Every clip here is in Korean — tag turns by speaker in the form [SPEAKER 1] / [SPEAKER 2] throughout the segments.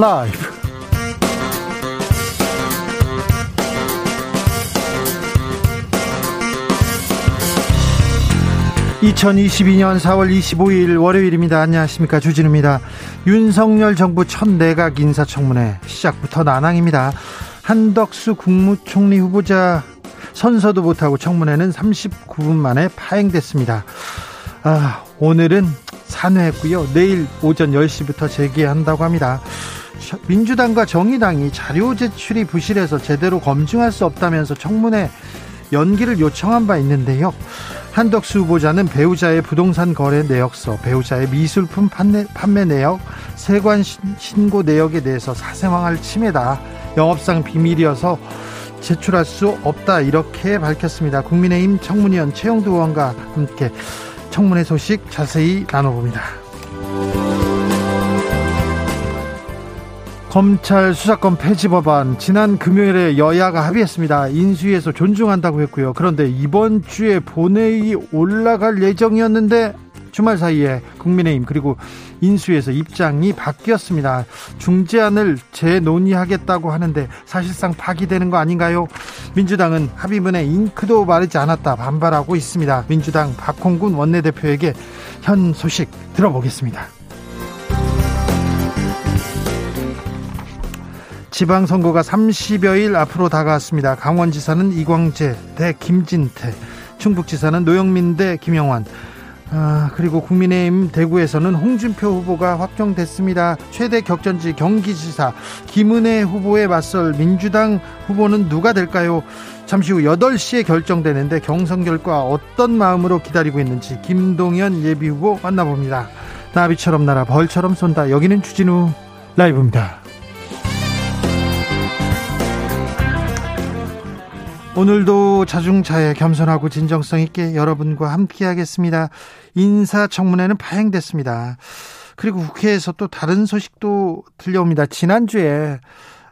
[SPEAKER 1] 라이브. 2022년 4월 25일 월요일입니다. 안녕하십니까. 주진우입니다. 윤석열 정부 첫 내각 인사청문회 시작부터 난항입니다. 한덕수 국무총리 후보자 선서도 못하고 청문회는 39분 만에 파행됐습니다. 아, 오늘은 산회했고요. 내일 오전 10시부터 재개한다고 합니다. 민주당과 정의당이 자료 제출이 부실해서 제대로 검증할 수 없다면서 청문회 연기를 요청한 바 있는데요. 한덕수 후보자는 배우자의 부동산 거래 내역서, 배우자의 미술품 판매, 판매 내역, 세관 신고 내역에 대해서 사생활 침해다. 영업상 비밀이어서 제출할 수 없다. 이렇게 밝혔습니다. 국민의힘 청문위원 최영두 의원과 함께 청문회 소식 자세히 나눠봅니다. 검찰 수사권 폐지 법안 지난 금요일에 여야가 합의했습니다. 인수위에서 존중한다고 했고요. 그런데 이번 주에 본회의 올라갈 예정이었는데 주말 사이에 국민의힘 그리고 인수위에서 입장이 바뀌었습니다. 중재안을 재논의하겠다고 하는데 사실상 파기되는 거 아닌가요? 민주당은 합의문에 잉크도 마르지 않았다 반발하고 있습니다. 민주당 박홍근 원내대표에게 현 소식 들어보겠습니다. 지방선거가 30여일 앞으로 다가왔습니다. 강원지사는 이광재 대 김진태, 충북지사는 노영민 대 김영환, 아, 그리고 국민의힘 대구에서는 홍준표 후보가 확정됐습니다. 최대 격전지 경기지사 김은혜 후보에 맞설 민주당 후보는 누가 될까요? 잠시 후 8시에 결정되는데 경선 결과 어떤 마음으로 기다리고 있는지 김동연 예비후보 만나봅니다. 나비처럼 날아 벌처럼 쏜다. 여기는 주진우 라이브입니다. 오늘도 자중차에 겸손하고 진정성 있게 여러분과 함께 하겠습니다. 인사청문회는 파행됐습니다. 그리고 국회에서 또 다른 소식도 들려옵니다. 지난주에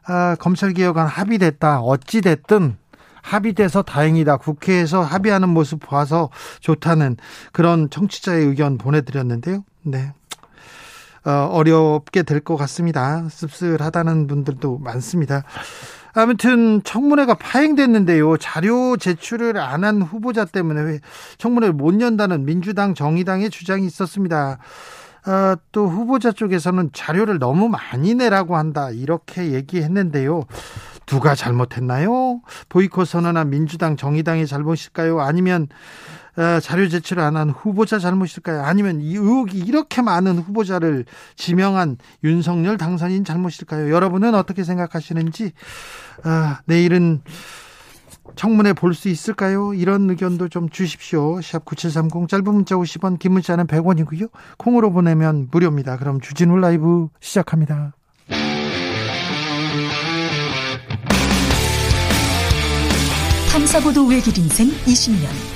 [SPEAKER 1] 아, 검찰개혁안 합의됐다. 어찌됐든 합의돼서 다행이다. 국회에서 합의하는 모습 봐서 좋다는 그런 청취자의 의견 보내드렸는데요. 네. 어, 어렵게 될 것 같습니다. 씁쓸하다는 분들도 많습니다. 아무튼 청문회가 파행됐는데요. 자료 제출을 안 한 후보자 때문에 청문회를 못 연다는 민주당, 정의당의 주장이 있었습니다. 아, 또 후보자 쪽에서는 자료를 너무 많이 내라고 한다 이렇게 얘기했는데요. 누가 잘못했나요? 보이콧 선언한 민주당, 정의당의 잘못일까요? 아니면 어, 자료 제출을 안한 후보자 잘못일까요? 아니면 이 의혹이 이렇게 많은 후보자를 지명한 윤석열 당선인 잘못일까요? 여러분은 어떻게 생각하시는지 아, 내일은 청문회 볼 수 있을까요? 이런 의견도 좀 주십시오. 샵 9730 짧은 문자 50원, 긴 문자는 100원이고요. 콩으로 보내면 무료입니다. 그럼 주진우 라이브 시작합니다.
[SPEAKER 2] 탐사보도 외길 인생 20년.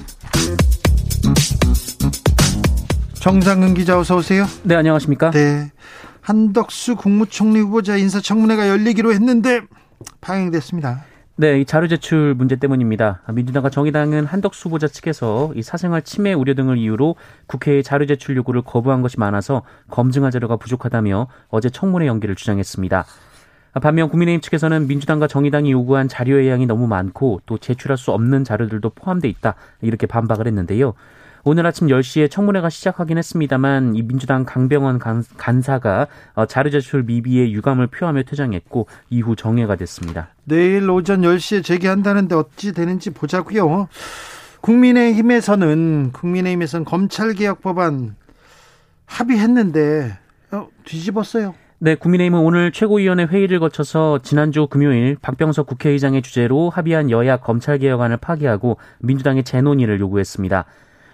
[SPEAKER 1] 정상근 기자 어서 오세요.
[SPEAKER 3] 네, 안녕하십니까?
[SPEAKER 1] 네. 한덕수 국무총리 후보자 인사청문회가 열리기로 했는데 파행됐습니다.
[SPEAKER 3] 네, 이 자료 제출 문제 때문입니다. 민주당과 정의당은 한덕수 후보자 측에서 이 사생활 침해 우려 등을 이유로 국회에 자료 제출 요구를 거부한 것이 많아서 검증할 자료가 부족하다며 어제 청문회 연기를 주장했습니다. 반면 국민의힘 측에서는 민주당과 정의당이 요구한 자료의 양이 너무 많고 또 제출할 수 없는 자료들도 포함돼 있다 이렇게 반박을 했는데요. 오늘 아침 10시에 청문회가 시작하긴 했습니다만 이 민주당 강병원 간, 사가 어, 자료 제출 미비에 유감을 표하며 퇴장했고 이후 정회가 됐습니다.
[SPEAKER 1] 내일 오전 10시에 재개한다는데 어찌 되는지 보자고요. 국민의힘에서는 국민의힘에서는 검찰개혁 법안 합의했는데 어, 뒤집었어요.
[SPEAKER 3] 네, 국민의힘은 오늘 최고위원회 회의를 거쳐서 지난주 금요일 박병석 국회의장의 주재로 합의한 여야 검찰개혁안을 파기하고 민주당의 재논의를 요구했습니다.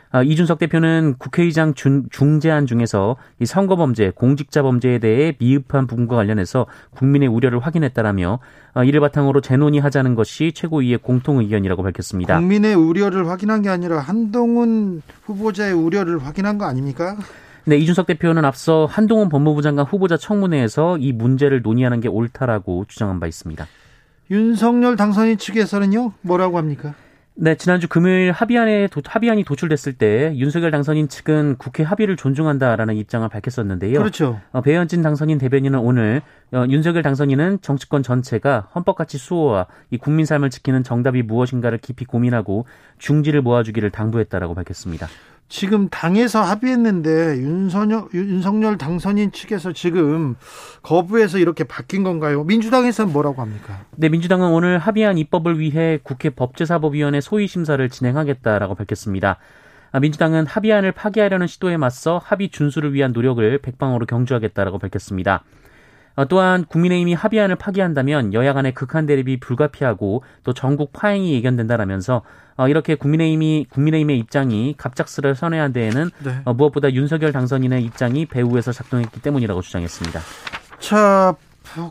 [SPEAKER 3] 아, 이준석 대표는 국회의장 중, 중재안 중에서 이 선거범죄, 공직자범죄에 대해 미흡한 부분과 관련해서 국민의 우려를 확인했다라며 아, 이를 바탕으로 재논의하자는 것이 최고위의 공통 의견이라고 밝혔습니다.
[SPEAKER 1] 국민의 우려를 확인한 게 아니라 한동훈 후보자의 우려를 확인한 거 아닙니까?
[SPEAKER 3] 네, 이준석 대표는 앞서 한동훈 법무부 장관 후보자 청문회에서 이 문제를 논의하는 게 옳다라고 주장한 바 있습니다.
[SPEAKER 1] 윤석열 당선인 측에서는요, 뭐라고 합니까?
[SPEAKER 3] 네, 지난주 금요일 합의안에 도, 합의안이 도출됐을 때 윤석열 당선인 측은 국회 합의를 존중한다라는 입장을 밝혔었는데요.
[SPEAKER 1] 그렇죠.
[SPEAKER 3] 어, 배현진 당선인 대변인은 오늘 어, 윤석열 당선인은 정치권 전체가 헌법가치 수호와 이 국민 삶을 지키는 정답이 무엇인가를 깊이 고민하고 중지를 모아주기를 당부했다라고 밝혔습니다.
[SPEAKER 1] 지금 당에서 합의했는데 윤석열, 윤석열 당선인 측에서 지금 거부해서 이렇게 바뀐 건가요? 민주당에서는 뭐라고 합니까?
[SPEAKER 3] 네, 민주당은 오늘 합의한 입법을 위해 국회 법제사법위원회 소위 심사를 진행하겠다라고 밝혔습니다. 아, 민주당은 합의안을 파기하려는 시도에 맞서 합의 준수를 위한 노력을 백방으로 경주하겠다라고 밝혔습니다. 어, 또한 국민의힘이 합의안을 파기한다면 여야 간의 극한 대립이 불가피하고 또 전국 파행이 예견된다라면서 어, 이렇게 국민의힘이 국민의힘의 입장이 갑작스레 선회한 데에는 네. 어, 무엇보다 윤석열 당선인의 입장이 배후에서 작동했기 때문이라고 주장했습니다.
[SPEAKER 1] 자,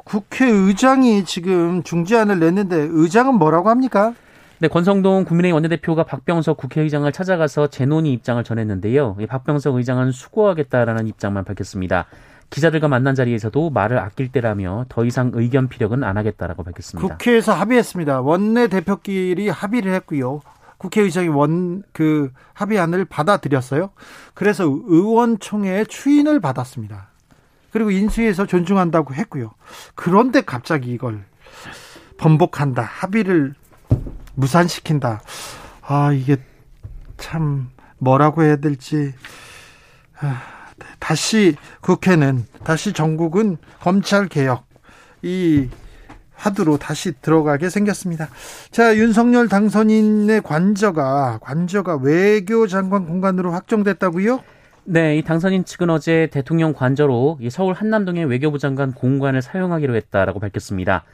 [SPEAKER 1] 국회의장이 지금 중재안을 냈는데 의장은 뭐라고 합니까?
[SPEAKER 3] 네, 권성동 국민의힘 원내대표가 박병석 국회의장을 찾아가서 재논의 입장을 전했는데요. 박병석 의장은 수고하겠다라는 입장만 밝혔습니다. 기자들과 만난 자리에서도 말을 아낄 때라며 더 이상 의견 피력은 안 하겠다라고 밝혔습니다.
[SPEAKER 1] 국회에서 합의했습니다. 원내 대표끼리 합의를 했고요. 국회의장이 원 그 합의안을 받아들였어요. 그래서 의원총회의 추인을 받았습니다. 그리고 인수위에서 존중한다고 했고요. 그런데 갑자기 이걸 번복한다. 합의를 무산시킨다. 아, 이게 참 뭐라고 해야 될지 아, 다시 국회는 다시 전국은 검찰 개혁 이 화두로 다시 들어가게 생겼습니다. 자, 윤석열 당선인의 관저가 관저가 외교 장관 공간으로 확정됐다고요?
[SPEAKER 3] 네, 이 당선인 측은 어제 대통령 관저로 이 서울 한남동의 외교부 장관 공간을 사용하기로 했다라고 밝혔습니다.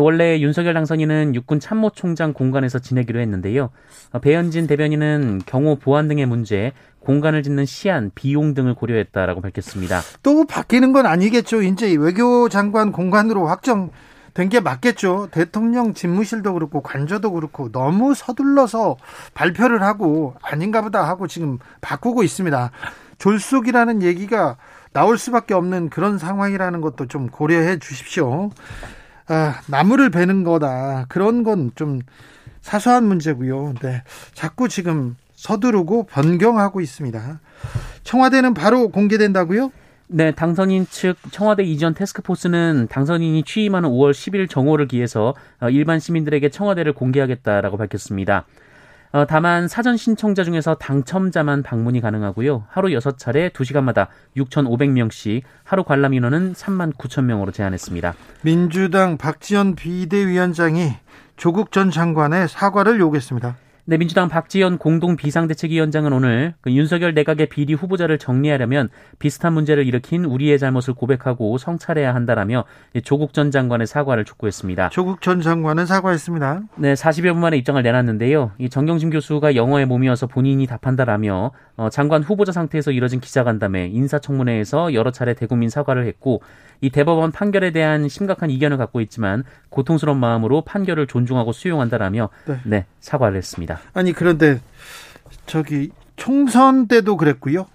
[SPEAKER 3] 원래 윤석열 당선인은 육군 참모총장 공간에서 지내기로 했는데요. 어, 배현진 대변인은 경호 보안 등의 문제, 공간을 짓는 시한, 비용 등을 고려했다라고 밝혔습니다.
[SPEAKER 1] 또 바뀌는 건 아니겠죠. 이제 외교 장관 공간으로 확정 된 게 맞겠죠. 대통령 집무실도 그렇고 관저도 그렇고 너무 서둘러서 발표를 하고 아닌가 보다 하고 지금 바꾸고 있습니다. 졸속이라는 얘기가 나올 수밖에 없는 그런 상황이라는 것도 좀 고려해 주십시오. 아, 나무를 베는 거다. 그런 건 좀 사소한 문제고요. 네. 자꾸 지금 서두르고 변경하고 있습니다. 청와대는 바로 공개된다고요?
[SPEAKER 3] 네, 당선인 측 청와대 이전 테스크포스는 당선인이 취임하는 5월 10일 정오를 기해서 어, 일반 시민들에게 청와대를 공개하겠다라고 밝혔습니다. 어, 다만 사전 신청자 중에서 당첨자만 방문이 가능하고요. 하루 6차례 2시간마다 6,500명씩 하루 관람 인원은 3만 9천 명으로 제한했습니다.
[SPEAKER 1] 민주당 박지원 비대위원장이 조국 전 장관의 사과를 요구했습니다.
[SPEAKER 3] 네, 민주당 박지원 공동 비상대책위원장은 오늘 그 윤석열 내각의 비리 후보자를 정리하려면 비슷한 문제를 일으킨 우리의 잘못을 고백하고 성찰해야 한다라며 조국 전 장관의 사과를 촉구했습니다.
[SPEAKER 1] 조국 전 장관은 사과했습니다.
[SPEAKER 3] 네, 40여 분 만에 입장을 내놨는데요. 이 정경심 교수가 영어의 몸이어서 본인이 답한다라며 어, 장관 후보자 상태에서 이뤄진 기자간담회 인사청문회에서 여러 차례 대국민 사과를 했고 이 대법원 판결에 대한 심각한 이견을 갖고 있지만 고통스러운 마음으로 판결을 존중하고 수용한다라며 네, 네 사과를 했습니다.
[SPEAKER 1] 아니 그런데 저기 총선 때도 그랬고요.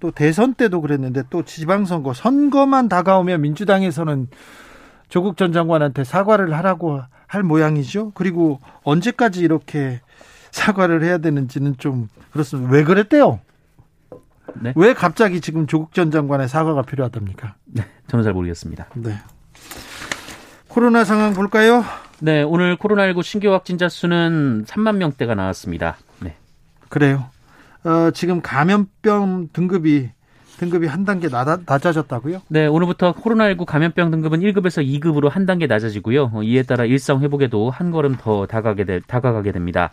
[SPEAKER 1] 또 대선 때도 그랬는데 또 지방선거 선거만 다가오면 민주당에서는 조국 전 장관한테 사과를 하라고 할 모양이죠. 그리고 언제까지 이렇게 사과를 해야 되는지는 좀 그렇습니다. 왜 그랬대요? 네? 왜 갑자기 지금 조국 전 장관의 사과가 필요하답니까?
[SPEAKER 3] 네, 저는 잘 모르겠습니다.
[SPEAKER 1] 네. 코로나 상황 볼까요?
[SPEAKER 3] 네, 오늘 코로나19 신규 확진자 수는 3만 명대가 나왔습니다. 네.
[SPEAKER 1] 그래요. 어, 지금 감염병 등급이 등급이 한 단계 낮아졌다고요?
[SPEAKER 3] 네, 오늘부터 코로나19 감염병 등급은 1급에서 2급으로 한 단계 낮아지고요. 이에 따라 일상 회복에도 한 걸음 더 다가가게, 되, 다가가게 됩니다.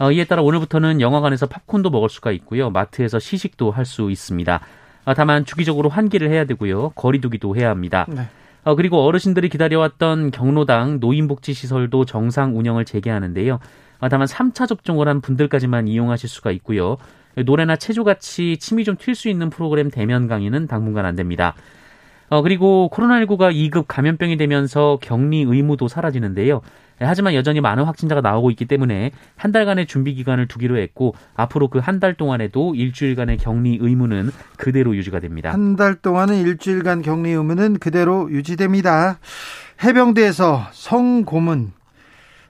[SPEAKER 3] 어, 이에 따라 오늘부터는 영화관에서 팝콘도 먹을 수가 있고요. 마트에서 시식도 할 수 있습니다. 어, 다만 주기적으로 환기를 해야 되고요. 거리두기도 해야 합니다. 네. 어, 그리고 어르신들이 기다려왔던 경로당 노인복지시설도 정상 운영을 재개하는데요. 어, 다만 3차 접종을 한 분들까지만 이용하실 수가 있고요. 노래나 체조같이 침이 좀 튈 수 있는 프로그램 대면 강의는 당분간 안 됩니다. 어, 그리고 코로나19가 2급 감염병이 되면서 격리 의무도 사라지는데요. 하지만 여전히 많은 확진자가 나오고 있기 때문에 한 달간의 준비 기간을 두기로 했고 앞으로 그 한 달 동안에도 일주일간의 격리 의무는 그대로 유지가 됩니다.
[SPEAKER 1] 한 달 동안은 일주일간 격리 의무는 그대로 유지됩니다. 해병대에서 성고문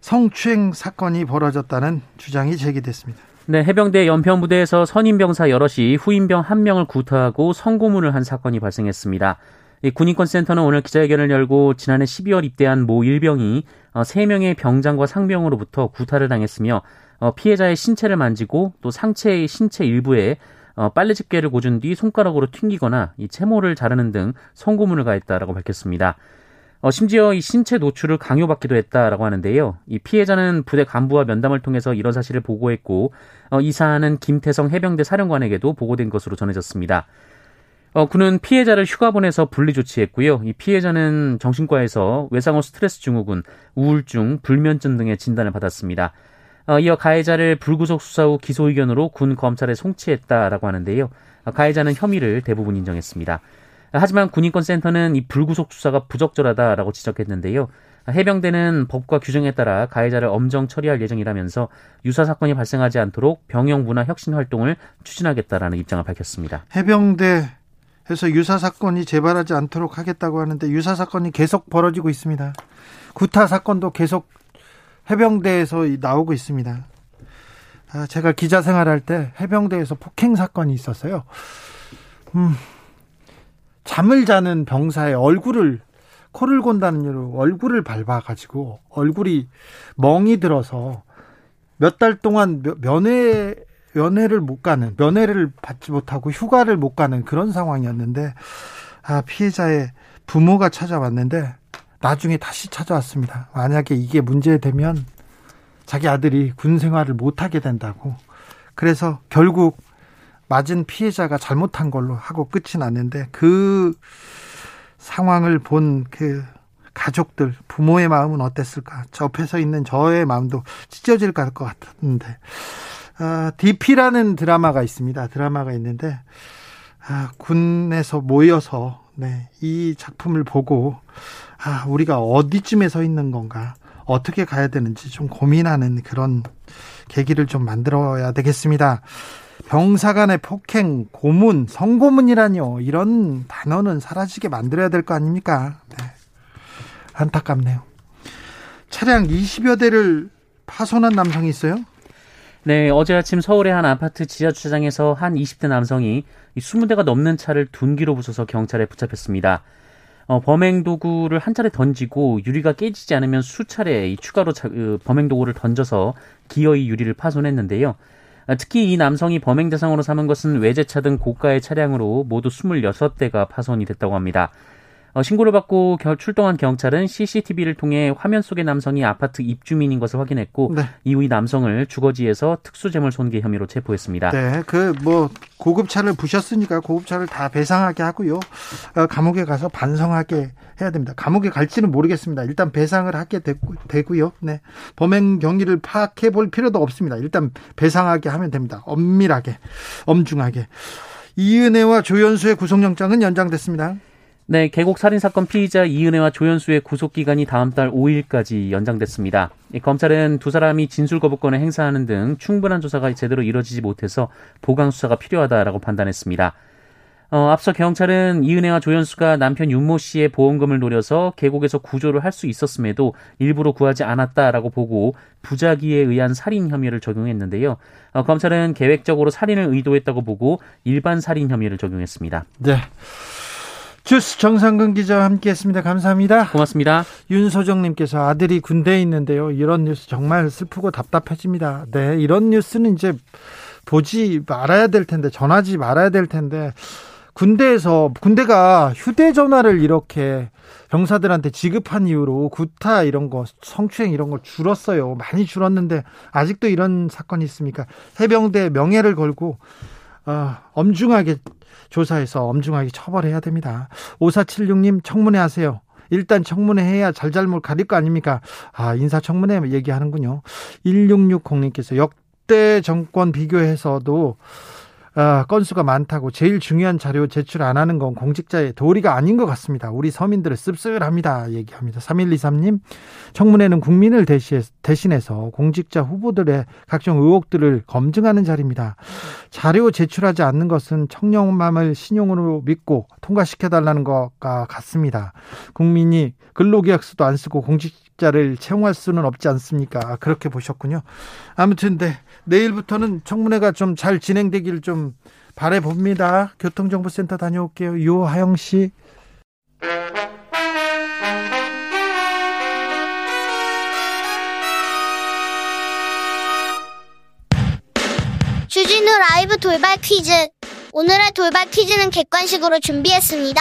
[SPEAKER 1] 성추행 사건이 벌어졌다는 주장이 제기됐습니다.
[SPEAKER 3] 네, 해병대 연평부대에서 선임병사 여럿이 후임병 한 명을 구타하고 성고문을 한 사건이 발생했습니다. 군인권 센터는 오늘 기자회견을 열고 지난해 12월 입대한 모 일병이 3명의 어, 병장과 상병으로부터 구타를 당했으며 어, 피해자의 신체를 만지고 또 상체의 신체 일부에 어, 빨래 집게를 고준 뒤 손가락으로 튕기거나 이 채모를 자르는 등 성고문을 가했다라고 밝혔습니다. 어, 심지어 이 신체 노출을 강요받기도 했다라고 하는데요. 이 피해자는 부대 간부와 면담을 통해서 이런 사실을 보고했고 어, 이 사안은 김태성 해병대 사령관에게도 보고된 것으로 전해졌습니다. 어, 그는 피해자를 휴가 보내서 분리 조치했고요. 이 피해자는 정신과에서 외상후 스트레스 증후군, 우울증, 불면증 등의 진단을 받았습니다. 어, 이어 가해자를 불구속 수사 후 기소 의견으로 군 검찰에 송치했다라고 하는데요. 어, 가해자는 혐의를 대부분 인정했습니다. 하지만 군인권센터는 이 불구속 수사가 부적절하다라고 지적했는데요. 해병대는 법과 규정에 따라 가해자를 엄정 처리할 예정이라면서 유사 사건이 발생하지 않도록 병영 문화 혁신 활동을 추진하겠다라는 입장을 밝혔습니다.
[SPEAKER 1] 해병대 해서 유사 사건이 재발하지 않도록 하겠다고 하는데 유사 사건이 계속 벌어지고 있습니다. 구타 사건도 계속 해병대에서 나오고 있습니다. 아, 제가 기자 생활할 때 해병대에서 폭행 사건이 있었어요. 음, 잠을 자는 병사의 얼굴을 코를 곤다는 이유로 얼굴을 밟아가지고 얼굴이 멍이 들어서 몇 달 동안 면회 면회를 못 가는 면회를 받지 못하고 휴가를 못 가는 그런 상황이었는데 아 피해자의 부모가 찾아왔는데 나중에 다시 찾아왔습니다. 만약에 이게 문제되면 자기 아들이 군 생활을 못 하게 된다고. 그래서 결국 맞은 피해자가 잘못한 걸로 하고 끝이 났는데 그 상황을 본 그 가족들 부모의 마음은 어땠을까? 옆에서 있는 저의 마음도 찢어질 것 같은데 아, DP라는 드라마가 있습니다. 드라마가 있는데 아, 군에서 모여서 네, 이 작품을 보고 아, 우리가 어디쯤에 서 있는 건가? 어떻게 가야 되는지 좀 고민하는 그런 계기를 좀 만들어야 되겠습니다. 병사 간의 폭행, 고문, 성고문이라뇨. 이런 단어는 사라지게 만들어야 될 거 아닙니까? 네. 안타깝네요. 차량 20여 대를 파손한 남성이 있어요?
[SPEAKER 3] 네, 어제 아침 서울의 한 아파트 지하 주차장에서 한 20대 남성이 20대가 넘는 차를 둔기로 부숴서 경찰에 붙잡혔습니다. 어, 범행 도구를 한 차례 던지고 유리가 깨지지 않으면 수차례 추가로 자, 그, 범행 도구를 던져서 기어이 유리를 파손했는데요. 아, 특히 이 남성이 범행 대상으로 삼은 것은 외제차 등 고가의 차량으로 모두 26대가 파손이 됐다고 합니다. 어, 신고를 받고 출동한 경찰은 CCTV를 통해 화면 속의 남성이 아파트 입주민인 것을 확인했고 네. 이후 이 남성을 주거지에서 특수재물 손괴 혐의로 체포했습니다.
[SPEAKER 1] 네, 그 뭐 고급차를 부셨으니까 고급차를 다 배상하게 하고요. 어, 감옥에 가서 반성하게 해야 됩니다. 감옥에 갈지는 모르겠습니다. 일단 배상을 하게 되고, 요 네. 범행 경위를 파악해 볼 필요도 없습니다. 일단 배상하게 하면 됩니다. 엄밀하게, 엄중하게. 이은혜와 조현수의 구속영장은 연장됐습니다.
[SPEAKER 3] 네, 계곡 살인 사건 피의자 이은혜와 조현수의 구속 기간이 다음 달 5일까지 연장됐습니다. 검찰은 두 사람이 진술 거부권을 행사하는 등 충분한 조사가 제대로 이뤄지지 못해서 보강 수사가 필요하다라고 판단했습니다. 어, 앞서 경찰은 이은혜와 조현수가 남편 윤모 씨의 보험금을 노려서 계곡에서 구조를 할 수 있었음에도 일부러 구하지 않았다라고 보고 부작위에 의한 살인 혐의를 적용했는데요. 어, 검찰은 계획적으로 살인을 의도했다고 보고 일반 살인 혐의를 적용했습니다.
[SPEAKER 1] 네. 주스 정상근 기자와 함께했습니다. 감사합니다.
[SPEAKER 3] 고맙습니다.
[SPEAKER 1] 윤소정님께서 아들이 군대에 있는데요. 이런 뉴스 정말 슬프고 답답해집니다. 네, 이런 뉴스는 이제 보지 말아야 될 텐데 전하지 말아야 될 텐데 군대에서 군대가 휴대전화를 이렇게 병사들한테 지급한 이후로 구타 이런 거 성추행 이런 거 줄었어요. 많이 줄었는데 아직도 이런 사건이 있습니까? 해병대 명예를 걸고 어, 엄중하게 조사해서 엄중하게 처벌해야 됩니다. 5476님 청문회 하세요. 일단 청문회 해야 잘잘못 가릴 거 아닙니까? 아, 인사청문회 얘기하는군요. 1660님께서 역 역대 정권 비교해서도 아, 건수가 많다고 제일 중요한 자료 제출 안 하는 건 공직자의 도리가 아닌 것 같습니다. 우리 서민들을 씁쓸합니다. 얘기합니다. 3123님, 청문회는 국민을 대신해서 공직자 후보들의 각종 의혹들을 검증하는 자리입니다. 자료 제출하지 않는 것은 청렴함을 신용으로 믿고 통과시켜달라는 것과 같습니다. 국민이 근로계약서도 안 쓰고 공직 자를 채용할 수는 없지 않습니까? 그렇게 보셨군요. 아무튼, 네. 내일부터는 청문회가 좀 잘 진행되길 좀 바래 봅니다. 교통정보센터 다녀올게요. 유하영 씨.
[SPEAKER 4] 주진우 라이브 돌발 퀴즈. 오늘의 돌발 퀴즈는 객관식으로 준비했습니다.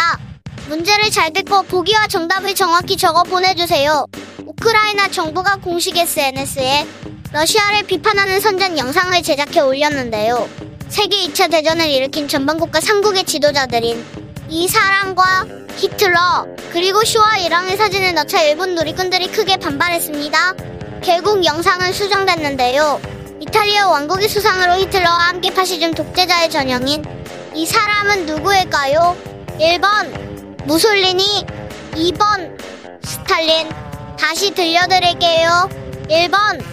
[SPEAKER 4] 문제를 잘 듣고 보기와 정답을 정확히 적어 보내주세요. 우크라이나 정부가 공식 SNS에 러시아를 비판하는 선전 영상을 제작해 올렸는데요. 세계 2차 대전을 일으킨 전방국가 삼국의 지도자들인 이 사람과 히틀러 그리고 쇼와 이랑의 사진을 넣자 일본 누리꾼들이 크게 반발했습니다. 결국 영상은 수정됐는데요. 이탈리아 왕국의 수상으로 히틀러와 함께 파시즘 독재자의 전형인 이 사람은 누구일까요? 1번 무솔리니 2번 스탈린 다시 들려드릴게요. 1번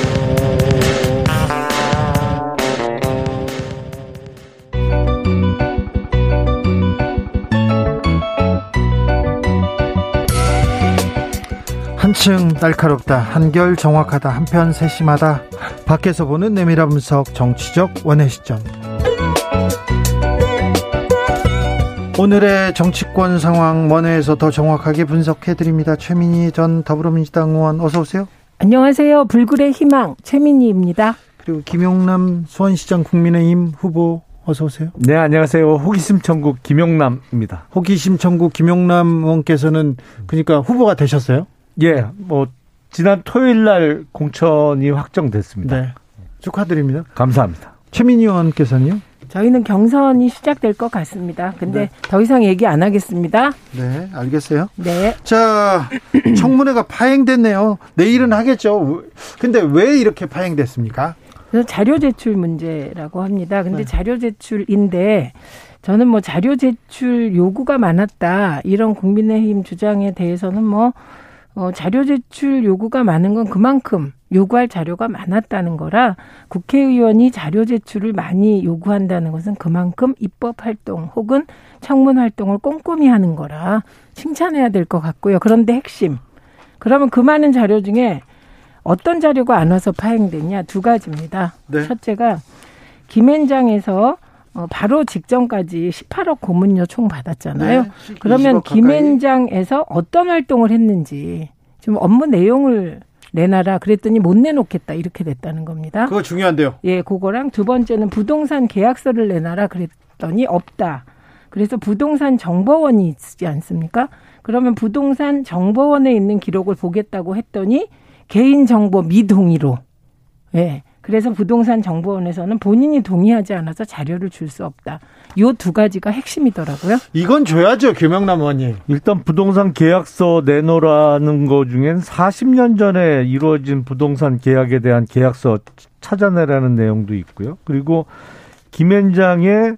[SPEAKER 1] 한층 날카롭다 한결 정확하다 한편 세심하다 밖에서 보는 내밀한 분석 정치적 원의 시점 오늘의 정치권 상황 원회에서 더 정확하게 분석해 드립니다 최민희 전 더불어민주당 의원 어서 오세요
[SPEAKER 5] 안녕하세요 불굴의 희망 최민희입니다
[SPEAKER 1] 그리고 김용남 수원시장 국민의힘 후보 어서 오세요.
[SPEAKER 6] 네, 안녕하세요. 호기심 천국 김용남입니다.
[SPEAKER 1] 호기심 천국 김용남 의원께서는 그러니까 후보가 되셨어요?
[SPEAKER 6] 예, 뭐 지난 토요일 날 공천이 확정됐습니다. 네.
[SPEAKER 1] 축하드립니다.
[SPEAKER 6] 감사합니다.
[SPEAKER 1] 최민희 의원께서는요?
[SPEAKER 5] 저희는 경선이 시작될 것 같습니다. 근데 네. 더 이상 얘기 안 하겠습니다.
[SPEAKER 1] 네, 알겠어요.
[SPEAKER 5] 네.
[SPEAKER 1] 자, 청문회가 파행됐네요. 내일은 하겠죠. 근데 왜 이렇게 파행됐습니까?
[SPEAKER 5] 그래서 자료 제출 문제라고 합니다. 근데 네. 자료 제출인데 저는 뭐 자료 제출 요구가 많았다 이런 국민의힘 주장에 대해서는 뭐 어, 자료 제출 요구가 많은 건 그만큼 요구할 자료가 많았다는 거라 국회의원이 자료 제출을 많이 요구한다는 것은 그만큼 입법 활동 혹은 청문 활동을 꼼꼼히 하는 거라 칭찬해야 될 것 같고요. 그런데 핵심. 그러면 그 많은 자료 중에 어떤 자료가 안 와서 파행됐냐 두 가지입니다. 네. 첫째가 김앤장에서 어, 바로 직전까지 18억 고문료 총 받았잖아요. 네, 그러면 김앤장에서 어떤 활동을 했는지 좀 업무 내용을 내놔라 그랬더니 못 내놓겠다 이렇게 됐다는 겁니다.
[SPEAKER 1] 그거 중요한데요.
[SPEAKER 5] 예, 그거랑 두 번째는 부동산 계약서를 내놔라 그랬더니 없다. 그래서 부동산 정보원이 있지 않습니까? 그러면 부동산 정보원에 있는 기록을 보겠다고 했더니 개인 정보 미동의로 예. 그래서 부동산 정보원에서는 본인이 동의하지 않아서 자료를 줄 수 없다. 요 두 가지가 핵심이더라고요.
[SPEAKER 1] 이건 줘야죠, 김영남 의원님.
[SPEAKER 6] 일단 부동산 계약서 내놓으라는 거 중엔 40년 전에 이루어진 부동산 계약에 대한 계약서 찾아내라는 내용도 있고요. 그리고 김현장에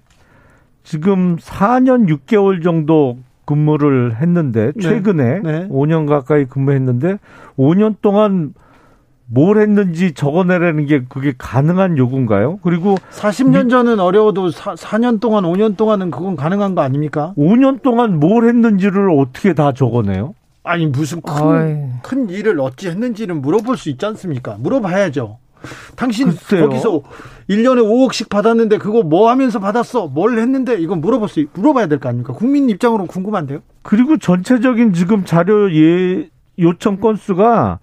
[SPEAKER 6] 지금 4년 6개월 정도 근무를 했는데 네. 최근에 네. 네. 5년 가까이 근무했는데 5년 동안 뭘 했는지 적어내라는 게 그게 가능한 요구인가요? 그리고
[SPEAKER 1] 40년 전은 어려워도 4, 4년 동안 5년 동안은 그건 가능한 거 아닙니까?
[SPEAKER 6] 5년 동안 뭘 했는지를 어떻게 다 적어내요?
[SPEAKER 1] 아니 무슨 큰, 큰 일을 어찌 했는지는 물어볼 수 있지 않습니까? 물어봐야죠. 당신 글쎄요. 거기서 1년에 5억씩 받았는데 그거 뭐 하면서 받았어? 뭘 했는데 이건 물어볼 수 물어봐야 될 거 아닙니까? 국민 입장으로 궁금한데요.
[SPEAKER 6] 그리고 전체적인 지금 자료 예 요청 건수가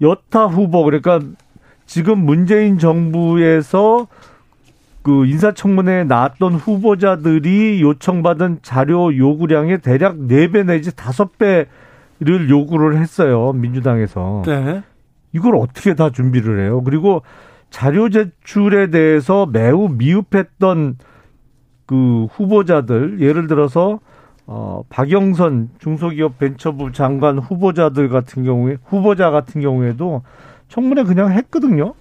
[SPEAKER 6] 여타 후보 그러니까 지금 문재인 정부에서 그 인사청문회에 나왔던 후보자들이 요청받은 자료 요구량의 대략 4배 내지 5배를 요구를 했어요. 민주당에서. 네. 이걸 어떻게 다 준비를 해요? 그리고 자료 제출에 대해서 매우 미흡했던 그 후보자들 예를 들어서 어 박영선 중소기업 벤처부 장관 후보자들 같은 경우에 후보자 같은 경우에도 청문회 그냥 했거든요.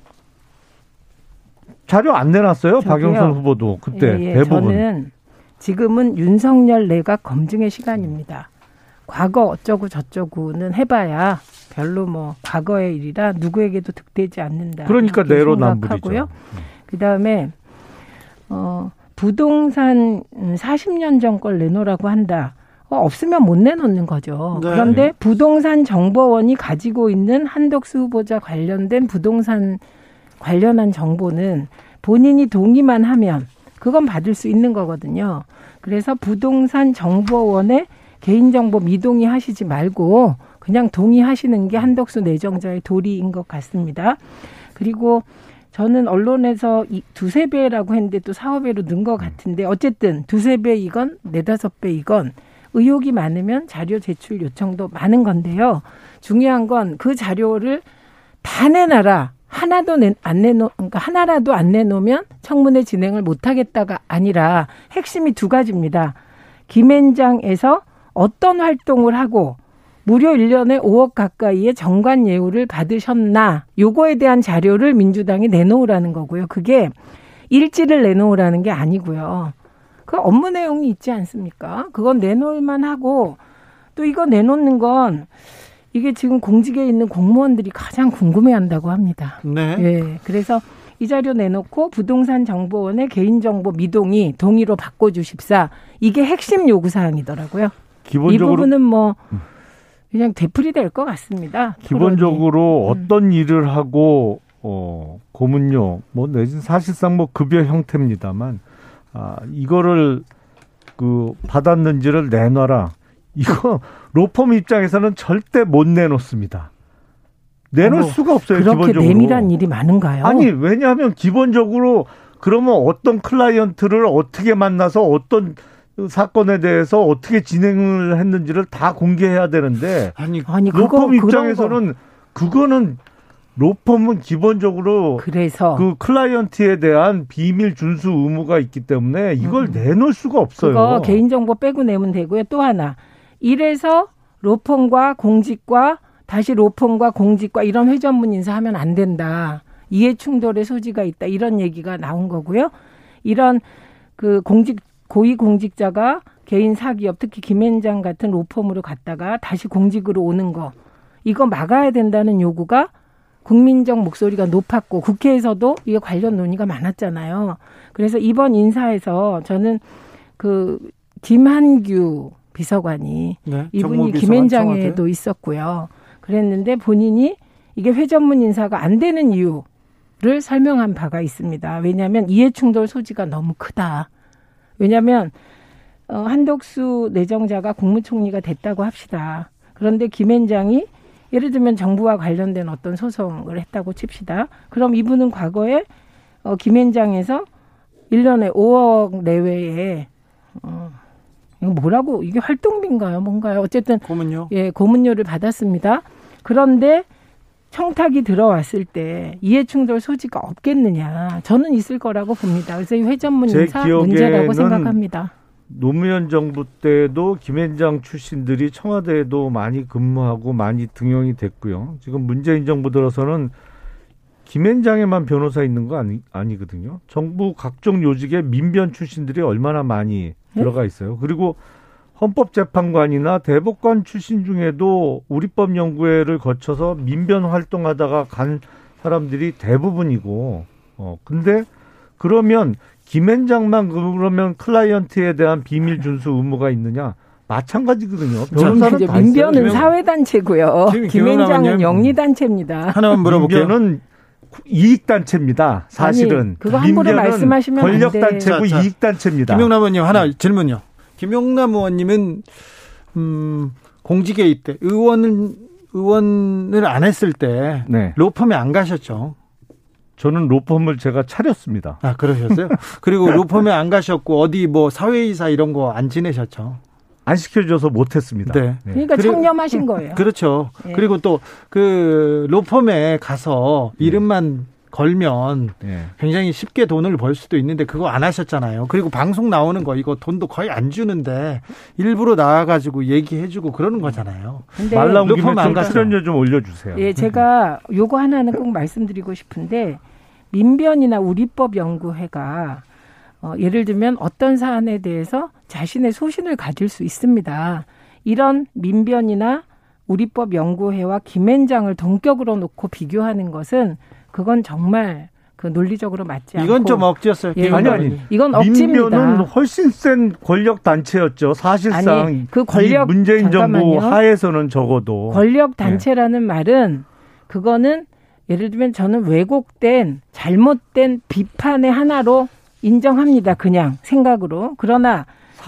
[SPEAKER 6] 자료 안 내놨어요.
[SPEAKER 5] 저기요.
[SPEAKER 6] 박영선 후보도 그때
[SPEAKER 5] 예, 예.
[SPEAKER 6] 대부분.
[SPEAKER 5] 저는 지금은 윤석열 내각 검증의 시간입니다. 과거 어쩌고 저쩌고는 해봐야 별로 뭐 과거의 일이라 누구에게도 득되지 않는다.
[SPEAKER 6] 그러니까 내로남불이죠.
[SPEAKER 5] 생각하고요. 그다음에 어 부동산 40년 전 걸 내놓으라고 한다. 어, 없으면 못 내놓는 거죠.
[SPEAKER 1] 네.
[SPEAKER 5] 그런데 부동산 정보원이 가지고 있는 한덕수 후보자 관련된 부동산 관련한 정보는 본인이 동의만 하면 그건 받을 수 있는 거거든요. 그래서 부동산 정보원에 개인정보 미동의 하시지 말고 그냥 동의하시는 게 한덕수 내정자의 도리인 것 같습니다. 그리고 저는 언론에서 이 두세 배라고 했는데 또 사오 배로 는 것 같은데 어쨌든 두세 배이건 네다섯 배이건 의혹이 많으면 자료 제출 요청도 많은 건데요. 중요한 건 그 자료를 다 내놔라. 하나도 내, 안 내놓, 그러니까 하나라도 안 내놓으면 청문회 진행을 못하겠다가 아니라 핵심이 두 가지입니다. 김앤장에서 어떤 활동을 하고 무려 1년에 5억 가까이의 정관 예우를 받으셨나 요거에 대한 자료를 민주당이 내놓으라는 거고요. 그게 일지를 내놓으라는 게 아니고요. 그 업무 내용이 있지 않습니까? 그건 내놓을 만 하고 또 이거 내놓는 건 이게 지금 공직에 있는 공무원들이 가장 궁금해한다고 합니다.
[SPEAKER 1] 네.
[SPEAKER 5] 예. 그래서 이 자료 내놓고 부동산 정보원의 개인정보 미동이 동의로 바꿔주십사 이게 핵심 요구 사항이더라고요. 이
[SPEAKER 6] 기본적으로
[SPEAKER 5] 부분은 뭐 그냥 되풀이 될 것 같습니다.
[SPEAKER 6] 기본적으로
[SPEAKER 5] 음.
[SPEAKER 6] 어떤 일을 하고 어 고문료 뭐 내진 사실상 뭐 급여 형태입니다만 아 이거를 그 받았는지를 내놔라. 이거 로펌 입장에서는 절대 못 내놓습니다. 내놓을
[SPEAKER 5] 어머,
[SPEAKER 6] 수가 없어요.
[SPEAKER 5] 그렇게
[SPEAKER 6] 기본적으로.
[SPEAKER 5] 내밀한 일이 많은가요?
[SPEAKER 6] 아니 왜냐하면 기본적으로 그러면 어떤 클라이언트를 어떻게 만나서 어떤 사건에 대해서 어떻게 진행을 했는지를 다 공개해야 되는데
[SPEAKER 1] 아니
[SPEAKER 5] 아니 그거
[SPEAKER 6] 로펌
[SPEAKER 5] 그런 거-
[SPEAKER 6] 입장에서는 그거는 로펌은 기본적으로
[SPEAKER 5] 그래서
[SPEAKER 6] 그 클라이언트에 대한 비밀 준수 의무가 있기 때문에 이걸
[SPEAKER 5] 음.
[SPEAKER 6] 내놓을 수가 없어요.
[SPEAKER 5] 그거 개인정보 빼고 내면 되고요. 또 하나 이래서 로펌과 공직과 다시 로펌과 공직과 이런 회전문 인사하면 안 된다. 이해 충돌의 소지가 있다. 이런 얘기가 나온 거고요. 이런 그 공직 고위 공직자가 개인 사기업 특히 김앤장 같은 로펌으로 갔다가 다시 공직으로 오는 거 이거 막아야 된다는 요구가 국민적 목소리가 높았고 국회에서도 이게 관련 논의가 많았잖아요. 그래서 이번 인사에서 저는 그 김한규 비서관이
[SPEAKER 1] 네,
[SPEAKER 5] 이분이 김앤장에도. 있었고요. 그랬는데 본인이 이게 회전문 인사가 안 되는 이유 를 설명한 바가 있습니다. 왜냐하면 이해충돌 소지가 너무 크다. 왜냐하면 어, 한덕수 내정자가 국무총리가 됐다고 합시다. 그런데 김앤장이 예를 들면 정부와 관련된 어떤 소송을 했다고 칩시다. 그럼 이분은 과거에 어, 김앤장에서 1년에 5억 내외에 어, 이거 뭐라고 이게 활동비인가요? 뭔가요? 어쨌든
[SPEAKER 1] 고문요.
[SPEAKER 5] 예, 고문료를 받았습니다. 그런데 청탁이 들어왔을 때 이해충돌 소지가 없겠느냐? 저는 있을 거라고 봅니다. 그래서 이 회전문
[SPEAKER 6] 제
[SPEAKER 5] 인사 문제라고 생각합니다.
[SPEAKER 6] 노무현 정부 때도 김앤장 출신들이 청와대에도 많이 근무하고 많이 등용이 됐고요. 지금 문재인 정부 들어서는 김앤장에만 변호사 있는 거 아니, 아니거든요. 정부 각종 요직에 민변 출신들이 얼마나 많이
[SPEAKER 5] 네?
[SPEAKER 6] 들어가 있어요. 그리고 헌법재판관이나 대법관 출신 중에도 우리법 연구회를 거쳐서 민변 활동하다가 간 사람들이 대부분이고, 어, 근데 그러면 김앤장만 그러면 클라이언트에 대한 비밀 준수 의무가 있느냐? 마찬가지거든요. 변호사는
[SPEAKER 5] 민변은
[SPEAKER 6] 있어요.
[SPEAKER 5] 사회단체고요. 김앤장은? 영리단체입니다.
[SPEAKER 1] 하나만 물어볼게요.
[SPEAKER 6] 민변은 이익단체입니다. 사실은
[SPEAKER 5] 아니, 그거 함부로
[SPEAKER 6] 민변은
[SPEAKER 5] 말씀하시면.
[SPEAKER 6] 권력단체고. 이익단체입니다.
[SPEAKER 1] 김용남 의원님 하나 질문요. 김용남 의원님은 음, 공직에 있대 의원은 의원을 안 했을 때
[SPEAKER 6] 네,
[SPEAKER 1] 로펌에 안 가셨죠.
[SPEAKER 6] 저는 로펌을 제가 차렸습니다.
[SPEAKER 1] 아 그러셨어요? 그리고 로펌에 안 가셨고 어디 뭐 사회이사 이런 거 안 지내셨죠.
[SPEAKER 6] 안 시켜줘서 못했습니다.
[SPEAKER 1] 네.
[SPEAKER 5] 그러니까
[SPEAKER 1] 그리고-
[SPEAKER 5] 청렴하신 거예요.
[SPEAKER 1] 그렇죠.
[SPEAKER 5] 예.
[SPEAKER 1] 그리고 또 그 로펌에 가서 이름만 걸면
[SPEAKER 6] 예.
[SPEAKER 1] 굉장히 쉽게 돈을 벌 수도 있는데 그거 안 하셨잖아요. 그리고 방송 나오는 거 이거 돈도 거의 안 주는데 일부러 나와가지고 얘기해주고 그러는 거잖아요.
[SPEAKER 5] 근데
[SPEAKER 6] 말 나온 김에 좀. 출연료 좀 올려주세요.
[SPEAKER 5] 예, 제가 요거 하나는 꼭 말씀드리고 싶은데 민변이나 우리법 연구회가 어, 예를 들면 어떤 사안에 대해서 자신의 소신을 가질 수 있습니다. 이런 민변이나 우리법 연구회와 김앤장을 동격으로 놓고 비교하는 것은 그건 정말 그 논리적으로 맞지 않고
[SPEAKER 1] 이건 좀 억지였어요.
[SPEAKER 5] 예,
[SPEAKER 6] 아니, 아니.
[SPEAKER 5] 이건
[SPEAKER 6] 민변은
[SPEAKER 5] 억지입니다.
[SPEAKER 6] 훨씬 센 권력 단체였죠. 사실상
[SPEAKER 5] 아니, 그 권력-
[SPEAKER 6] 이 문재인 정부
[SPEAKER 5] 잠깐만요.
[SPEAKER 6] 하에서는 적어도
[SPEAKER 5] 권력 단체라는 말은 그거는 예를 들면 저는 왜곡된 잘못된 비판의 하나로 인정합니다. 그냥 생각으로. 그러나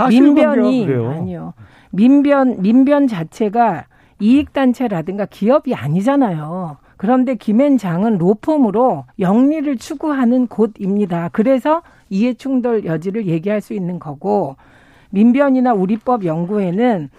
[SPEAKER 5] 민변이. 아니요. 민변 민변 자체가 이익 단체라든가 기업이 아니잖아요. 그런데 김앤장은 로펌으로 영리를 추구하는 곳입니다. 그래서 이해 충돌 여지를 얘기할 수 있는 거고 민변이나 우리법 연구회는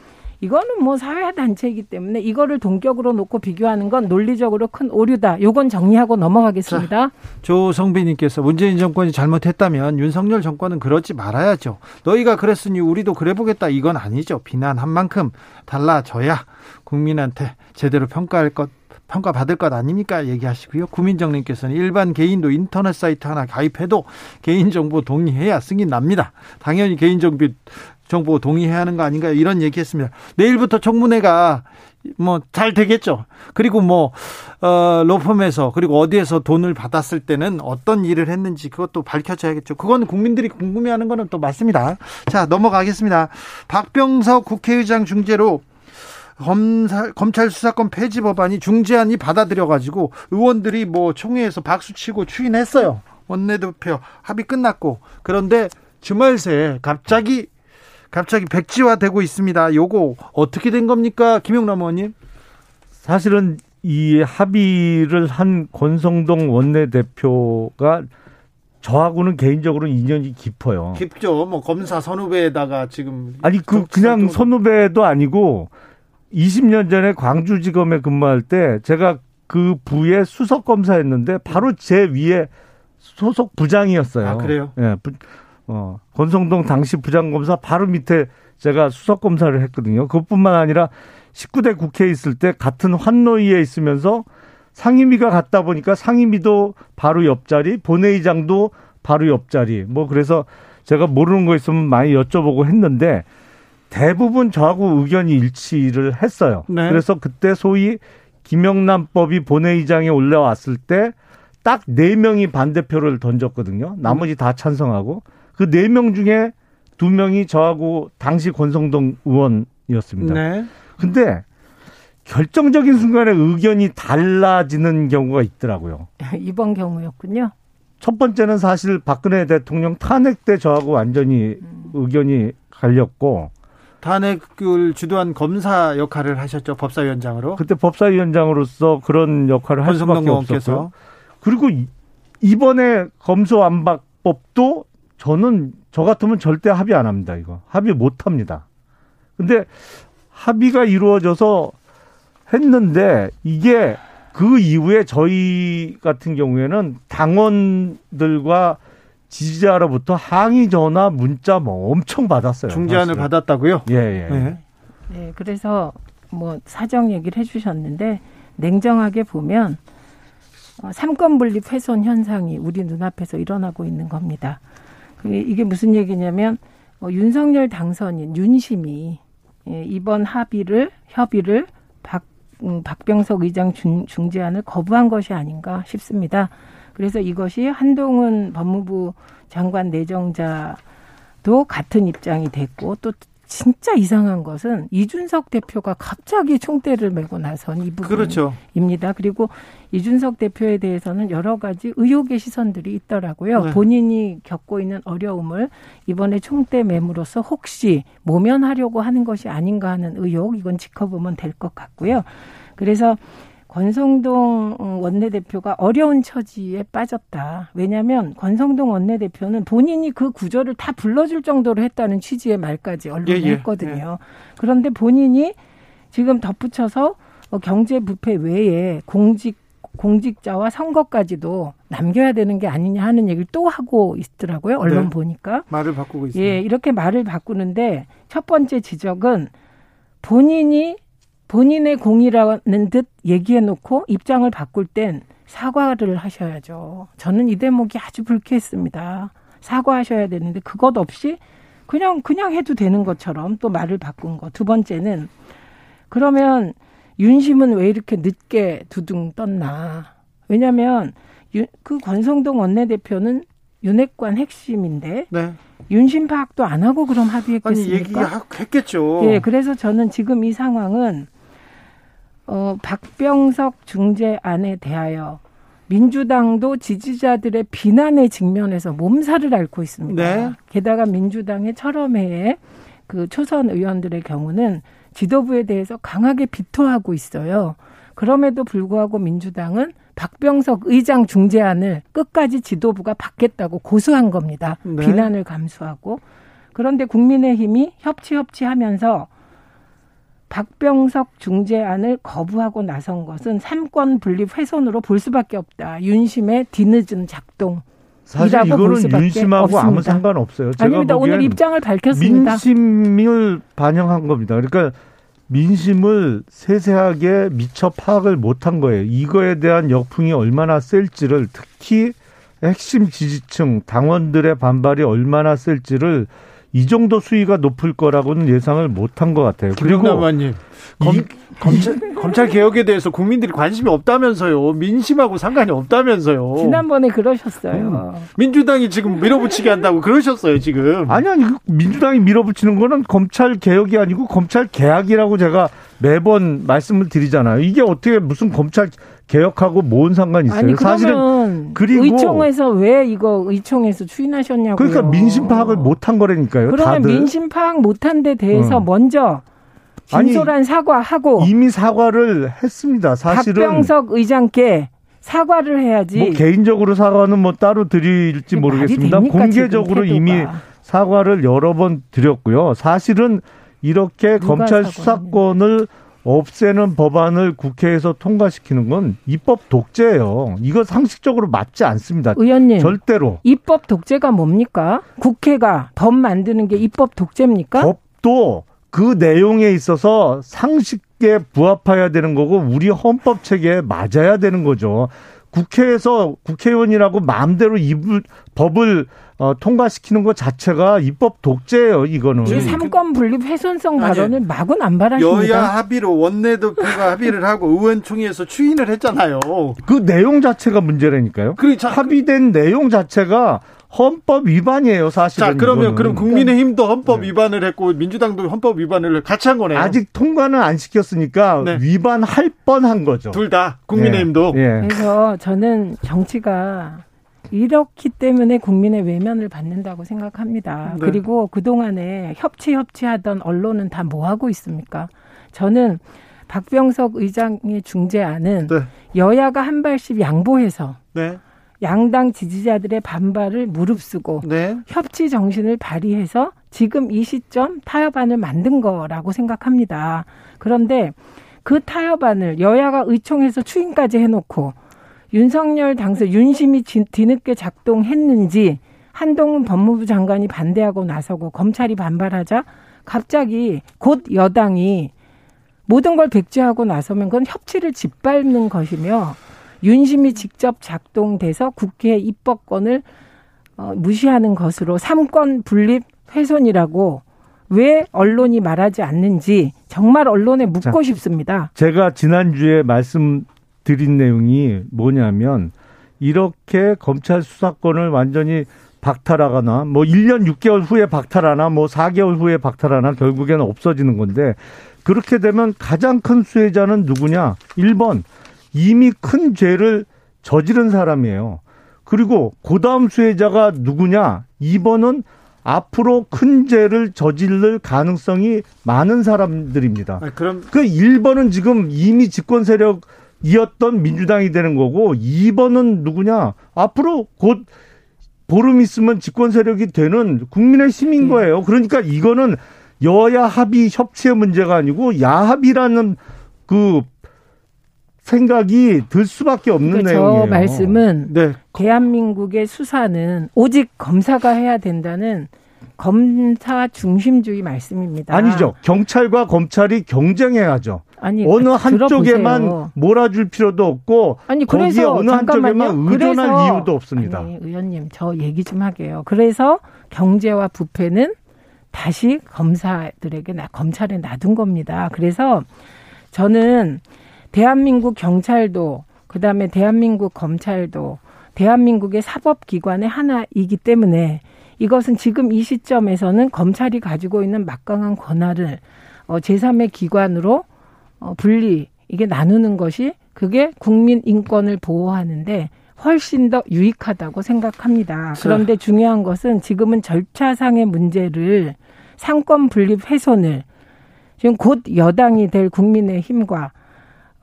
[SPEAKER 5] 이거는 뭐 사회 단체이기 때문에 이거를 동격으로 놓고 비교하는 건 논리적으로 큰 오류다. 요건 정리하고 넘어가겠습니다.
[SPEAKER 1] 조성빈님께서 문재인 정권이 잘못했다면 윤석열 정권은 그러지 말아야죠. 너희가 그랬으니 우리도 그래보겠다. 이건 아니죠. 비난한 만큼 달라져야 국민한테 제대로 평가할 것 평가받을 것 아닙니까? 얘기하시고요. 구민정님께서는 일반 개인도 인터넷 사이트 하나 가입해도 개인정보 동의해야 승인 납니다. 당연히 개인정보 정보 동의해야 하는 거 아닌가요? 이런 얘기 했습니다. 내일부터 청문회가 뭐 잘 되겠죠. 그리고 뭐 어, 로펌에서 그리고 어디에서 돈을 받았을 때는 어떤 일을 했는지 그것도 밝혀져야겠죠. 그건 국민들이 궁금해 하는 거는 또 맞습니다. 자 넘어가겠습니다. 박병석 국회의장 중재로 검사, 검찰 수사권 폐지 법안이 중재안이 받아들여가지고 의원들이 뭐 총회에서 박수치고 추인했어요. 원내대표 합의 끝났고 그런데 주말 새에 갑자기 갑자기 백지화되고 있습니다. 요거 어떻게 된 겁니까, 김용남 의원님?
[SPEAKER 6] 사실은 이 합의를 한 권성동 원내대표가 저하고는 개인적으로 인연이 깊어요.
[SPEAKER 1] 깊죠. 뭐 검사 선후배에다가 지금
[SPEAKER 6] 아니 그 그냥 선후배도 아니고 20년 전에 광주지검에 근무할 때 제가 그 부의 수석 검사였는데 바로 제 위에 소속 부장이었어요.
[SPEAKER 1] 아, 그래요?
[SPEAKER 6] 예. 부, 어, 권성동 당시 부장검사 바로 밑에 제가 수석 검사를 했거든요. 그것뿐만 아니라 19대 국회에 있을 때 같은 환노위에 있으면서 상임위가 갔다 보니까 상임위도 바로 옆자리, 본회의장도 바로 옆자리. 뭐 그래서 제가 모르는 거 있으면 많이 여쭤보고 했는데 대부분 저하고 의견이 일치를 했어요.
[SPEAKER 1] 네.
[SPEAKER 6] 그래서 그때 소위 김영란법이 본회의장에 올라왔을 때 딱 네 명이 반대표를 던졌거든요. 나머지 다 찬성하고 그 네 명 중에 두 명이 저하고 당시 권성동 의원이었습니다.
[SPEAKER 1] 네.
[SPEAKER 6] 근데 결정적인 순간에 의견이 달라지는 경우가 있더라고요.
[SPEAKER 5] 이번 경우였군요.
[SPEAKER 6] 첫 번째는 사실 박근혜 대통령 탄핵 때 저하고 완전히 의견이 갈렸고
[SPEAKER 1] 탄핵을 주도한 검사 역할을 하셨죠 법사위원장으로
[SPEAKER 6] 그때 법사위원장으로서 그런 역할을 할 수밖에 없었고요. 그리고 이- 이번에 검소안박법도 저는 저 같으면 절대 합의 안 합니다. 이거 합의 못 합니다. 근데 합의가 이루어져서 했는데 이게 그 이후에 저희 같은 경우에는 당원들과 지지자로부터 항의 전화 문자 뭐 엄청 받았어요.
[SPEAKER 1] 중재안을
[SPEAKER 6] 사실은.
[SPEAKER 1] 받았다고요?
[SPEAKER 6] 예, 예.
[SPEAKER 1] 네.
[SPEAKER 5] 네, 그래서 뭐 사정 얘기를 해주셨는데 냉정하게 보면 어, 삼권 분립 훼손 현상이 우리 눈앞에서 일어나고 있는 겁니다. 이게 무슨 얘기냐면 어, 윤석열 당선인 윤심이 예, 이번 합의를 협의를 박 음, 박병석 의장 중, 중재안을 거부한 것이 아닌가 싶습니다. 그래서 이것이 한동훈 법무부 장관 내정자도 같은 입장이 됐고 또 진짜 이상한 것은 이준석 대표가 갑자기 총대를 메고 나선 이
[SPEAKER 1] 그렇죠.
[SPEAKER 5] 부분입니다. 그리고 이준석 대표에 대해서는 여러 가지 의혹의 시선들이 있더라고요.
[SPEAKER 1] 네.
[SPEAKER 5] 본인이 겪고 있는 어려움을 이번에 총대 매물로서 혹시 모면하려고 하는 것이 아닌가 하는 의혹 이건 지켜보면 될 것 같고요. 그래서 권성동 원내대표가 어려운 처지에 빠졌다. 왜냐하면 권성동 원내대표는 본인이 그 구조를 다 불러줄 정도로 했다는 취지의 말까지 언론에
[SPEAKER 1] 예, 예,
[SPEAKER 5] 했거든요. 그런데 본인이 지금 덧붙여서 어, 경제 부패 외에 공직 공직자와 선거까지도 남겨야 되는 게 아니냐 하는 얘기를 또 하고 있더라고요. 언론
[SPEAKER 1] 네.
[SPEAKER 5] 보니까.
[SPEAKER 1] 말을 바꾸고 있습니다.
[SPEAKER 5] 예, 이렇게 말을 바꾸는데 첫 번째 지적은 본인이 본인의 공이라는 듯 얘기해 놓고 입장을 바꿀 땐 사과를 하셔야죠. 저는 이 대목이 아주 불쾌했습니다. 사과하셔야 되는데 그것 없이 그냥 그냥 해도 되는 것처럼 또 말을 바꾼 거. 두 번째는 그러면 윤심은 왜 이렇게 늦게 두둥 떴나? 왜냐하면 유- 그 권성동 원내대표는 윤핵관 핵심인데
[SPEAKER 1] 네.
[SPEAKER 5] 윤심 파악도 안 하고 그럼
[SPEAKER 1] 아니
[SPEAKER 5] 합의했겠습니까?
[SPEAKER 1] 얘기했겠죠.
[SPEAKER 5] 예, 그래서 저는 지금 이 상황은 어, 박병석 중재안에 대하여 민주당도 지지자들의 비난에 직면해서 몸살을 앓고 있습니다.
[SPEAKER 1] 네.
[SPEAKER 5] 게다가 민주당의 철험회의 그 초선 의원들의 경우는 지도부에 대해서 강하게 비토하고 있어요. 그럼에도 불구하고 민주당은 박병석 의장 중재안을 끝까지 지도부가 받겠다고 고수한 겁니다.
[SPEAKER 1] 네.
[SPEAKER 5] 비난을 감수하고. 그런데 국민의힘이 협치 협치하면서 박병석 중재안을 거부하고 나선 것은 삼권 분립 훼손으로 볼 수밖에 없다. 윤심의 뒤늦은 작동.
[SPEAKER 6] 사실 이거는 윤심하고 아무
[SPEAKER 5] 없습니다.
[SPEAKER 6] 상관 없어요. 제가
[SPEAKER 5] 아닙니다. 오늘 입장을 밝혔습니다.
[SPEAKER 6] 민심을 반영한 겁니다. 그러니까 민심을 세세하게 미처 파악을 못한 거예요. 이거에 대한 역풍이 얼마나 셀지를 특히 핵심 지지층 당원들의 반발이 얼마나 셀지를 이 정도 수위가 높을 거라고는 예상을 못한 것 같아요. 그리고
[SPEAKER 1] 검,
[SPEAKER 6] 이-
[SPEAKER 1] 검찰, 검찰 개혁에 대해서 국민들이 관심이 없다면서요. 민심하고 상관이 없다면서요.
[SPEAKER 5] 지난번에 그러셨어요.
[SPEAKER 1] 민주당이 지금 밀어붙이게 한다고 그러셨어요, 지금.
[SPEAKER 6] 아니 아니 그 민주당이 밀어붙이는 거는 검찰 개혁이 아니고 검찰 개혁이라고 제가 매번 말씀을 드리잖아요. 이게 어떻게 무슨 검찰 개혁하고 뭔 상관이 있어요?
[SPEAKER 5] 아니
[SPEAKER 6] 사실은 그리고-
[SPEAKER 5] 의총에서 왜 이거 의총에서 추인하셨냐고요.
[SPEAKER 6] 그러니까 민심 파악을 못한 거라니까요.
[SPEAKER 5] 그러면
[SPEAKER 6] 다들
[SPEAKER 5] 민심 파악 못한 데 대해서
[SPEAKER 6] 어.
[SPEAKER 5] 먼저
[SPEAKER 6] 아니,
[SPEAKER 5] 진솔한 사과하고
[SPEAKER 6] 이미 사과를 했습니다. 사실은
[SPEAKER 5] 박병석 의장께 사과를 해야지.
[SPEAKER 6] 뭐 개인적으로 사과는 뭐 따로 드릴지 모르겠습니다.
[SPEAKER 5] 됩니까,
[SPEAKER 6] 공개적으로 이미. 사과를 여러 번 드렸고요. 사실은 이렇게 검찰 수사권을 없애는 법안을 국회에서 통과시키는 건 입법 독재예요. 이거 상식적으로 맞지 않습니다.
[SPEAKER 5] 의원님
[SPEAKER 6] 절대로.
[SPEAKER 5] 입법 독재가 뭡니까? 국회가 법 만드는 게 입법 독재입니까?
[SPEAKER 6] 법도 그 내용에 있어서 상식에 부합해야 되는 거고 우리 헌법 체계에 맞아야 되는 거죠. 국회에서 국회의원이라고 마음대로 이 법을 어, 통과시키는 것 자체가 입법 독재예요. 이거는.
[SPEAKER 5] 이 삼권 분립 훼손성 발언을 마구 남발하십니다.
[SPEAKER 1] 여야 합의로 원내대표가 합의를 하고 의원총회에서 추인을 했잖아요.
[SPEAKER 6] 그 내용 자체가 문제라니까요.
[SPEAKER 1] 그래, 자,
[SPEAKER 6] 합의된 내용 자체가 헌법 위반이에요. 사실은.
[SPEAKER 1] 자, 그러면
[SPEAKER 6] 이거는.
[SPEAKER 1] 그럼 국민의힘도 헌법 위반을 했고 민주당도 헌법 위반을 같이 한 거네요.
[SPEAKER 6] 아직 통과는 안 시켰으니까
[SPEAKER 1] 네.
[SPEAKER 6] 위반할 뻔한 거죠.
[SPEAKER 1] 둘 다 국민의힘도
[SPEAKER 6] 예. 예.
[SPEAKER 5] 그래서 저는 정치가 이렇기 때문에 국민의 외면을 받는다고 생각합니다.
[SPEAKER 1] 네.
[SPEAKER 5] 그리고 그동안에 협치 협치하던 언론은 다 뭐 하고 있습니까? 저는 박병석 의장의 중재안은
[SPEAKER 1] 네.
[SPEAKER 5] 여야가 한 발씩 양보해서
[SPEAKER 1] 네.
[SPEAKER 5] 양당 지지자들의 반발을 무릅쓰고
[SPEAKER 1] 네.
[SPEAKER 5] 협치 정신을 발휘해서 지금 이 시점 타협안을 만든 거라고 생각합니다. 그런데 그 타협안을 여야가 의총에서 추인까지 해놓고 윤석열 당선 윤심이 지- 뒤늦게 작동했는지 한동훈 법무부 장관이 반대하고 나서고 검찰이 반발하자 갑자기 곧 여당이 모든 걸 백지화하고 나서면 그건 협치를 짓밟는 것이며 윤심이 직접 작동돼서 국회 입법권을 어, 무시하는 것으로 삼권 분립 훼손이라고 왜 언론이 말하지 않는지 정말 언론에 묻고 싶습니다.
[SPEAKER 6] 제가 지난주에 말씀 드린 내용이 뭐냐면 이렇게 검찰 수사권을 완전히 박탈하거나 뭐 1년 6개월 후에 박탈하나 뭐 4개월 후에 박탈하나 결국에는 없어지는 건데 그렇게 되면 가장 큰 수혜자는 누구냐? 1번 이미 큰 죄를 저지른 사람이에요. 그리고 그다음 수혜자가 누구냐? 2번은 앞으로 큰 죄를 저지를 가능성이 많은 사람들입니다.
[SPEAKER 1] 아, 그럼
[SPEAKER 6] 그 1번은 지금 이미 집권 세력 이었던 민주당이 되는 거고 2번은 누구냐? 앞으로 곧 보름 있으면 집권 세력이 되는 국민의 힘인
[SPEAKER 5] 네.
[SPEAKER 6] 거예요. 그러니까 이거는 여야 합의 협치의 문제가 아니고 야합이라는 그 생각이 들 수밖에 없는
[SPEAKER 5] 그러니까
[SPEAKER 6] 내용이에요.
[SPEAKER 5] 저 말씀은
[SPEAKER 1] 네.
[SPEAKER 5] 대한민국의 수사는 오직 검사가 해야 된다는 검사 중심주의 말씀입니다.
[SPEAKER 6] 아니죠. 경찰과 검찰이 경쟁해야죠.
[SPEAKER 5] 아니
[SPEAKER 6] 어느 한쪽에만
[SPEAKER 5] 들어보세요.
[SPEAKER 6] 몰아줄 필요도 없고
[SPEAKER 5] 아니
[SPEAKER 6] 거기에
[SPEAKER 5] 그래서
[SPEAKER 6] 어느
[SPEAKER 5] 잠깐만요.
[SPEAKER 6] 한쪽에만 의존할
[SPEAKER 5] 그래서-
[SPEAKER 6] 이유도 없습니다.
[SPEAKER 5] 아니, 의원님 저 얘기 좀 하게요. 그래서 경제와 부패는 다시 검사들에게 나, 검찰에 놔둔 겁니다. 그래서 저는 대한민국 경찰도 그다음에 대한민국 검찰도 대한민국의 사법기관의 하나이기 때문에 이것은 지금 이 시점에서는 검찰이 가지고 있는 막강한 권한을 어, 제3의 기관으로 어, 분리 이게 나누는 것이 그게 국민 인권을 보호하는데 훨씬 더 유익하다고 생각합니다. 그런데 중요한 것은 지금은 절차상의 문제를 삼권 분립 훼손을 지금 곧 여당이 될 국민의 힘과 어,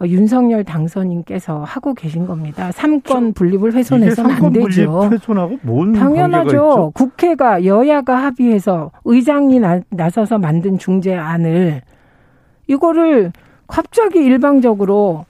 [SPEAKER 5] 윤석열 당선인께서 하고 계신 겁니다. 삼권 분립을
[SPEAKER 6] 이게
[SPEAKER 5] 훼손해서는 안 되죠.
[SPEAKER 6] 훼손하고 뭔
[SPEAKER 5] 당연하죠. 국회가 여야가 합의해서 의장이 나, 나서서 만든 중재안을 이거를 갑자기 일방적으로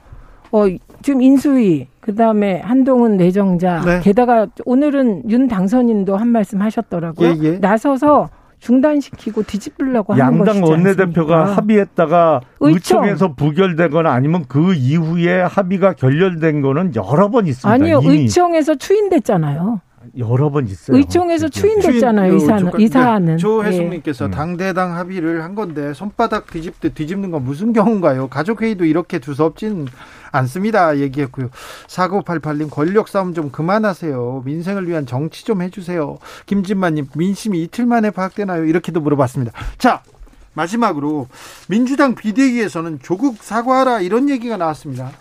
[SPEAKER 5] 어 지금 인수위 그다음에 한동훈 내정자
[SPEAKER 1] 네.
[SPEAKER 5] 게다가 오늘은 윤 당선인도 한 말씀 하셨더라고요.
[SPEAKER 1] 예, 예.
[SPEAKER 5] 나서서 중단시키고 뒤집으려고 하는
[SPEAKER 6] 양당
[SPEAKER 5] 것이지
[SPEAKER 6] 원내대표가
[SPEAKER 5] 않습니까?
[SPEAKER 6] 합의했다가
[SPEAKER 5] 의총.
[SPEAKER 6] 의총 에서 부결되거나 아니면 그 이후에 합의가 결렬된 거는 여러 번 있습니다.
[SPEAKER 5] 아니요
[SPEAKER 6] 이미
[SPEAKER 5] 의총에서 추인됐잖아요.
[SPEAKER 6] 여러 번 있어요.
[SPEAKER 5] 의총에서. 추인됐잖아요. 이
[SPEAKER 1] 추인-
[SPEAKER 5] 사안
[SPEAKER 1] 요-
[SPEAKER 5] 이 사안은
[SPEAKER 1] 네. 조
[SPEAKER 5] 예.
[SPEAKER 1] 당대당 합의를 한 건데 손바닥 뒤집듯 뒤집는 건 무슨 경우인가요? 가족회의도 이렇게 두서없진 않습니다. 얘기했고요. 4988님 권력 싸움 좀 그만하세요. 민생을 위한 정치 좀 해주세요. 김진만님 민심이 이틀 만에 파악되나요? 이렇게도 물어봤습니다. 자 마지막으로 민주당 비대위에서는 조국 사과하라 이런 얘기가 나왔습니다.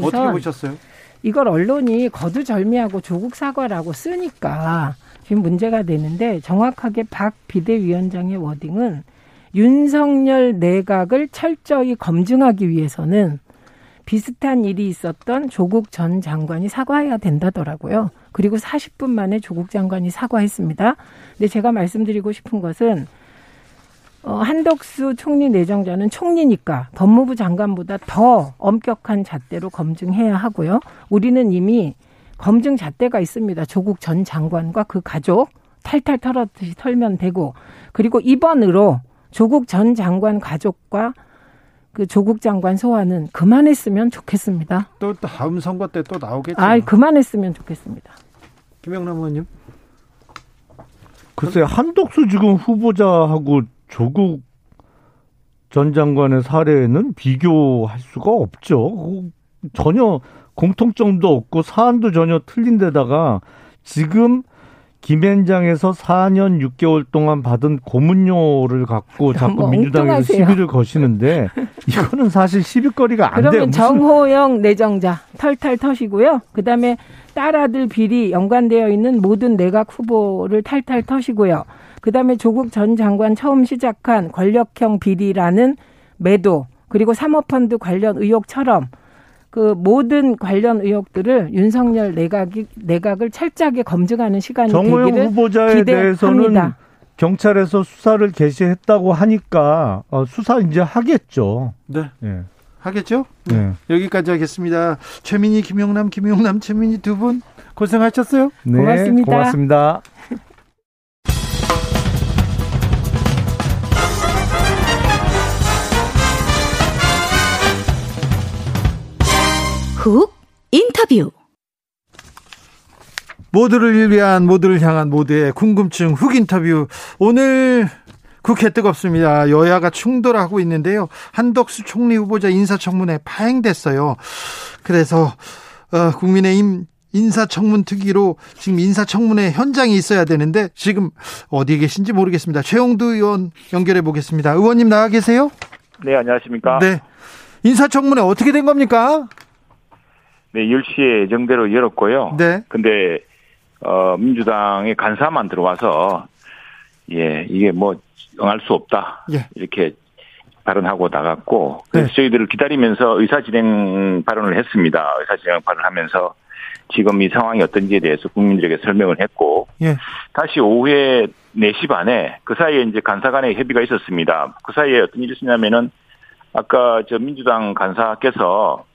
[SPEAKER 1] 어떻게 보셨어요?
[SPEAKER 5] 이걸 언론이 거두절미하고 조국 사과라고 쓰니까 지금 문제가 되는데 정확하게 박 비대위원장의 워딩은 윤석열 내각을 철저히 검증하기 위해서는 비슷한 일이 있었던 조국 전 장관이 사과해야 된다더라고요. 그리고 40분 만에 조국 장관이 사과했습니다. 근데 제가 말씀드리고 싶은 것은 어, 한덕수 총리 내정자는 총리니까 법무부 장관보다 더 엄격한 잣대로 검증해야 하고요. 우리는 이미 검증 잣대가 있습니다. 조국 전 장관과 그 가족 탈탈 털었듯이 털면 되고 그리고 이번으로 조국 전 장관 가족과 그 조국 장관 소환은 그만했으면 좋겠습니다.
[SPEAKER 1] 또 다음 선거 때 또 나오겠죠.
[SPEAKER 5] 아, 그만했으면 좋겠습니다.
[SPEAKER 1] 김영남 의원님.
[SPEAKER 6] 글쎄 한덕수 지금 후보자하고 조국 전 장관의 사례는 비교할 수가 없죠. 전혀 공통점도 없고 사안도 전혀 틀린 데다가 지금 김현장에서 4년 6개월 동안 받은 고문료를 갖고 자꾸 민주당에서. 시비를 거시는데 이거는 사실 시비거리가 안 돼요.
[SPEAKER 5] 그러면 정호영 내정자 털털 터시고요. 그다음에 딸아들 비리 연관되어 있는 모든 내각 후보를 탈탈 터시고요. 그다음에 조국 전 장관 처음 시작한 권력형 비리라는 매도 그리고 사모펀드 관련 의혹처럼 그 모든 관련 의혹들을 윤석열 내각이 내각을 철저하게 검증하는 시간이
[SPEAKER 6] 정호영
[SPEAKER 5] 되기를
[SPEAKER 6] 후보자에 대해서는
[SPEAKER 5] 기대합니다.
[SPEAKER 6] 경찰에서 수사를 개시했다고 하니까 어, 수사 이제 하겠죠.
[SPEAKER 1] 네.
[SPEAKER 6] 예.
[SPEAKER 1] 하겠죠?
[SPEAKER 6] 네.
[SPEAKER 1] 여기까지 하겠습니다. 최민희, 김용남, 김용남, 최민희 두 분 고생하셨어요.
[SPEAKER 6] 네,
[SPEAKER 5] 고맙습니다.
[SPEAKER 6] 고맙습니다.
[SPEAKER 2] 훅 인터뷰.
[SPEAKER 1] 모두를 위한 모두를 향한 모두의 궁금증 훅 인터뷰. 오늘 국회 뜨겁습니다. 여야가 충돌하고 있는데요. 한덕수 총리 후보자 인사청문회 파행됐어요. 그래서 어, 국민의힘 인사청문 특위로 지금 인사청문회 현장에 있어야 되는데 지금 어디에 계신지 모르겠습니다. 최용두 의원 연결해 보겠습니다. 의원님 나와 계세요?
[SPEAKER 7] 네, 안녕하십니까?
[SPEAKER 1] 네. 인사청문회 어떻게 된 겁니까?
[SPEAKER 7] 네, 10시에 예정대로 열었고요.
[SPEAKER 1] 네.
[SPEAKER 7] 근데 어 민주당의 간사만 들어와서 예, 이게 뭐 응할 수 없다.
[SPEAKER 1] 예.
[SPEAKER 7] 이렇게 발언하고 나갔고 그래서
[SPEAKER 1] 네.
[SPEAKER 7] 저희들을 기다리면서 의사 진행 발언을 했습니다. 의사 진행 발언을 하면서 지금 이 상황이 어떤지에 대해서 국민들에게 설명을 했고
[SPEAKER 1] 예.
[SPEAKER 7] 다시 오후에 4시 반에 그 사이에 이제 간사 간의 협의가 있었습니다. 그 사이에 어떤 일이 있었냐면은 아까 저 민주당 간사께서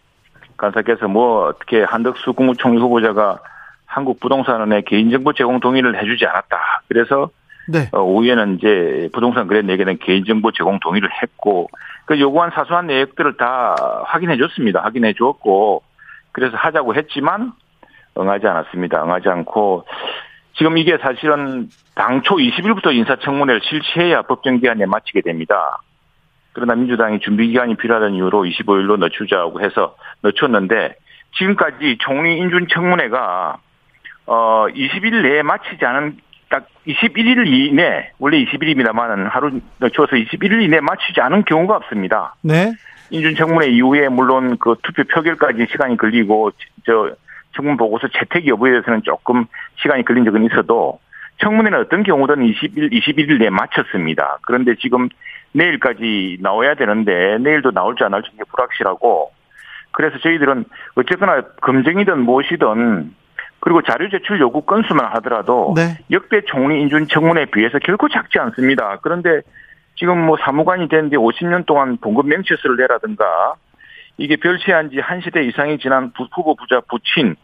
[SPEAKER 7] 간사께서 뭐 어떻게 한덕수 국무총리 후보자가 한국 부동산원에 개인정보 제공 동의를 해주지 않았다. 그래서
[SPEAKER 1] 네.
[SPEAKER 7] 어, 오후에는 이제 부동산 거래 내게는 개인정보 제공 동의를 했고 그 요구한 사소한 내역들을 다 확인해 줬습니다. 확인해 주었고 그래서 하자고 했지만 응하지 않았습니다. 응하지 않고 지금 이게 사실은 당초 20일부터 인사청문회를 실시해야 법정 기한에 마치게 됩니다. 그러나 민주당이 준비 기간이 필요하다는 이유로 25일로 늦추자고 해서 늦췄는데 지금까지 총리 인준 청문회가 어 20일 내에 마치지 않은 딱 21일 이내 원래 20일입니다만은 하루 늦춰서 21일 이내 마치지 않은 경우가 없습니다.
[SPEAKER 1] 네.
[SPEAKER 7] 인준 청문회 이후에 물론 그 투표 표결까지 시간이 걸리고 저 청문 보고서 채택 여부에 대해서는 조금 시간이 걸린 적은 있어도 청문회는 어떤 경우든 20일 21일 내에 마쳤습니다. 그런데 지금 내일까지 나와야 되는데 내일도 나올지 안 나올지 불확실하고 그래서 저희들은 어쨌거나 검증이든 무엇이든 그리고 자료 제출 요구 건수만 하더라도
[SPEAKER 1] 네.
[SPEAKER 7] 역대 총리 인준 청문회에 비해서 결코 작지 않습니다. 그런데 지금 뭐 사무관이 됐는데 50년 동안 봉급 명치수를 내라든가 이게 별세한 지 한 시대 이상이 지난 부- 후보 부자 부친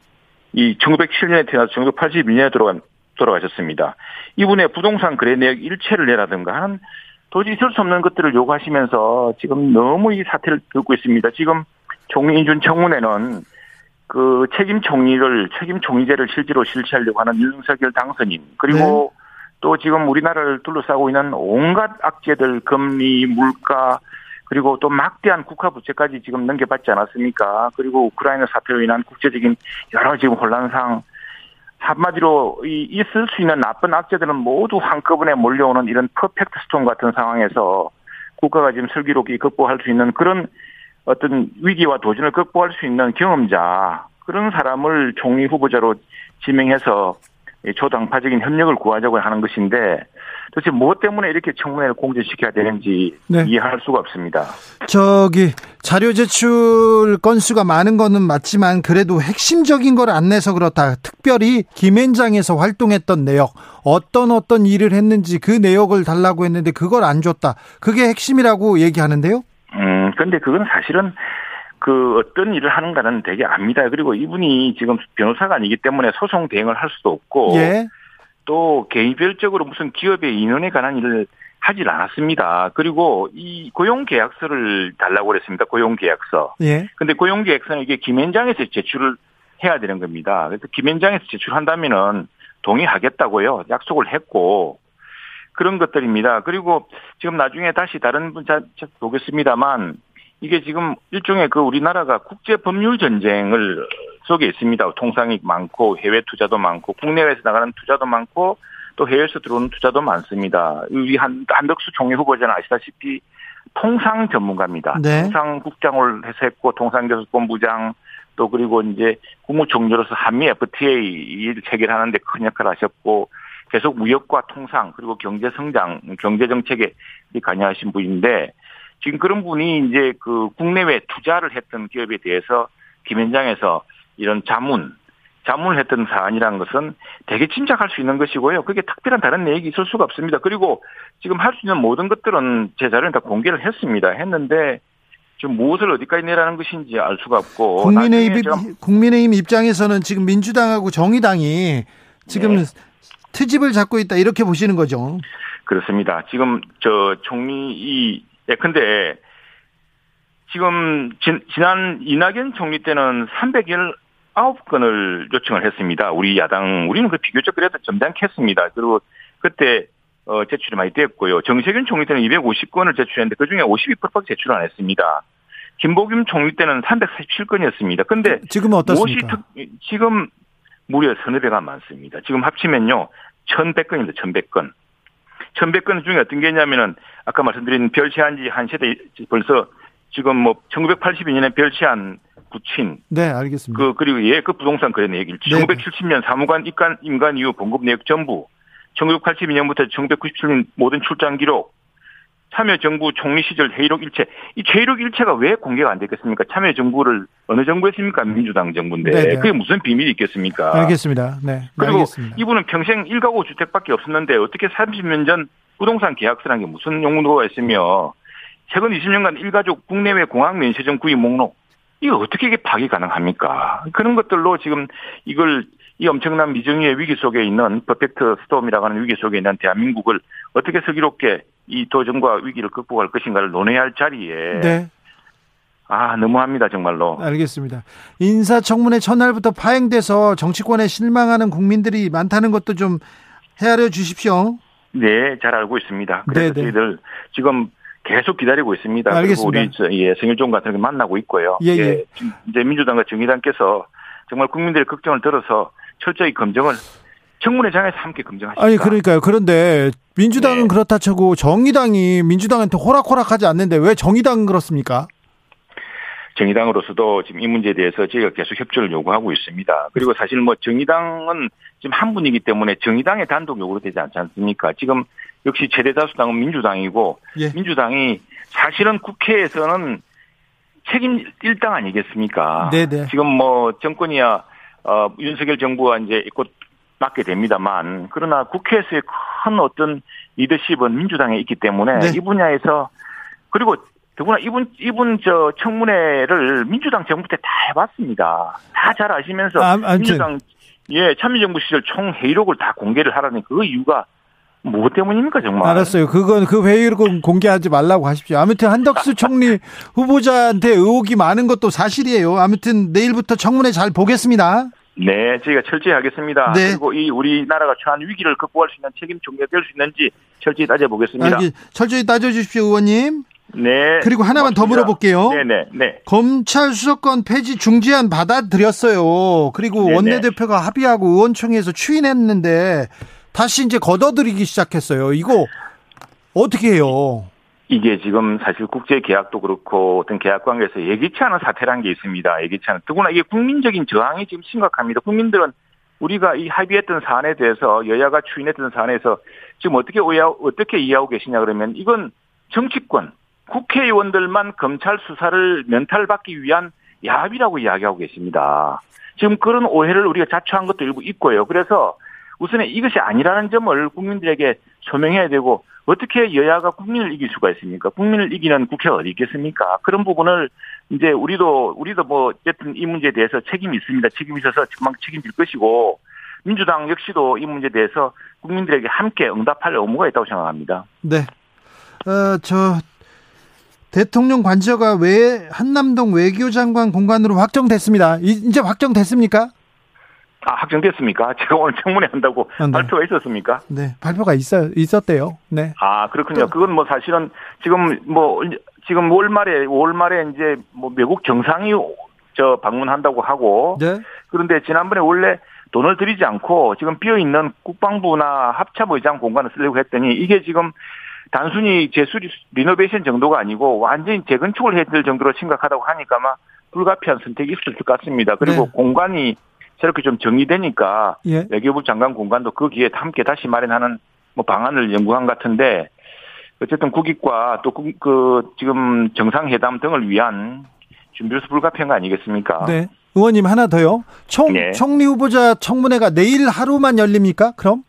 [SPEAKER 7] 이 1907년에 태어나서 1982년에 돌아간, 돌아가셨습니다. 이분의 부동산 거래 내역 일체를 내라든가 하는 도저히 있을 수 없는 것들을 요구하시면서 지금 너무 이 사태를 겪고 있습니다. 지금 총리 인준 청문회는 그 책임 총리를 책임 총리제를 실제로 실시하려고 하는 윤석열 당선인 그리고 또 지금 우리나라를 둘러싸고 있는 온갖 악재들 금리 물가 그리고 또 막대한 국가 부채까지 지금 넘겨받지 않았습니까? 그리고 우크라이나 사태로 인한 국제적인 여러 지금 혼란상 한마디로 이 있을 수 있는 나쁜 악재들은 모두 한꺼번에 몰려오는 이런 퍼펙트 스톰 같은 상황에서 국가가 지금 슬기롭게 극복할 수 있는 그런 어떤 위기와 도전을 극복할 수 있는 경험자 그런 사람을 총리 후보자로 지명해서 이 초당파적인 협력을 구하자고 하는 것인데 도대체 무엇 때문에 이렇게 청문회를 공개시켜야 되는지
[SPEAKER 1] 네.
[SPEAKER 7] 이해할 수가 없습니다.
[SPEAKER 1] 저기 자료 제출 건수가 많은 거는 맞지만 그래도 핵심적인 걸 안 내서 그렇다. 특별히 김앤장에서 활동했던 내역, 어떤 어떤 일을 했는지 그 내역을 달라고 했는데 그걸 안 줬다. 그게 핵심이라고 얘기하는데요.
[SPEAKER 7] 음, 근데 그건 사실은 그 어떤 일을 하는가는 되게 압니다. 그리고 이분이 지금 변호사가 아니기 때문에 소송 대행을 할 수도 없고
[SPEAKER 1] 예.
[SPEAKER 7] 또 개인별적으로 무슨 기업의 인원에 관한 일을 하질 않았습니다. 그리고 이 고용 계약서를 달라고 그랬습니다. 고용 계약서.
[SPEAKER 1] 예.
[SPEAKER 7] 근데 고용 계약서는 이게 김현장에서 제출을 해야 되는 겁니다. 그래서 김현장에서 제출한다면은 동의하겠다고요. 약속을 했고 그런 것들입니다. 그리고 지금 나중에 다시 다른 분 자, 자- 보겠습니다만 이게 지금 일종의 그 우리나라가 국제 법률 전쟁을 속에 있습니다. 통상이 많고 해외 투자도 많고 국내외에서 나가는 투자도 많고 또 해외에서 들어오는 투자도 많습니다. 우리 한 한덕수 총리 후보자는 아시다시피 통상 전문가입니다.
[SPEAKER 1] 네.
[SPEAKER 7] 통상 국장을 해서 했고 통상 교섭본부장 또 그리고 이제 국무총리로서 한미 FTA를 체결하는데 큰 역할을 하셨고 계속 무역과 통상 그리고 경제 성장, 경제 정책에 관여하신 분인데 지금 그런 분이 이제 그 국내외 투자를 했던 기업에 대해서 김현장에서 이런 자문, 자문을 했던 사안이라는 것은 되게 짐작할 수 있는 것이고요. 그게 특별한 다른 내역이 있을 수가 없습니다. 그리고 지금 할 수 있는 모든 것들은 제 자료는 다 공개를 했습니다. 했는데 지금 무엇을 어디까지 내라는 것인지 알 수가 없고
[SPEAKER 1] 국민의힘, 국민의힘 입장에서는 지금 민주당하고 정의당이 지금
[SPEAKER 7] 네.
[SPEAKER 1] 트집을 잡고 있다 이렇게 보시는 거죠.
[SPEAKER 7] 그렇습니다. 지금 저 총리 이 예컨대 지금 진, 지난 이낙연 총리 때는 319건을 요청을 했습니다. 우리 야당 우리는 그 비교적 그래도 점잖겠습니다. 그리고 그때 어, 제출이 많이 됐고요. 정세균 총리 때는 250건을 제출했는데 그중에 52%밖에 제출 안 했습니다. 김복윤 총리 때는 347건이었습니다. 근데
[SPEAKER 1] 지금은 어떻습니까?
[SPEAKER 7] 특, 지금 무려 서너 배가 많습니다. 지금 합치면요. 1100건입니다. 1100건. 1100건 중에 어떤 게 있냐면은 아까 말씀드린 별세한 지 한 세대 벌써 지금 뭐 1982년에 별세한 부친
[SPEAKER 1] 네, 알겠습니다.
[SPEAKER 7] 그 그리고 예 그 부동산 거래 내역 일치
[SPEAKER 1] 네.
[SPEAKER 7] 1970년 사무관 입간 임관 이후 봉급 내역 전부 1982년부터 1997년 모든 출장 기록 참여정부 총리 시절 회의록 일체. 이 회의록 일체가 왜 공개가 안 됐겠습니까? 참여정부를 어느 정부 했습니까? 민주당 정부인데.
[SPEAKER 1] 네네.
[SPEAKER 7] 그게 무슨 비밀이 있겠습니까?
[SPEAKER 1] 알겠습니다. 네.
[SPEAKER 7] 그리고
[SPEAKER 1] 알겠습니다.
[SPEAKER 7] 이분은 평생 1가구 주택밖에 없었는데 어떻게 30년 전 부동산 계약서라는 게 무슨 용도가 있으며 최근 20년간 일가족 국내외 공항 면세점 구입 목록 이거 어떻게 이게 파기 가능합니까? 그런 것들로 지금 이걸 이 엄청난 미정의의 위기 속에 있는 퍼펙트 스톰이라고 하는 위기 속에 있는 대한민국을 어떻게 슬기롭게 이 도전과 위기를 극복할 것인가를 논해야 할 자리에
[SPEAKER 1] 네.
[SPEAKER 7] 아 너무합니다 정말로
[SPEAKER 1] 알겠습니다. 인사청문회 첫날부터 파행돼서 정치권에 실망하는 국민들이 많다는 것도 좀 헤아려 주십시오.
[SPEAKER 7] 네 잘 알고 있습니다. 그래서
[SPEAKER 1] 네네.
[SPEAKER 7] 저희들 지금 계속 기다리고 있습니다.
[SPEAKER 1] 알겠습니다.
[SPEAKER 7] 그리고 우리 저, 예, 성일종 같은 게 만나고 있고요.
[SPEAKER 1] 예, 예.
[SPEAKER 7] 지금 이제 민주당과 정의당께서 정말 국민들의 걱정을 들어서 철저히 검증을 청문회장에서 함께 검증하십니다.
[SPEAKER 1] 아니 그러니까요. 그런데 민주당은
[SPEAKER 7] 네.
[SPEAKER 1] 그렇다 쳐고 정의당이 민주당한테 호락호락하지 않는데 왜 정의당은 그렇습니까?
[SPEAKER 7] 정의당으로서도 지금 이 문제에 대해서 저희가 계속 협조를 요구하고 있습니다. 그리고 사실 뭐 정의당은 지금 한 분이기 때문에 정의당의 단독 요구로 되지 않지 않습니까? 지금 역시 최대 다수당은 민주당이고
[SPEAKER 1] 예.
[SPEAKER 7] 민주당이 사실은 국회에서는 책임 일당 아니겠습니까?
[SPEAKER 1] 네네.
[SPEAKER 7] 지금 뭐 정권이야 어, 윤석열 정부와 이제 곧 맡게 됩니다만 그러나 국회에서의 큰 어떤 리더십은 민주당에 있기 때문에
[SPEAKER 1] 네.
[SPEAKER 7] 이 분야에서 그리고 더구나 이분 이분 저 청문회를 민주당 정부 때 다 해봤습니다. 다 잘 아시면서
[SPEAKER 1] 아, 아무튼.
[SPEAKER 7] 민주당 예 참여정부 시절 총 회의록을 다 공개를 하라는 그 이유가 뭐 때문입니까 정말?
[SPEAKER 1] 알았어요. 그건 그 회의를 공- 공개하지 말라고 하십시오. 아무튼 한덕수 총리 후보자한테 의혹이 많은 것도 사실이에요. 아무튼 내일부터 청문회 잘 보겠습니다.
[SPEAKER 7] 네, 저희가 철저히 하겠습니다.
[SPEAKER 1] 네.
[SPEAKER 7] 그리고 이 우리나라가 처한 위기를 극복할 수 있는 책임 종결될 수 있는지 철저히 따져보겠습니다.
[SPEAKER 1] 알기- 철저히 따져주십시오, 의원님.
[SPEAKER 7] 네.
[SPEAKER 1] 그리고 하나만 더
[SPEAKER 7] 고맙습니다.
[SPEAKER 1] 물어볼게요.
[SPEAKER 7] 네네, 네.
[SPEAKER 1] 검찰 수사권 폐지 중지안 받아들였어요. 그리고
[SPEAKER 7] 네네.
[SPEAKER 1] 원내대표가 합의하고 의원총회에서 추인했는데 다시 이제 걷어들이기 시작했어요. 이거 어떻게 해요?
[SPEAKER 7] 이게 지금 사실 국제 계약도 그렇고 어떤 계약 관계에서 예기치 않은 사태라는 게 있습니다. 예기치 않은. 더구나 이게 국민적인 저항이 지금 심각합니다. 국민들은 우리가 이 합의했던 사안에 대해서 여야가 추인했던 사안에서 지금 어떻게 오야, 어떻게 이해하고 계시냐 그러면 이건 정치권, 국회의원들만 검찰 수사를 면탈받기 위한 야합이라고 이야기하고 계십니다. 지금 그런 오해를 우리가 자초한 것도 일부 있고요. 그래서 우선 이것이 아니라는 점을 국민들에게 소명해야 되고 어떻게 여야가 국민을 이길 수가 있습니까? 국민을 이기는 국회가 어디 있겠습니까? 그런 부분을 이제 우리도 우리도 뭐 어쨌든 이 문제에 대해서 책임이 있습니다. 책임이 있어서 금방 책임질 것이고 민주당 역시도 이 문제에 대해서 국민들에게 함께 응답할 의무가 있다고 생각합니다.
[SPEAKER 1] 네. 어, 저, 대통령 관저가 왜 한남동 외교장관 공간으로 확정됐습니다. 이- 이제 확정됐습니까?
[SPEAKER 7] 아 확정됐습니까? 제가 오늘 청문회 한다고
[SPEAKER 1] 아, 네.
[SPEAKER 7] 발표가 있었습니까?
[SPEAKER 1] 네, 발표가 있어, 있었대요. 네.
[SPEAKER 7] 아 그렇군요. 그건 뭐 사실은 지금 뭐 지금 월말에 월말에 이제 뭐 외국 정상이 저 방문한다고 하고
[SPEAKER 1] 네.
[SPEAKER 7] 그런데 지난번에 원래 돈을 들이지 않고 지금 비어 있는 국방부나 합참의장 공간을 쓰려고 했더니 이게 지금 단순히 재수리 리노베이션 정도가 아니고 완전히 재건축을 해야 될 정도로 심각하다고 하니까 아마 불가피한 선택이 있을 것 같습니다. 그리고
[SPEAKER 1] 네.
[SPEAKER 7] 공간이 저렇게 좀 정리되니까
[SPEAKER 1] 예.
[SPEAKER 7] 외교부 장관 공간도 거기에 함께 다시 마련하는 뭐 방안을 연구한 것 같은데 어쨌든 국익과 또 그 지금 정상회담 등을 위한 준비로서 불가피한 거 아니겠습니까?
[SPEAKER 1] 네. 의원님 하나 더요. 총,
[SPEAKER 7] 네.
[SPEAKER 1] 총리 후보자 청문회가 내일 하루만 열립니까? 그럼?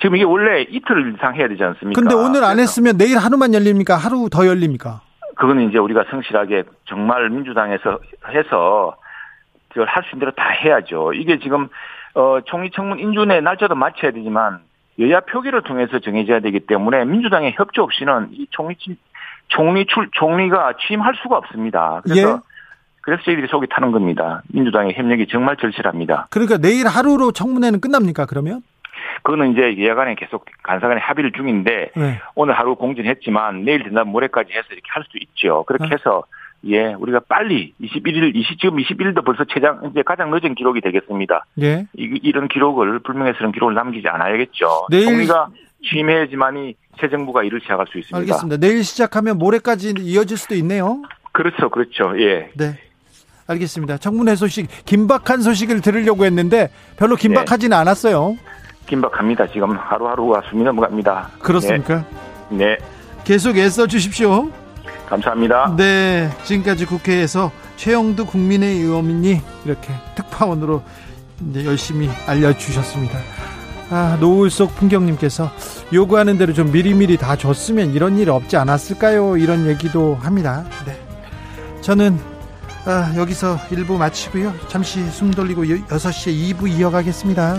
[SPEAKER 7] 지금 이게 원래 이틀 이상 해야 되지 않습니까?
[SPEAKER 1] 근데 오늘 안 했으면 내일 하루만 열립니까? 하루 더 열립니까?
[SPEAKER 7] 그거는 이제 우리가 성실하게 정말 민주당에서 해서 그걸 할 수 있는 대로 다 해야죠. 이게 지금 어 총리 청문 인준의 날짜도 맞춰야 되지만 여야 표기를 통해서 정해져야 되기 때문에 민주당의 협조 없이는 이 총리 침- 총리 출 총리가 취임할 수가 없습니다. 그래서
[SPEAKER 1] 예.
[SPEAKER 7] 그래서 저희들이 속이 타는 겁니다. 민주당의 협력이 정말 절실합니다.
[SPEAKER 1] 그러니까 내일 하루로 청문회는 끝납니까? 그러면?
[SPEAKER 7] 그거는 이제 여야 간에 계속 간사간에 합의를 중인데
[SPEAKER 1] 네.
[SPEAKER 7] 오늘 하루 공진했지만 내일 된다면 모레까지 해서 이렇게 할 수도 있죠. 그렇게
[SPEAKER 1] 아.
[SPEAKER 7] 해서 예 우리가 빨리 21일 20 지금 21일도 벌써 최장 이제 가장 늦은 기록이 되겠습니다.
[SPEAKER 1] 예.
[SPEAKER 7] 이, 이런 기록을 불명예스러운 기록을 남기지 않아야겠죠.
[SPEAKER 1] 내일-
[SPEAKER 7] 총리가 취임해야지만이 새 정부가 일을 시작할 수 있습니다.
[SPEAKER 1] 알겠습니다. 내일 시작하면 모레까지 이어질 수도 있네요.
[SPEAKER 7] 그렇죠, 그렇죠. 예.
[SPEAKER 1] 네. 알겠습니다. 청문회 소식, 긴박한 소식을 들으려고 했는데 별로 긴박하지는 않았어요.
[SPEAKER 7] 긴박합니다. 지금 하루하루가 숨이 넘어갑니다.
[SPEAKER 1] 그렇습니까?
[SPEAKER 7] 네. 네.
[SPEAKER 1] 계속 애써 주십시오.
[SPEAKER 7] 감사합니다.
[SPEAKER 1] 네, 지금까지 국회에서 최영두 국민의 의원이 이렇게 특파원으로 이제 열심히 알려주셨습니다. 아, 노을 속 풍경님께서 요구하는 대로 좀 미리미리 다 줬으면 이런 일 없지 않았을까요? 이런 얘기도 합니다. 네. 저는 아, 여기서 1부 마치고요. 잠시 숨 돌리고 6시에 2부 이어가겠습니다.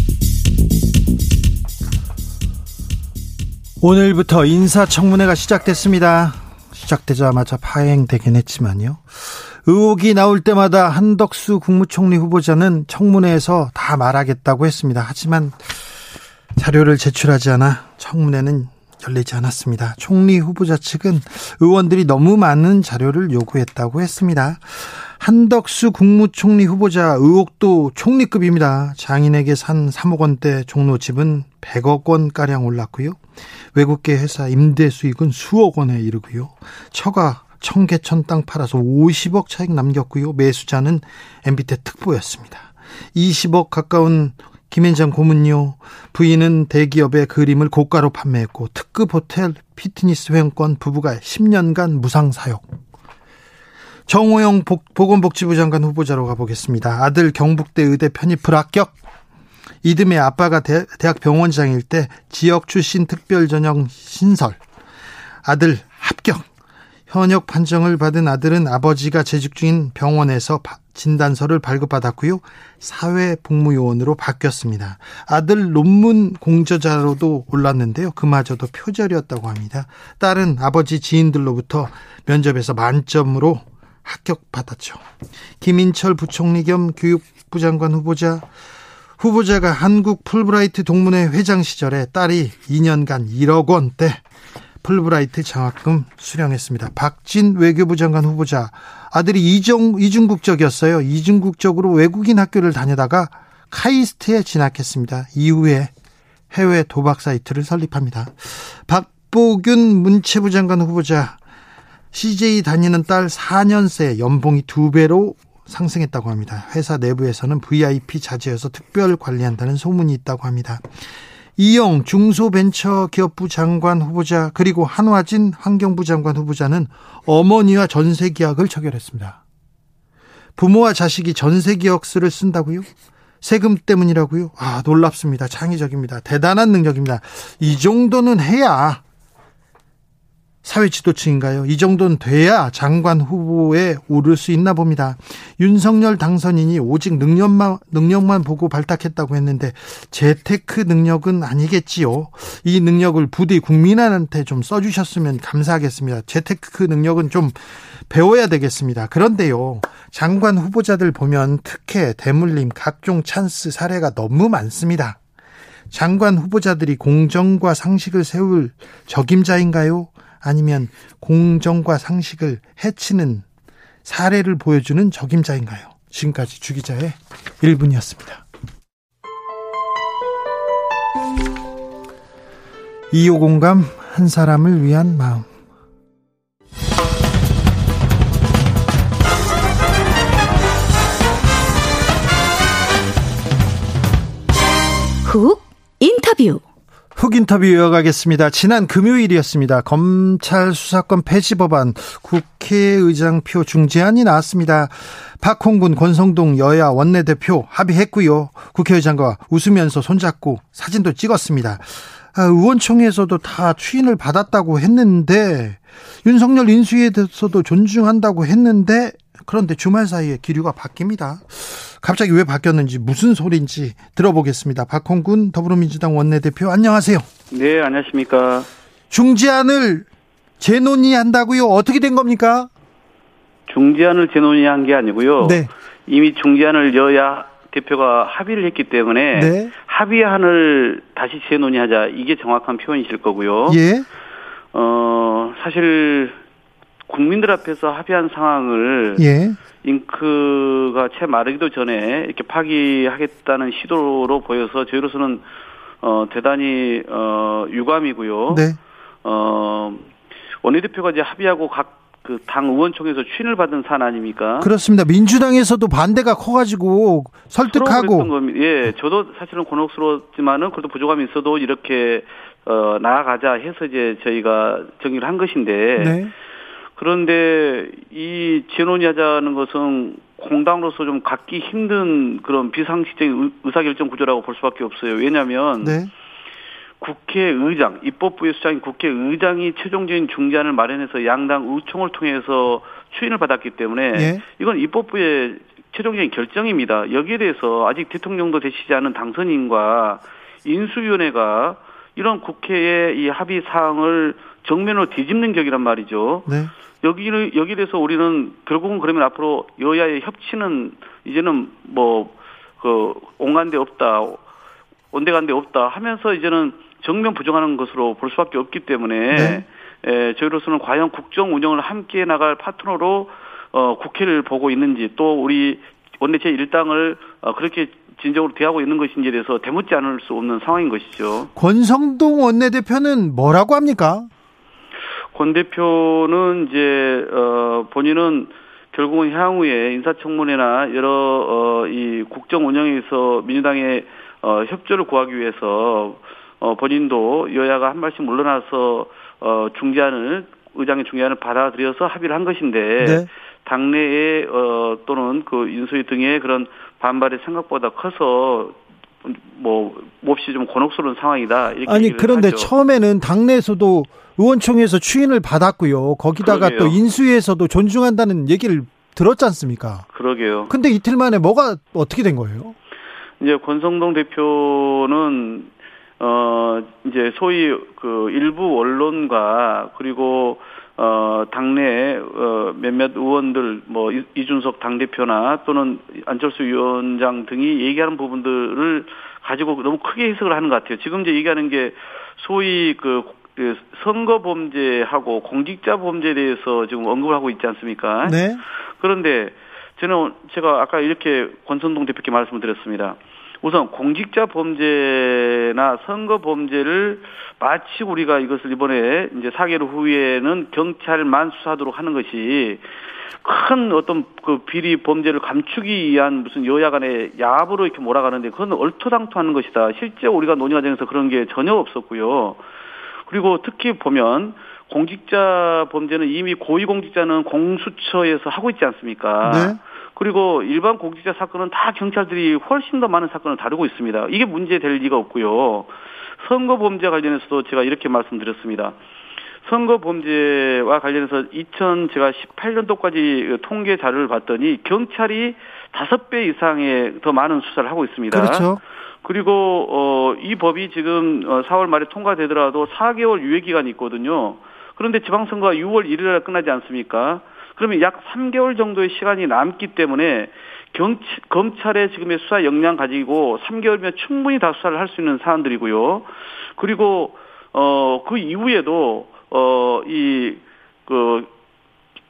[SPEAKER 1] 오늘부터 인사청문회가 시작됐습니다. 시작되자마자 파행되긴 했지만요. 의혹이 나올 때마다 한덕수 국무총리 후보자는 청문회에서 다 말하겠다고 했습니다. 하지만 자료를 제출하지 않아 청문회는 열리지 않았습니다. 총리 후보자 측은 의원들이 너무 많은 자료를 요구했다고 했습니다. 한덕수 국무총리 후보자 의혹도 총리급입니다. 장인에게 산 3억 원대 종로 집은 100억 원가량 올랐고요. 외국계 회사 임대 수익은 수억 원에 이르고요. 처가 청계천 땅 팔아서 50억 차익 남겼고요. 매수자는 MBT 특보였습니다. 20억 가까운 김현장 고문요 부인은 대기업의 그림을 고가로 판매했고 특급 호텔 피트니스 회원권 부부가 10년간 무상 사용. 정호영 보건복지부 장관 후보자로 가보겠습니다. 아들 경북대 의대 편입 불합격. 이듬해 아빠가 대, 학 병원장일 때 지역 출신 특별 전형 신설. 아들 합격. 현역 판정을 받은 아들은 아버지가 재직 중인 병원에서 진단서를 발급받았고요. 사회복무요원으로 바뀌었습니다. 아들 논문 공저자로도 올랐는데요. 그마저도 표절이었다고 합니다. 딸은 아버지 지인들로부터 면접에서 만점으로 합격받았죠. 김인철 부총리 겸 교육부 장관 후보자 후보자가 한국 풀브라이트 동문회 회장 시절에 딸이 2년간 1억 원대 풀브라이트 장학금 수령했습니다. 박진 외교부 장관 후보자 아들이 이중, 이중국적이었어요. 이중국적으로 외국인 학교를 다니다가 카이스트에 진학했습니다. 이후에 해외 도박 사이트를 설립합니다. 박보균 문체부 장관 후보자 CJ 다니는 딸 4년새 연봉이 두 배로 상승했다고 합니다. 회사 내부에서는 VIP 자제여서 특별 관리한다는 소문이 있다고 합니다. 이영 중소벤처기업부 장관 후보자 그리고 한화진 환경부 장관 후보자는 어머니와 전세 계약을 체결했습니다. 부모와 자식이 전세 계약서를 쓴다고요? 세금 때문이라고요? 아, 놀랍습니다. 창의적입니다. 대단한 능력입니다. 이 정도는 해야 사회 지도층인가요? 이 정도는 돼야 장관 후보에 오를 수 있나 봅니다. 윤석열 당선인이 오직 능력만, 능력만 보고 발탁했다고 했는데 재테크 능력은 아니겠지요. 이 능력을 부디 국민한테 좀 써주셨으면 감사하겠습니다. 재테크 능력은 좀 배워야 되겠습니다. 그런데요, 장관 후보자들 보면 특혜, 대물림, 각종 찬스 사례가 너무 많습니다. 장관 후보자들이 공정과 상식을 세울 적임자인가요? 아니면 공정과 상식을 해치는 사례를 보여주는 적임자인가요? 지금까지 주기자의 1분이었습니다. 2호 공감 한 사람을 위한 마음
[SPEAKER 2] 훅 인터뷰
[SPEAKER 1] 훅 인터뷰 이어가겠습니다. 지난 금요일이었습니다. 검찰 수사권 폐지 법안 국회의장표 중재안이 나왔습니다. 박홍근 권성동 여야 원내대표 합의했고요. 국회의장과 웃으면서 손잡고 사진도 찍었습니다. 아, 의원총회에서도 다 추인을 받았다고 했는데 윤석열 인수위에 대해서도 존중한다고 했는데 그런데 주말 사이에 기류가 바뀝니다. 갑자기 왜 바뀌었는지 무슨 소리인지 들어보겠습니다. 박홍근 더불어민주당 원내대표 안녕하세요.
[SPEAKER 8] 네, 안녕하십니까.
[SPEAKER 1] 중재안을 재논의한다고요? 어떻게 된 겁니까?
[SPEAKER 8] 중재안을 재논의한 게 아니고요. 네. 이미 중재안을 여야 대표가 합의를 했기 때문에
[SPEAKER 1] 네.
[SPEAKER 8] 합의안을 다시 재논의하자 이게 정확한 표현이실 거고요.
[SPEAKER 1] 예.
[SPEAKER 8] 어 사실 국민들 앞에서 합의한 상황을
[SPEAKER 1] 예.
[SPEAKER 8] 잉크가 채 마르기도 전에 이렇게 파기하겠다는 시도로 보여서 저희로서는 어 대단히 어 유감이고요.
[SPEAKER 1] 네.
[SPEAKER 8] 어 원내대표가 이제 합의하고 각 그 당 의원총회에서 추인을 받은 사안 아닙니까?
[SPEAKER 1] 그렇습니다. 민주당에서도 반대가 커가지고 설득하고.
[SPEAKER 8] 예, 저도 사실은 곤혹스러웠지만은 그래도 부족함이 있어도 이렇게 어 나아가자 해서 이제 저희가 정리를 한 것인데
[SPEAKER 1] 네.
[SPEAKER 8] 그런데 이 재논의 하자는 것은 공당으로서 좀 갖기 힘든 그런 비상식적인 의- 의사결정 구조라고 볼 수밖에 없어요. 왜냐하면
[SPEAKER 1] 네.
[SPEAKER 8] 국회의장, 입법부의 수장인 국회의장이 최종적인 중재안을 마련해서 양당 의총을 통해서 추인을 받았기 때문에
[SPEAKER 1] 예.
[SPEAKER 8] 이건 입법부의 최종적인 결정입니다. 여기에 대해서 아직 대통령도 되시지 않은 당선인과 인수위원회가 이런 국회의 이 합의 사항을 정면으로 뒤집는 격이란 말이죠.
[SPEAKER 1] 네.
[SPEAKER 8] 여기를 여기에 대해서 우리는 결국은 그러면 앞으로 여야의 협치는 이제는 뭐그 온간데 없다, 온데간데 없다 하면서 이제는 정면 부정하는 것으로 볼 수밖에 없기 때문에
[SPEAKER 1] 네.
[SPEAKER 8] 에, 저희로서는 과연 국정 운영을 함께 나갈 파트너로 어, 국회를 보고 있는지 또 우리 원내 제 1당을 어, 그렇게 진정으로 대하고 있는 것인지에 대해서 대묻지 않을 수 없는 상황인 것이죠.
[SPEAKER 1] 권성동 원내대표는 뭐라고 합니까?
[SPEAKER 8] 권 대표는 이제 어 본인은 결국은 향후에 인사청문회나 여러 어이 국정 운영에서 민주당의 어 협조를 구하기 위해서 어 본인도 여야가 한 발씩 물러나서 어 중재안을 의장의 중재안을 받아들여서 합의를 한 것인데
[SPEAKER 1] 네.
[SPEAKER 8] 당내에 어 또는 그 인수위 등의 그런 반발이 생각보다 커서 뭐 몹시 좀 곤혹스러운 상황이다 이렇게
[SPEAKER 1] 아니 그런데
[SPEAKER 8] 하죠.
[SPEAKER 1] 처음에는 당내에서도 의원총회에서 추인을 받았고요. 거기다가
[SPEAKER 8] 그러게요.
[SPEAKER 1] 또 인수위에서도 존중한다는 얘기를 들었지 않습니까?
[SPEAKER 8] 그러게요.
[SPEAKER 1] 근데 이틀 만에 뭐가 어떻게 된 거예요?
[SPEAKER 8] 이제 권성동 대표는 어 이제 소위 그 일부 언론과 그리고 어 당내 어 몇몇 의원들 뭐 이- 이준석 당 대표나 또는 안철수 위원장 등이 얘기하는 부분들을 가지고 너무 크게 해석을 하는 것 같아요. 지금 이제 얘기하는 게 소위 그, 그 선거 범죄하고 공직자 범죄에 대해서 지금 언급을 하고 있지 않습니까?
[SPEAKER 1] 네.
[SPEAKER 8] 그런데 저는 제가 아까 이렇게 권선동 대표께 말씀을 드렸습니다. 우선 공직자 범죄나 선거 범죄를 마치 우리가 이것을 이번에 이제 사개월 후에는 경찰만 수사하도록 하는 것이 큰 어떤 그 비리 범죄를 감추기 위한 무슨 여야 간의 야합으로 이렇게 몰아가는데 그건 얼토당토하는 것이다. 실제 우리가 논의 과정에서 그런 게 전혀 없었고요. 그리고 특히 보면 공직자 범죄는 이미 고위공직자는 공수처에서 하고 있지 않습니까?
[SPEAKER 1] 네.
[SPEAKER 8] 그리고 일반 공직자 사건은 다 경찰들이 훨씬 더 많은 사건을 다루고 있습니다. 이게 문제될 리가 없고요. 선거 범죄 관련해서도 제가 이렇게 말씀드렸습니다. 선거 범죄와 관련해서 2000 제가 18년도까지 통계 자료를 봤더니 경찰이 다섯 배 이상의 더 많은 수사를 하고 있습니다.
[SPEAKER 1] 그렇죠.
[SPEAKER 8] 그리고 어, 이 법이 지금 어, 4월 말에 통과되더라도 4개월 유예 기간이 있거든요. 그런데 지방선거가 6월 1일 날 끝나지 않습니까? 그러면 약 3개월 정도의 시간이 남기 때문에 경 검찰의 지금의 수사 역량 가지고 3개월이면 충분히 다 수사를 할 수 있는 사안들이고요. 그리고 어 그 이후에도 어이그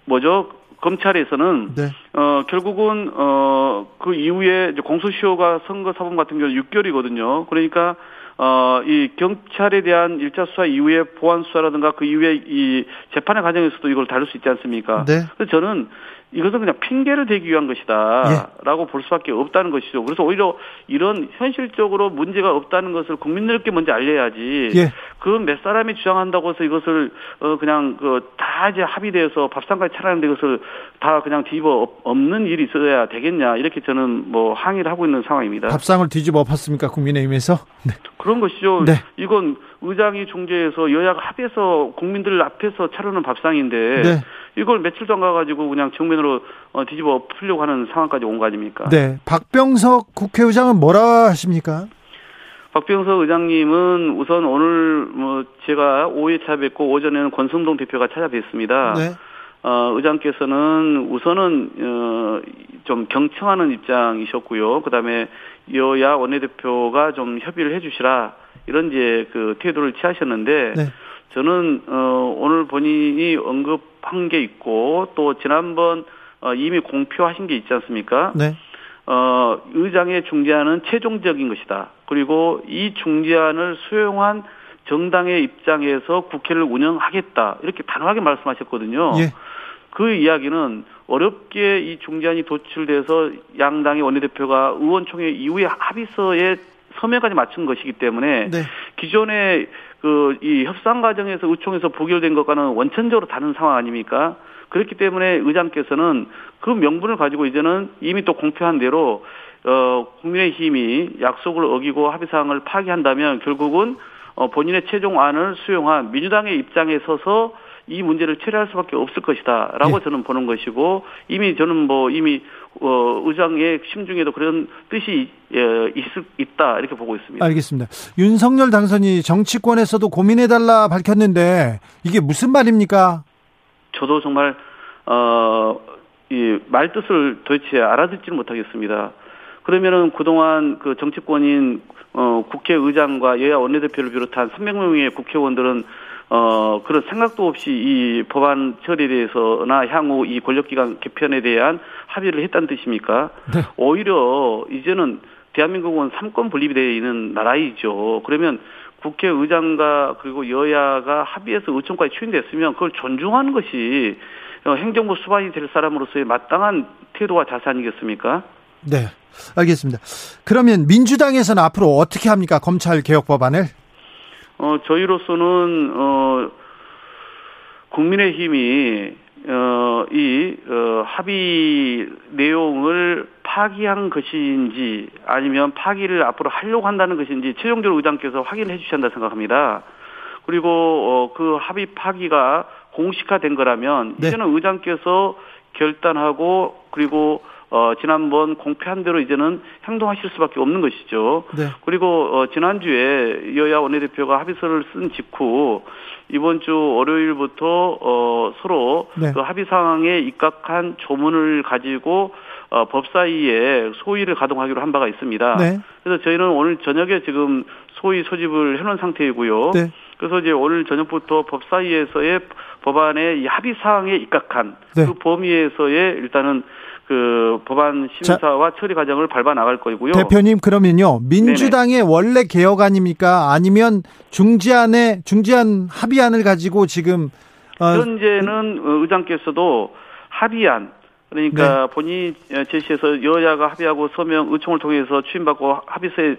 [SPEAKER 8] 뭐죠? 검찰에서는
[SPEAKER 1] 네.
[SPEAKER 8] 어 결국은 어그 이후에 이제 공소시효가 선거 사범 같은 경우 6개월이거든요. 그러니까 어 이 경찰에 대한 일차 수사 이후에 보안 수사라든가 그 이후에 이 재판의 과정에서도 이걸 다룰 수 있지 않습니까?
[SPEAKER 1] 네.
[SPEAKER 8] 그래서 저는 이것은 그냥 핑계를 대기 위한 것이다라고 볼 수밖에 없다는 것이죠. 그래서 오히려 이런 현실적으로 문제가 없다는 것을 국민들께 먼저 알려야지.
[SPEAKER 1] 예.
[SPEAKER 8] 그몇 사람이 주장한다고 해서 이것을 어 그냥 그 다 이제 합의돼서 밥상까지 차리는데 이것을 다 그냥 뒤집어 엎- 엎는 일이 있어야 되겠냐 이렇게 저는 뭐 항의를 하고 있는 상황입니다.
[SPEAKER 1] 밥상을 뒤집어 엎었습니까? 국민의힘에서? 네.
[SPEAKER 8] 그런 것이죠.
[SPEAKER 1] 네.
[SPEAKER 8] 이건 의장이 중재해서 여야가 합해서 국민들 앞에서 차르는 밥상인데
[SPEAKER 1] 네.
[SPEAKER 8] 이걸 며칠도 안 가가지고 그냥 정면으로 어, 뒤집어 엎으려고 하는 상황까지 온 거 아닙니까?
[SPEAKER 1] 네. 박병석 국회의장은 뭐라 하십니까?
[SPEAKER 8] 박병석 의장님은 우선 오늘 뭐 제가 5회차 뵙고 오전에는 권성동 대표가 찾아뵙습니다.
[SPEAKER 1] 네.
[SPEAKER 8] 어, 의장께서는 우선은 어, 좀 경청하는 입장이셨고요. 그다음에 여야 원내대표가 좀 협의를 해주시라 이런 이제 그 태도를 취하셨는데
[SPEAKER 1] 네.
[SPEAKER 8] 저는 어, 오늘 본인이 언급한 게 있고 또 지난번 어, 이미 공표하신 게 있지 않습니까?
[SPEAKER 1] 네.
[SPEAKER 8] 어, 의장의 중재안은 최종적인 것이다. 그리고 이 중재안을 수용한 정당의 입장에서 국회를 운영하겠다. 이렇게 단호하게 말씀하셨거든요.
[SPEAKER 1] 예.
[SPEAKER 8] 그 이야기는 어렵게 이 중재안이 도출돼서 양당의 원내대표가 의원총회 이후에 합의서에 서명까지 맞춘 것이기 때문에
[SPEAKER 1] 네.
[SPEAKER 8] 기존의 그 이 협상 과정에서 의총에서 부결된 것과는 원천적으로 다른 상황 아닙니까? 그렇기 때문에 의장께서는 그 명분을 가지고 이제는 이미 또 공표한 대로 어 국민의힘이 약속을 어기고 합의 사항을 파기한다면 결국은 어 본인의 최종안을 수용한 민주당의 입장에 서서 이 문제를 처리할 수밖에 없을 것이다라고
[SPEAKER 1] 예.
[SPEAKER 8] 저는 보는 것이고 이미 저는 뭐 이미 어 의장의 심중에도 그런 뜻이 예, 있, 있다 이렇게 보고 있습니다.
[SPEAKER 1] 알겠습니다. 윤석열 당선이 정치권에서도 고민해달라 밝혔는데 이게 무슨 말입니까?
[SPEAKER 8] 저도 정말 어 이 말뜻을 도대체 알아듣지를 못하겠습니다. 그러면은 그동안 그 정치권인 어 국회의장과 여야 원내대표를 비롯한 300명의 국회의원들은 어 그런 생각도 없이 이 법안 처리에 대해서나 향후 이 권력기관 개편에 대한 합의를 했다는 뜻입니까?
[SPEAKER 1] 네.
[SPEAKER 8] 오히려 이제는 대한민국은 삼권 분립이 되어 있는 나라이죠. 그러면 국회의장과 그리고 여야가 합의해서 의총까지 추진됐으면 그걸 존중하는 것이 어, 행정부 수반이 될 사람으로서의 마땅한 태도와 자세 아니겠습니까?
[SPEAKER 1] 네. 알겠습니다. 그러면 민주당에서는 앞으로 어떻게 합니까? 검찰 개혁 법안을?
[SPEAKER 8] 어, 저희로서는, 어, 국민의힘이, 어, 이, 어, 합의 내용을 파기한 것인지 아니면 파기를 앞으로 하려고 한다는 것인지 최종적으로 의장께서 확인해 주셔야 한다 생각합니다. 그리고, 어, 그 합의 파기가 공식화된 거라면
[SPEAKER 1] 네.
[SPEAKER 8] 이제는 의장께서 결단하고 그리고 어, 지난번 공표한 대로 이제는 행동하실 수밖에 없는 것이죠.
[SPEAKER 1] 네.
[SPEAKER 8] 그리고 어, 지난주에 여야 원내대표가 합의서를 쓴 직후 이번 주 월요일부터 어, 서로
[SPEAKER 1] 네.
[SPEAKER 8] 그 합의 상황에 입각한 조문을 가지고 어, 법사위에 소위를 가동하기로 한 바가 있습니다.
[SPEAKER 1] 네.
[SPEAKER 8] 그래서 저희는 오늘 저녁에 지금 소위 소집을 해놓은 상태이고요.
[SPEAKER 1] 네.
[SPEAKER 8] 그래서 이제 오늘 저녁부터 법사위에서의 법안의 이 합의 사항에 입각한
[SPEAKER 1] 네.
[SPEAKER 8] 그 범위에서의 일단은 그 법안 심사와 처리 과정을 밟아 나갈 거고요.
[SPEAKER 1] 대표님 그러면요 민주당의 원래 개혁안입니까 아니면 중지안에 중지안 합의안을 가지고 지금 어,
[SPEAKER 8] 현재는 어, 의장께서도 합의안 그러니까
[SPEAKER 1] 네.
[SPEAKER 8] 본인이 제시해서 여야가 합의하고 서명 의총을 통해서 추임받고 합의서에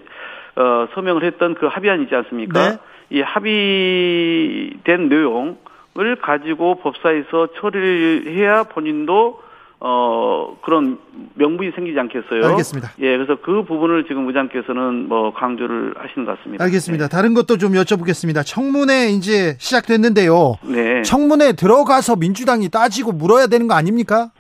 [SPEAKER 8] 어, 서명을 했던 그 합의안 있지 않습니까?
[SPEAKER 1] 네.
[SPEAKER 8] 이 합의된 내용을 가지고 법사에서 처리를 해야 본인도 어 그런 명분이 생기지 않겠어요.
[SPEAKER 1] 알겠습니다.
[SPEAKER 8] 예, 그래서 그 부분을 지금 의장께서는 뭐 강조를 하시는 것 같습니다.
[SPEAKER 1] 알겠습니다. 다른 것도 좀 여쭤보겠습니다. 청문회 이제 시작됐는데요.
[SPEAKER 8] 네.
[SPEAKER 1] 청문회 들어가서 민주당이 따지고 물어야 되는 거 아닙니까?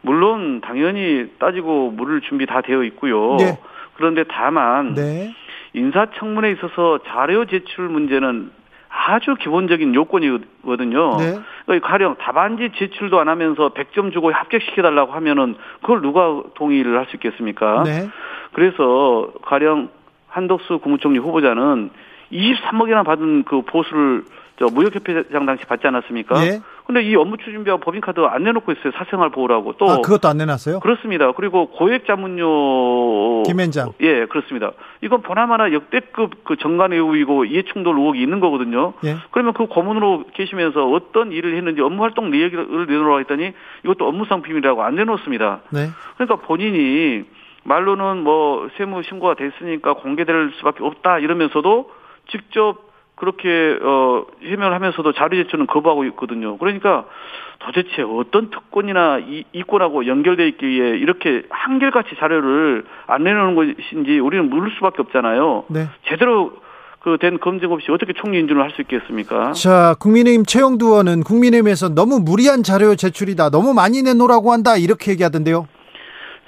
[SPEAKER 8] 물론 당연히 따지고 물을 준비 다 되어 있고요.
[SPEAKER 1] 네.
[SPEAKER 8] 그런데 다만
[SPEAKER 1] 네.
[SPEAKER 8] 인사청문회에 있어서 자료 제출 문제는 아주 기본적인 요건이거든요.
[SPEAKER 1] 네.
[SPEAKER 8] 그러니까 가령 답안지 제출도 안 하면서 100점 주고 합격시켜달라고 하면은 그걸 누가 동의를 할 수 있겠습니까?
[SPEAKER 1] 네.
[SPEAKER 8] 그래서 가령 한덕수 국무총리 후보자는 23억이나 받은 그 보수를 저 무역협회장 당시 받지 않았습니까?
[SPEAKER 1] 예.
[SPEAKER 8] 근데 이 업무 추진비하고 법인카드 안 내놓고 있어요. 사생활 보호라고. 또
[SPEAKER 1] 아, 그것도 안 내놨어요?
[SPEAKER 8] 그렇습니다. 그리고 고액자문료
[SPEAKER 1] 김현장.
[SPEAKER 8] 예, 그렇습니다. 이건 보나마나 역대급 그 정관 의혹이고 이해충돌 의혹이 있는 거거든요.
[SPEAKER 1] 예.
[SPEAKER 8] 그러면 그 고문으로 계시면서 어떤 일을 했는지 업무 활동 내역을 내놓으라고 했더니 이것도 업무상 비밀이라고 안 내놓습니다.
[SPEAKER 1] 네.
[SPEAKER 8] 그러니까 본인이 말로는 뭐 세무 신고가 됐으니까 공개될 수밖에 없다 이러면서도 직접 그렇게 어 해명을 하면서도 자료 제출은 거부하고 있거든요. 그러니까 도대체 어떤 특권이나 이, 이권하고 연결돼 있기에 이렇게 한결같이 자료를 안 내놓는 것인지 우리는 물을 수밖에 없잖아요.
[SPEAKER 1] 네.
[SPEAKER 8] 제대로 그 된 검증 없이 어떻게 총리 인준을 할 수 있겠습니까?
[SPEAKER 1] 자, 국민의힘 최영두 의원은 국민의힘에서 너무 무리한 자료 제출이다. 너무 많이 내놓으라고 한다. 이렇게 얘기하던데요.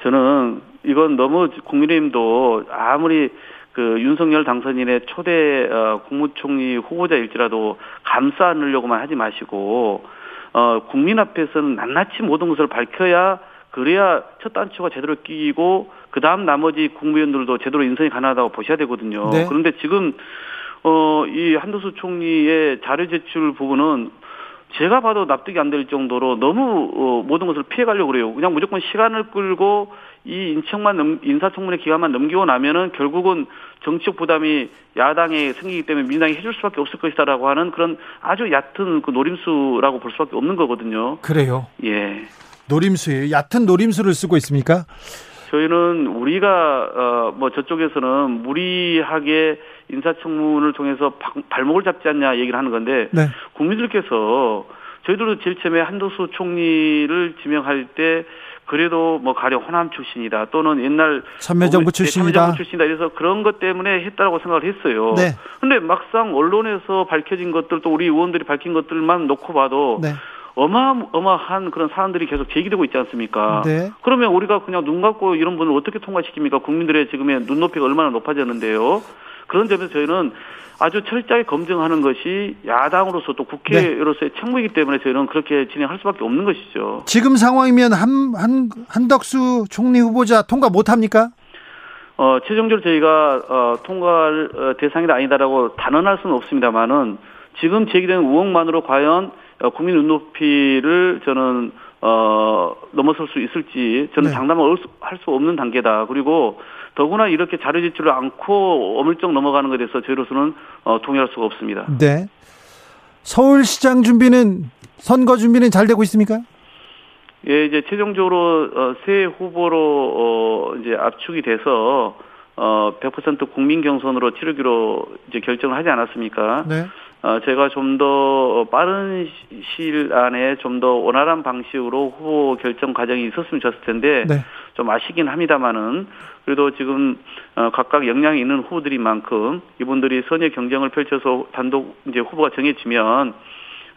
[SPEAKER 8] 저는 이건 너무 국민의힘도 아무리 그 윤석열 당선인의 초대 어, 국무총리 후보자일지라도 감싸 안으려고만 하지 마시고 어, 국민 앞에서는 낱낱이 모든 것을 밝혀야 그래야 첫 단추가 제대로 끼고 그 다음 나머지 국무위원들도 제대로 인선이 가능하다고 보셔야 되거든요.
[SPEAKER 1] 네.
[SPEAKER 8] 그런데 지금 어, 이 한도수 총리의 자료 제출 부분은 제가 봐도 납득이 안 될 정도로 너무 어, 모든 것을 피해가려고 그래요. 그냥 무조건 시간을 끌고 이 인청만 넘, 인사청문회 기간만 넘기고 나면은 결국은 정치적 부담이 야당에 생기기 때문에 민주당이 해줄 수밖에 없을 것이다라고 하는 그런 아주 얕은 그 노림수라고 볼 수밖에 없는 거거든요.
[SPEAKER 1] 그래요.
[SPEAKER 8] 예.
[SPEAKER 1] 노림수예요. 얕은 노림수를 쓰고 있습니까?
[SPEAKER 8] 저희는 우리가 어 뭐 저쪽에서는 무리하게 인사청문을 통해서 방- 발목을 잡지 않냐 얘기를 하는 건데
[SPEAKER 1] 네.
[SPEAKER 8] 국민들께서 저희들도 제일 처음에 한도수 총리를 지명할 때 그래도 뭐 가령 호남 출신이다 또는 옛날
[SPEAKER 1] 참여정부
[SPEAKER 8] 뭐,
[SPEAKER 1] 출신이다.
[SPEAKER 8] 네, 참여정부 출신이다 이래서 그런 것 때문에 했다라고 생각을 했어요.
[SPEAKER 1] 네.
[SPEAKER 8] 근데 막상 언론에서 밝혀진 것들 또 우리 의원들이 밝힌 것들만 놓고 봐도
[SPEAKER 1] 네.
[SPEAKER 8] 어마어마한 그런 사안들이 계속 제기되고 있지 않습니까?
[SPEAKER 1] 네.
[SPEAKER 8] 그러면 우리가 그냥 눈 감고 이런 분을 어떻게 통과시킵니까? 국민들의 지금의 눈높이가 얼마나 높아졌는데요. 그런 점에서 저희는 아주 철저하게 검증하는 것이 야당으로서 또 국회로서의 책무이기 때문에 저희는 그렇게 진행할 수밖에 없는 것이죠.
[SPEAKER 1] 지금 상황이면 한, 한, 한덕수 총리 후보자 통과 못 합니까?
[SPEAKER 8] 어, 최종적으로 저희가 어, 통과할 어, 대상이다 아니다라고 단언할 수는 없습니다만은 지금 제기된 의혹만으로 과연 어, 국민 눈높이를 저는 어, 넘어설 수 있을지 저는
[SPEAKER 1] 네.
[SPEAKER 8] 장담을 할 수 없는 단계다. 그리고 더구나 이렇게 자료 제출을 않고 어물쩍 넘어가는 것에 대해서 저희로서는 어, 동의할 수가 없습니다.
[SPEAKER 1] 네. 서울시장 준비는 선거 준비는 잘 되고 있습니까?
[SPEAKER 8] 예, 이제 최종적으로 어, 새 후보로 어, 이제 압축이 돼서 어, 100% 국민 경선으로 치르기로 이제 결정을 하지 않았습니까?
[SPEAKER 1] 네.
[SPEAKER 8] 어, 제가 좀 더 빠른 시- 시일 안에 좀 더 원활한 방식으로 후보 결정 과정이 있었으면 좋았을 텐데
[SPEAKER 1] 네.
[SPEAKER 8] 좀 아쉽긴 합니다만은 그래도 지금 어, 각각 역량이 있는 후보들인 만큼 이분들이 선의 경쟁을 펼쳐서 단독 이제 후보가 정해지면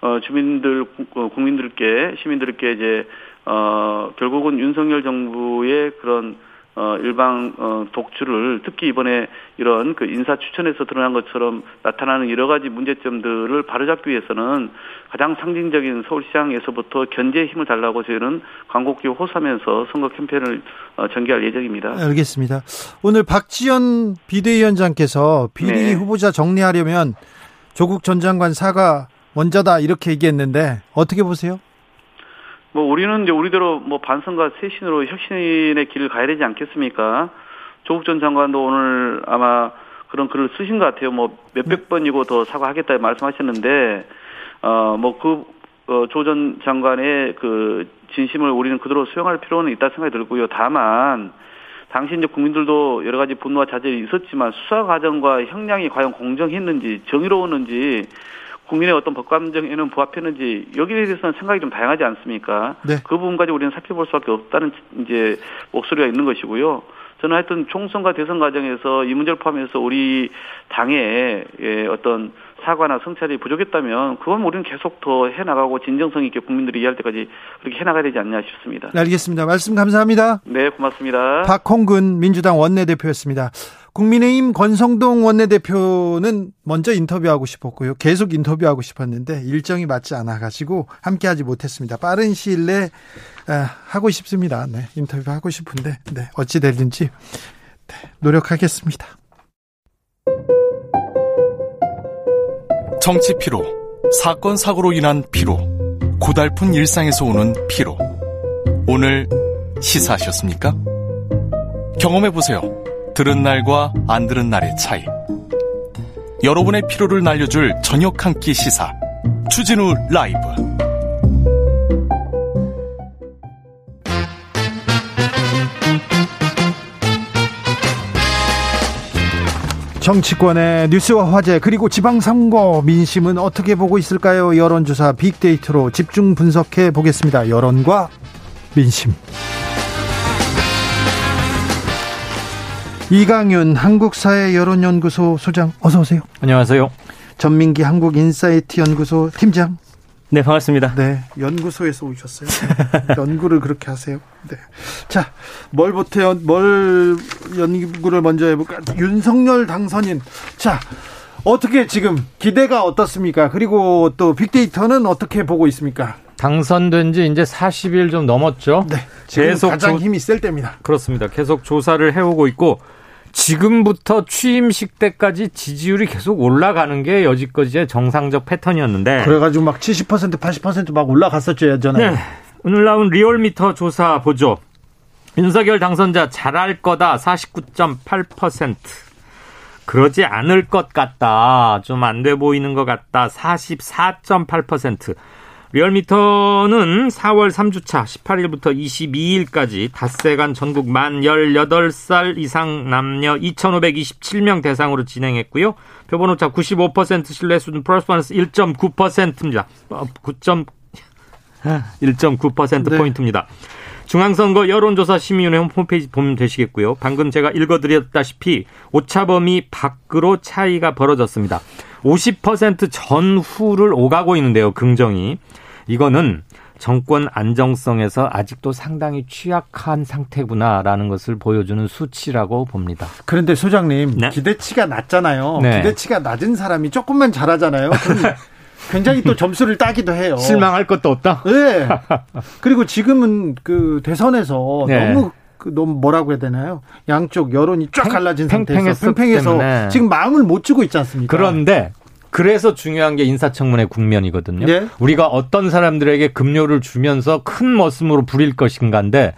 [SPEAKER 8] 어, 주민들 국민들께 시민들께 이제 어, 결국은 윤석열 정부의 그런 어, 일방 어, 독주를 특히 이번에 이런 그 인사 추천에서 드러난 것처럼 나타나는 여러 가지 문제점들을 바로잡기 위해서는 가장 상징적인 서울시장에서부터 견제의 힘을 달라고 저희는 광곡히 호소하면서 선거 캠페인을 어, 전개할 예정입니다.
[SPEAKER 1] 알겠습니다. 오늘 박지원 비대위원장께서 비리
[SPEAKER 8] 네.
[SPEAKER 1] 후보자 정리하려면 조국 전 장관 사과 먼저다 이렇게 얘기했는데 어떻게 보세요?
[SPEAKER 8] 뭐 우리는 이제 우리대로 뭐 반성과 쇄신으로 혁신의 길을 가야 되지 않겠습니까? 조국 전 장관도 오늘 아마 그런 글을 쓰신 것 같아요. 뭐 몇백 번이고 더 사과하겠다 말씀하셨는데 어 뭐그조 전 장관의 그 진심을 우리는 그대로 수용할 필요는 있다 생각이 들고요. 다만 당시 이제 국민들도 여러 가지 분노와 자질이 있었지만 수사 과정과 형량이 과연 공정했는지 정의로웠는지 국민의 어떤 법감정에는 부합했는지 여기에 대해서는 생각이 좀 다양하지 않습니까?
[SPEAKER 1] 네.
[SPEAKER 8] 그 부분까지 우리는 살펴볼 수밖에 없다는 이제 목소리가 있는 것이고요. 저는 하여튼 총선과 대선 과정에서 이 문제를 포함해서 우리 당의 예, 어떤 사과나 성찰이 부족했다면 그건 우리는 계속 더 해나가고 진정성 있게 국민들이 이해할 때까지 그렇게 해나가야 되지 않냐 싶습니다.
[SPEAKER 1] 알겠습니다. 말씀 감사합니다.
[SPEAKER 8] 네, 고맙습니다.
[SPEAKER 1] 박홍근 민주당 원내대표였습니다. 국민의힘 권성동 원내대표는 먼저 인터뷰하고 싶었고요. 계속 인터뷰하고 싶었는데 일정이 맞지 않아 가지고 함께하지 못했습니다. 빠른 시일 내에 아, 하고 싶습니다. 네, 인터뷰하고 싶은데 네, 어찌 될는지 네, 노력하겠습니다.
[SPEAKER 9] 정치 피로, 사건 사고로 인한 피로, 고달픈 일상에서 오는 피로. 오늘 시사하셨습니까? 경험해 보세요. 들은 날과 안 들은 날의 차이. 여러분의 피로를 날려줄 저녁 한 끼 시사. 추진우 라이브.
[SPEAKER 1] 정치권의 뉴스와 화제 그리고 지방선거 민심은 어떻게 보고 있을까요? 여론조사 빅데이터로 집중 분석해 보겠습니다. 여론과 민심. 이강윤 한국사회 여론연구소 소장 어서 오세요.
[SPEAKER 10] 안녕하세요.
[SPEAKER 1] 전민기 한국인사이트 연구소 팀장.
[SPEAKER 10] 네, 반갑습니다.
[SPEAKER 1] 네, 연구소에서 오셨어요. 연구를 그렇게 하세요. 네. 자, 뭘부터 뭘 연구를 먼저 해볼까? 윤석열 당선인. 자, 어떻게 지금 기대가 어떻습니까? 그리고 또 빅데이터는 어떻게 보고 있습니까?
[SPEAKER 10] 당선된 지 이제 40일 좀 넘었죠.
[SPEAKER 1] 네.
[SPEAKER 10] 계속
[SPEAKER 1] 가장
[SPEAKER 10] 조-
[SPEAKER 1] 힘이 셀 때입니다.
[SPEAKER 10] 그렇습니다. 계속 조사를 해오고 있고 지금부터 취임식 때까지 지지율이 계속 올라가는 게 여지까지의 정상적 패턴이었는데
[SPEAKER 1] 그래가지고 막 70% 80%막 올라갔었죠 예전에.
[SPEAKER 10] 네. 오늘 나온 리얼미터 조사 보죠. 윤석열 당선자 잘할 거다 49.8%. 그러지 않을 것 같다. 좀 안 돼 보이는 것 같다. 44.8%. 리얼미터는 4월 3주차 18일부터 22일까지 닷새간 전국 만 18살 이상 남녀 2,527명 대상으로 진행했고요. 표본오차 95% 신뢰수준 플러스 마이너스 1.9%입니다. 9. 1.9%포인트입니다. 중앙선거 여론조사 심의위원회 홈페이지 보면 되시겠고요. 방금 제가 읽어드렸다시피 오차범위 밖으로 차이가 벌어졌습니다. 50% 전후를 오가고 있는데요. 긍정이. 이거는 정권 안정성에서 아직도 상당히 취약한 상태구나라는 것을 보여주는 수치라고 봅니다.
[SPEAKER 1] 그런데 소장님
[SPEAKER 10] 네.
[SPEAKER 1] 기대치가 낮잖아요.
[SPEAKER 10] 네.
[SPEAKER 1] 기대치가 낮은 사람이 조금만 잘하잖아요. 굉장히 또 점수를 따기도 해요.
[SPEAKER 10] 실망할 것도 없다?
[SPEAKER 1] 네. 그리고 지금은 그 대선에서
[SPEAKER 10] 네.
[SPEAKER 1] 너무 그 너무 뭐라고 해야 되나요? 양쪽 여론이 쫙
[SPEAKER 10] 팽-
[SPEAKER 1] 갈라진 상태에서 팽팽해서
[SPEAKER 10] 때문에.
[SPEAKER 1] 지금 마음을 못 주고 있지 않습니까?
[SPEAKER 10] 그런데 그래서 중요한 게 인사청문회 국면이거든요.
[SPEAKER 1] 네.
[SPEAKER 10] 우리가 어떤 사람들에게 급료를 주면서 큰 머슴으로 부릴 것인가인데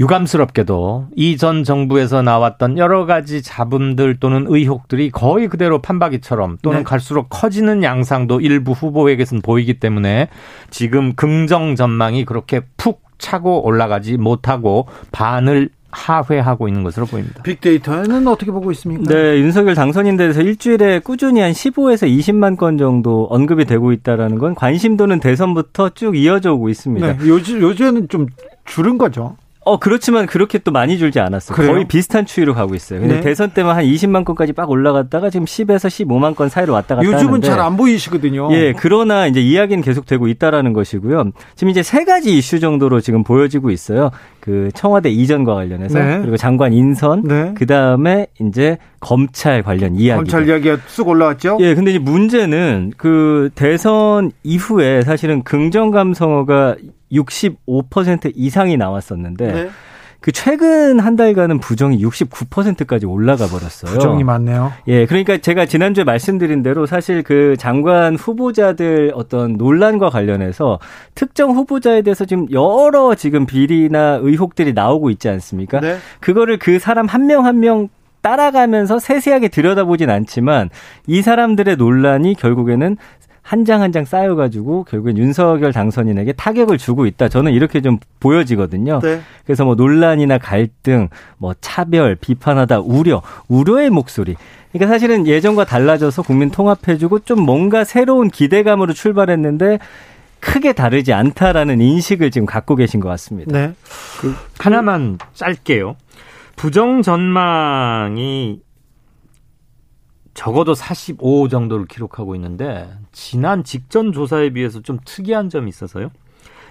[SPEAKER 10] 유감스럽게도 이 전 정부에서 나왔던 여러 가지 잡음들 또는 의혹들이 거의 그대로 판박이처럼 또는
[SPEAKER 1] 네.
[SPEAKER 10] 갈수록 커지는 양상도 일부 후보에게선 보이기 때문에 지금 긍정 전망이 그렇게 푹 차고 올라가지 못하고 반을 하회하고 있는 것으로 보입니다.
[SPEAKER 1] 빅데이터는 어떻게 보고 있습니까?
[SPEAKER 11] 네, 윤석열 당선인 대해서 일주일에 꾸준히 한 15에서 20만 건 정도 언급이 되고 있다라는 건 관심도는 대선부터 쭉 이어져 오고 있습니다.
[SPEAKER 1] 네, 요즘 요즘에는 좀 줄은 거죠.
[SPEAKER 11] 어, 그렇지만 그렇게 또 많이 줄지 않았어요.
[SPEAKER 1] 그래요?
[SPEAKER 11] 거의 비슷한 추이로 가고 있어요. 근데
[SPEAKER 1] 네.
[SPEAKER 11] 대선 때만 한 20만 건까지 빡 올라갔다가 지금 10에서 15만 건 사이로 왔다 갔다
[SPEAKER 1] 요즘은 잘 안 보이시거든요.
[SPEAKER 11] 예, 그러나 이제 이야기는 계속 되고 있다라는 것이고요. 지금 이제 세 가지 이슈 정도로 지금 보여지고 있어요. 그 청와대 이전과 관련해서
[SPEAKER 1] 네.
[SPEAKER 11] 그리고 장관 인선,
[SPEAKER 1] 네.
[SPEAKER 11] 그 다음에 이제 검찰 관련 이야기.
[SPEAKER 1] 검찰 이야기가 쑥 올라왔죠.
[SPEAKER 11] 예, 근데 이제 문제는 그 대선 이후에 사실은 긍정 감성어가 65% 이상이 나왔었는데
[SPEAKER 1] 네.
[SPEAKER 11] 그 최근 한 달간은 부정이 69%까지 올라가 버렸어요.
[SPEAKER 1] 부정이 많네요.
[SPEAKER 11] 예, 그러니까 제가 지난주에 말씀드린 대로 사실 그 장관 후보자들 어떤 논란과 관련해서 특정 후보자에 대해서 지금 여러 지금 비리나 의혹들이 나오고 있지 않습니까?
[SPEAKER 1] 네.
[SPEAKER 11] 그거를 그 사람 한 명 한 명 따라가면서 세세하게 들여다보진 않지만 이 사람들의 논란이 결국에는 한 장 한 장 쌓여가지고 결국엔 윤석열 당선인에게 타격을 주고 있다. 저는 이렇게 좀 보여지거든요.
[SPEAKER 1] 네.
[SPEAKER 11] 그래서 뭐 논란이나 갈등, 뭐 차별, 비판하다, 우려, 우려의 목소리. 그러니까 사실은 예전과 달라져서 국민 통합해주고 좀 뭔가 새로운 기대감으로 출발했는데 크게 다르지 않다라는 인식을 지금 갖고 계신 것 같습니다.
[SPEAKER 1] 네.
[SPEAKER 10] 그 하나만 짧게요. 부정 전망이 적어도 45 정도를 기록하고 있는데 지난 직전 조사에 비해서 좀 특이한 점이 있어서요.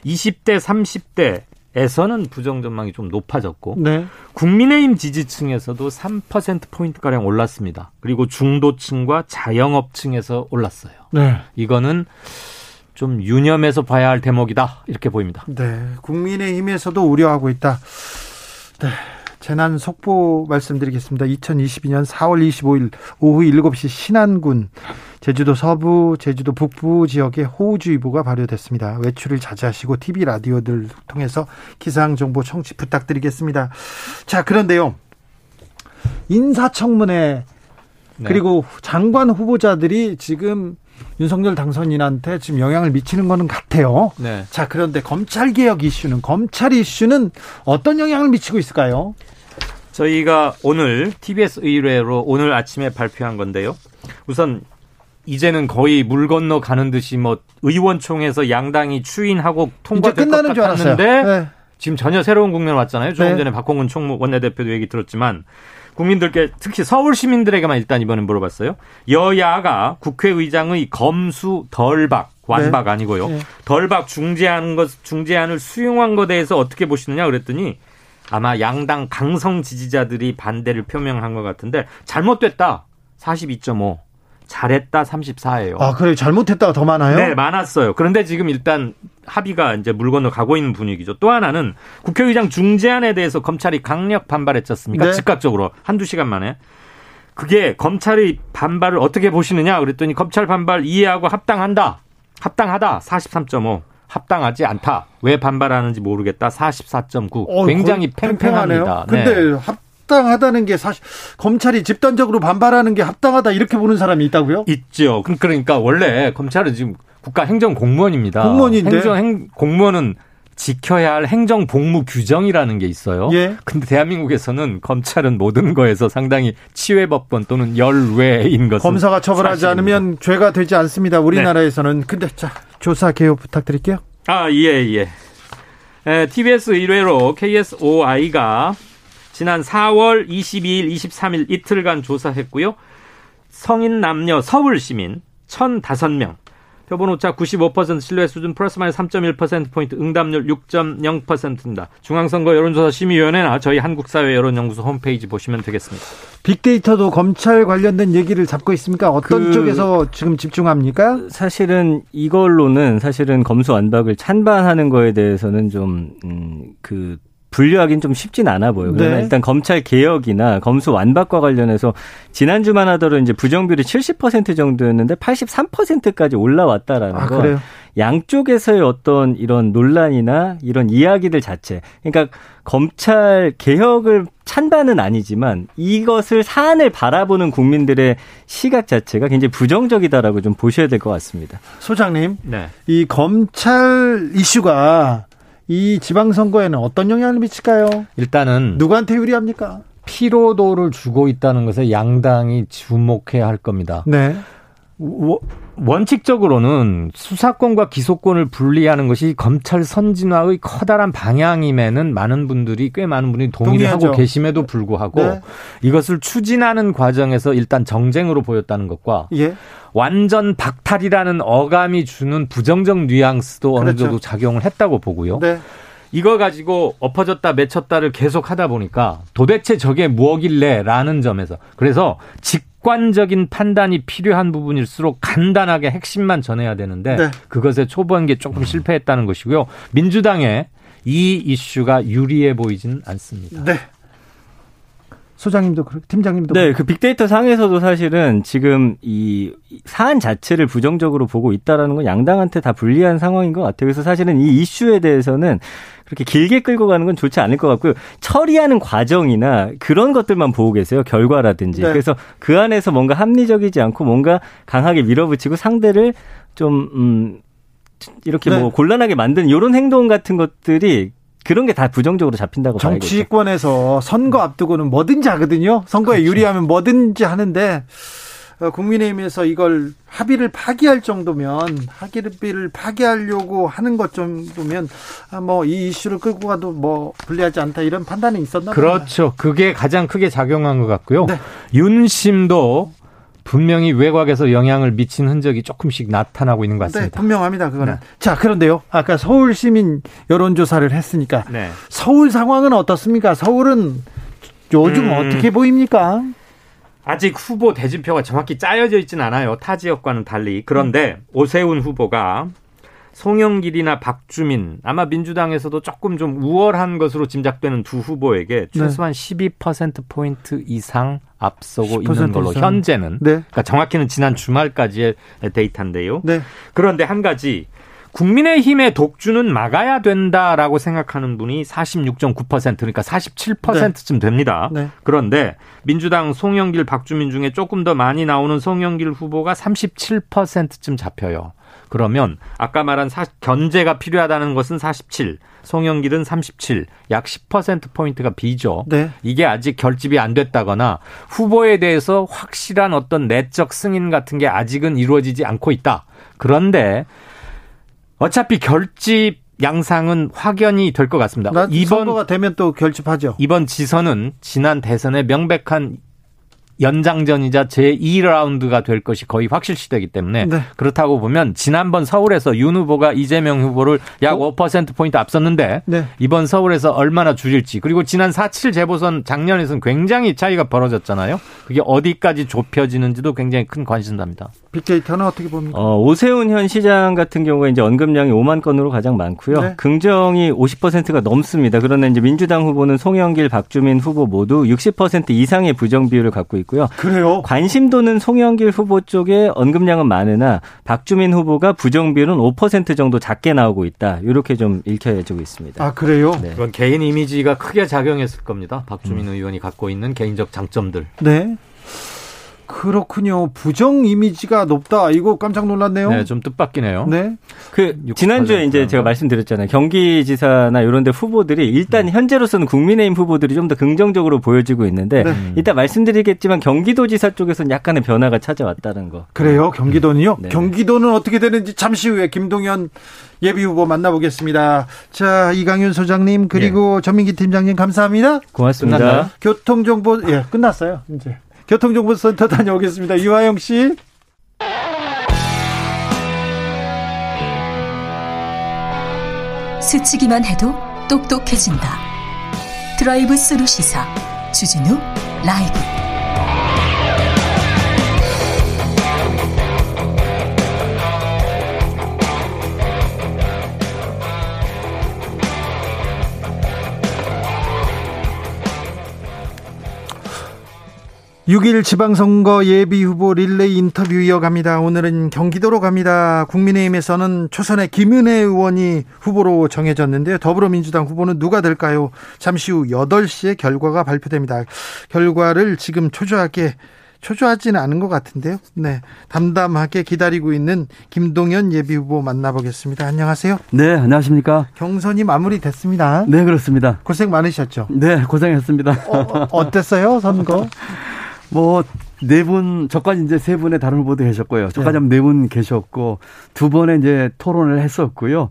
[SPEAKER 10] 20대, 30대 에서는 부정 전망이 좀 높아졌고
[SPEAKER 1] 네.
[SPEAKER 10] 국민의힘 지지층에서도 3% 포인트 가량 올랐습니다. 그리고 중도층과 자영업층에서 올랐어요.
[SPEAKER 1] 네.
[SPEAKER 10] 이거는 좀 유념해서 봐야 할 대목이다 이렇게 보입니다.
[SPEAKER 1] 네. 국민의힘에서도 우려하고 있다. 네. 재난 속보 말씀드리겠습니다. 2022년 4월 25일 오후 7시 신안군 제주도 서부, 제주도 북부 지역에 호우주의보가 발효됐습니다. 외출을 자제하시고 TV 라디오들 통해서 기상 정보 청취 부탁드리겠습니다. 자, 그런데요. 인사청문회
[SPEAKER 10] 네.
[SPEAKER 1] 그리고 장관 후보자들이 지금 윤석열 당선인한테 지금 영향을 미치는 거는 같아요.
[SPEAKER 10] 네.
[SPEAKER 1] 자, 그런데 검찰 개혁 이슈는 검찰 이슈는 어떤 영향을 미치고 있을까요?
[SPEAKER 10] 저희가 오늘 TBS 의뢰로 오늘 아침에 발표한 건데요. 우선 이제는 거의 물 건너 가는 듯이 뭐 의원총회에서 양당이 추인하고 통과될 것
[SPEAKER 1] 끝나는 줄 알았어요.
[SPEAKER 10] 같았는데
[SPEAKER 1] 네.
[SPEAKER 10] 지금 전혀 새로운 국면 왔잖아요. 조금
[SPEAKER 1] 네.
[SPEAKER 10] 전에 박홍근 총무 원내대표도 얘기 들었지만 국민들께 특히 서울 시민들에게만 일단 이번엔 물어봤어요. 여야가 국회의장의 검수 덜박 완박 아니고요.
[SPEAKER 1] 네.
[SPEAKER 10] 덜박 중재하는 것 중재안을 수용한 것에 대해서 어떻게 보시느냐 그랬더니 아마 양당 강성 지지자들이 반대를 표명한 것 같은데 잘못됐다. 42.5. 잘했다 34예요.
[SPEAKER 1] 아, 그래 잘못했다가 더 많아요?
[SPEAKER 10] 네, 많았어요. 그런데 지금 일단 합의가 이제 물 건너 가고 있는 분위기죠. 또 하나는 국회의장 중재안에 대해서 검찰이 강력 반발했지 않습니까?
[SPEAKER 1] 네.
[SPEAKER 10] 즉각적으로 한두 시간 만에. 그게 검찰의 반발을 어떻게 보시느냐 그랬더니 검찰 반발 이해하고 합당한다. 합당하다. 43.5. 합당하지 않다. 왜 반발하는지 모르겠다. 44.9.
[SPEAKER 1] 어,
[SPEAKER 10] 굉장히 팽팽합니다. 네.
[SPEAKER 1] 근데 합 당하다는 게 사실 검찰이 집단적으로 반발하는 게 합당하다 이렇게 보는 사람이 있다고요?
[SPEAKER 10] 있죠. 그- 그러니까 원래 검찰은 지금 국가 행정 공무원입니다.
[SPEAKER 1] 공무원인데?
[SPEAKER 10] 행정 행, 공무원은 지켜야 할 행정 복무 규정이라는 게 있어요.
[SPEAKER 1] 예.
[SPEAKER 10] 근데 대한민국에서는 검찰은 모든 거에서 상당히 치외법권 또는 열외인 것은
[SPEAKER 1] 검사가 처벌하지
[SPEAKER 10] 사실입니다.
[SPEAKER 1] 않으면 죄가 되지 않습니다. 우리나라에서는. 근데 자, 조사 개요 부탁드릴게요.
[SPEAKER 10] 아, 예, 예. 에, TBS 1회로 KSOI가 지난 4월 22일, 23일 이틀간 조사했고요. 성인 남녀 서울 시민 1,005명. 표본 오차 95% 신뢰 수준 플러스 마이너스 3.1%포인트 응답률 6.0%입니다. 중앙선거 여론조사 심의위원회나 저희 한국사회 여론연구소 홈페이지 보시면 되겠습니다.
[SPEAKER 1] 빅데이터도 검찰 관련된 얘기를 잡고 있습니까? 어떤
[SPEAKER 11] 그-
[SPEAKER 1] 쪽에서 지금 집중합니까?
[SPEAKER 11] 사실은 이걸로는 사실은 검수 완박을 찬반하는 거에 대해서는 좀, 음, 그, 분류하기는 좀 쉽진 않아 보여요. 그러나
[SPEAKER 1] 네.
[SPEAKER 11] 일단 검찰 개혁이나 검수 완박과 관련해서 지난주만 하더라도 이제 부정비율이 70% 정도였는데 83%까지 올라왔다라는
[SPEAKER 1] 아,
[SPEAKER 11] 건
[SPEAKER 1] 그래요?
[SPEAKER 11] 양쪽에서의 어떤 이런 논란이나 이런 이야기들 자체. 그러니까 검찰 개혁을 찬반은 아니지만 이것을 사안을 바라보는 국민들의 시각 자체가 굉장히 부정적이다라고 좀 보셔야 될 것 같습니다.
[SPEAKER 1] 소장님,
[SPEAKER 10] 네.
[SPEAKER 1] 이 검찰 이슈가 이 지방선거에는 어떤 영향을 미칠까요?
[SPEAKER 10] 일단은
[SPEAKER 1] 누구한테 유리합니까?
[SPEAKER 10] 피로도를 주고 있다는 것에 양당이 주목해야 할 겁니다.
[SPEAKER 1] 네.
[SPEAKER 10] 워- 원칙적으로는 수사권과 기소권을 분리하는 것이 검찰 선진화의 커다란 방향임에는 많은 분들이 꽤 많은 분들이 동의를
[SPEAKER 1] 동의하죠.
[SPEAKER 10] 하고 계심에도 불구하고
[SPEAKER 1] 네.
[SPEAKER 10] 이것을 추진하는 과정에서 일단 정쟁으로 보였다는 것과
[SPEAKER 1] 예.
[SPEAKER 10] 완전 박탈이라는 어감이 주는 부정적 뉘앙스도 어느
[SPEAKER 1] 그렇죠.
[SPEAKER 10] 정도 작용을 했다고 보고요.
[SPEAKER 1] 네.
[SPEAKER 10] 이거 가지고 엎어졌다 맺혔다를 계속 하다 보니까 도대체 저게 무엇길래라는 점에서 그래서 직 관적인 판단이 필요한 부분일수록 간단하게 핵심만 전해야 되는데
[SPEAKER 1] 네.
[SPEAKER 10] 그것에 초보한 게 조금 실패했다는 것이고요. 민주당에 이 이슈가 유리해 보이지는 않습니다.
[SPEAKER 1] 네. 소장님도 그렇고 팀장님도
[SPEAKER 11] 네,
[SPEAKER 1] 그렇고.
[SPEAKER 11] 그 빅데이터 상에서도 사실은 지금 이 사안 자체를 부정적으로 보고 있다라는 건 양당한테 다 불리한 상황인 것 같아요. 그래서 사실은 이 이슈에 대해서는 그렇게 길게 끌고 가는 건 좋지 않을 것 같고요. 처리하는 과정이나 그런 것들만 보고 계세요. 결과라든지.
[SPEAKER 1] 네.
[SPEAKER 11] 그래서 그 안에서 뭔가 합리적이지 않고 뭔가 강하게 밀어붙이고 상대를 좀, 음, 이렇게
[SPEAKER 1] 네.
[SPEAKER 11] 뭐 곤란하게 만드는 이런 행동 같은 것들이 그런 게 다 부정적으로 잡힌다고.
[SPEAKER 1] 정치권에서 선거 앞두고는 뭐든지 하거든요. 선거에
[SPEAKER 11] 그렇죠.
[SPEAKER 1] 유리하면 뭐든지 하는데 어, 국민의힘에서 이걸 합의를 파기할 정도면 합의를 파기하려고 하는 것 정도면 아, 뭐이 이슈를 끌고 가도 뭐 불리하지 않다 이런 판단이 있었나.
[SPEAKER 10] 그렇죠. 그게 가장 크게 작용한 것 같고요.
[SPEAKER 1] 네.
[SPEAKER 10] 윤심도 분명히 외곽에서 영향을 미친 흔적이 조금씩 나타나고 있는 것
[SPEAKER 1] 네,
[SPEAKER 10] 같습니다.
[SPEAKER 1] 분명합니다. 그거는.
[SPEAKER 10] 네.
[SPEAKER 1] 자, 그런데요. 아까 서울 시민 여론조사를 했으니까
[SPEAKER 10] 네.
[SPEAKER 1] 서울 상황은 어떻습니까? 서울은 요즘
[SPEAKER 10] 음.
[SPEAKER 1] 어떻게 보입니까?
[SPEAKER 10] 아직 후보 대진표가 정확히 짜여져 있지는 않아요. 타 지역과는 달리. 그런데 오세훈 후보가 송영길이나 박주민 아마 민주당에서도 조금 좀 우월한 것으로 짐작되는 두 후보에게
[SPEAKER 1] 네.
[SPEAKER 10] 최소한 12% 포인트 이상 앞서고
[SPEAKER 1] 10%
[SPEAKER 10] 있는 걸로
[SPEAKER 1] 이상.
[SPEAKER 10] 현재는
[SPEAKER 1] 네.
[SPEAKER 10] 그러니까 정확히는 지난 주말까지의 데이터인데요.
[SPEAKER 1] 네.
[SPEAKER 10] 그런데 한 가지 국민의힘의 독주는 막아야 된다라고 생각하는 분이 46.9% 그러니까 47%쯤 됩니다.
[SPEAKER 1] 네.
[SPEAKER 10] 그런데 민주당 송영길 박주민 중에 조금 더 많이 나오는 송영길 후보가 37%쯤 잡혀요. 그러면 아까 말한 사- 견제가 필요하다는 것은 47, 송영길은 37, 약 10% 포인트가 비죠.
[SPEAKER 1] 네.
[SPEAKER 10] 이게 아직 결집이 안 됐다거나 후보에 대해서 확실한 어떤 내적 승인 같은 게 아직은 이루어지지 않고 있다. 그런데 어차피 결집 양상은 확연히 될 것 같습니다.
[SPEAKER 1] 나
[SPEAKER 10] 이번
[SPEAKER 1] 선거가 되면 또 결집하죠.
[SPEAKER 10] 이번 지선은 지난 대선의 명백한 연장전이자 제2라운드가 될 것이 거의 확실시되기 때문에
[SPEAKER 1] 네.
[SPEAKER 10] 그렇다고 보면 지난번 서울에서 윤 후보가 이재명 후보를 약 5%포인트 앞섰는데
[SPEAKER 1] 네.
[SPEAKER 10] 이번 서울에서 얼마나 줄일지 그리고 지난 4.7 재보선 작년에서는 굉장히 차이가 벌어졌잖아요. 그게 어디까지 좁혀지는지도 굉장히 큰 관심사입니다.
[SPEAKER 1] 빅데이터는 어떻게 봅니까?
[SPEAKER 11] 어, 오세훈 현 시장 같은 경우에 이제 언급량이 5만 건으로 가장 많고요.
[SPEAKER 1] 네.
[SPEAKER 11] 긍정이 50%가 넘습니다. 그러나 이제 민주당 후보는 송영길, 박주민 후보 모두 60% 이상의 부정 비율을 갖고 있고 요.
[SPEAKER 1] 그래요?
[SPEAKER 11] 관심도는 송영길 후보 쪽에 언급량은 많으나 박주민 후보가 부정 비율은 5% 정도 작게 나오고 있다. 이렇게 좀 읽혀지고 있습니다.
[SPEAKER 1] 아 그래요?
[SPEAKER 11] 네.
[SPEAKER 10] 이건 개인 이미지가 크게 작용했을 겁니다. 박주민 의원이 갖고 있는 개인적 장점들.
[SPEAKER 1] 네. 그렇군요. 부정 이미지가 높다. 이거 깜짝 놀랐네요.
[SPEAKER 10] 네, 좀 뜻밖이네요.
[SPEAKER 1] 네.
[SPEAKER 11] 그 지난주에 이제 제가 말씀드렸잖아요. 경기지사나 이런 데 후보들이 일단 현재로서는 국민의힘 후보들이 좀 더 긍정적으로 보여지고 있는데
[SPEAKER 1] 네.
[SPEAKER 11] 이따 말씀드리겠지만 경기도지사 쪽에서는 약간의 변화가 찾아왔다는 거.
[SPEAKER 1] 그래요. 경기도는요.
[SPEAKER 11] 네.
[SPEAKER 1] 경기도는 어떻게 되는지 잠시 후에 김동연 예비 후보 만나보겠습니다. 자, 이강윤 소장님 그리고 전민기 팀장님 감사합니다.
[SPEAKER 11] 고맙습니다.
[SPEAKER 10] 끝났나요?
[SPEAKER 1] 교통정보 예, 끝났어요. 이제. 교통정보센터 다녀오겠습니다. 이화영 씨.
[SPEAKER 2] 스치기만 해도 똑똑해진다. 드라이브 스루 시사 주진우 라이브.
[SPEAKER 1] 육일 지방선거 예비 후보 릴레이 인터뷰 이어갑니다. 오늘은 경기도로 갑니다. 국민의힘에서는 초선의 김은혜 의원이 후보로 정해졌는데요. 더불어민주당 후보는 누가 될까요? 잠시 후 8시에 결과가 발표됩니다. 결과를 지금 초조하게 초조하지는 않은 것 같은데요. 네. 담담하게 기다리고 있는 김동연 예비 후보 만나보겠습니다. 안녕하세요.
[SPEAKER 12] 네, 안녕하십니까.
[SPEAKER 1] 경선이 마무리됐습니다.
[SPEAKER 12] 네, 그렇습니다.
[SPEAKER 1] 고생 많으셨죠?
[SPEAKER 12] 네, 고생했습니다.
[SPEAKER 1] 어, 어땠어요, 선거?
[SPEAKER 12] 뭐, 네 분, 저까지 이제 세 분의 다른 후보도 계셨고요. 저까지 네분 계셨고, 두 번의 이제 토론을 했었고요.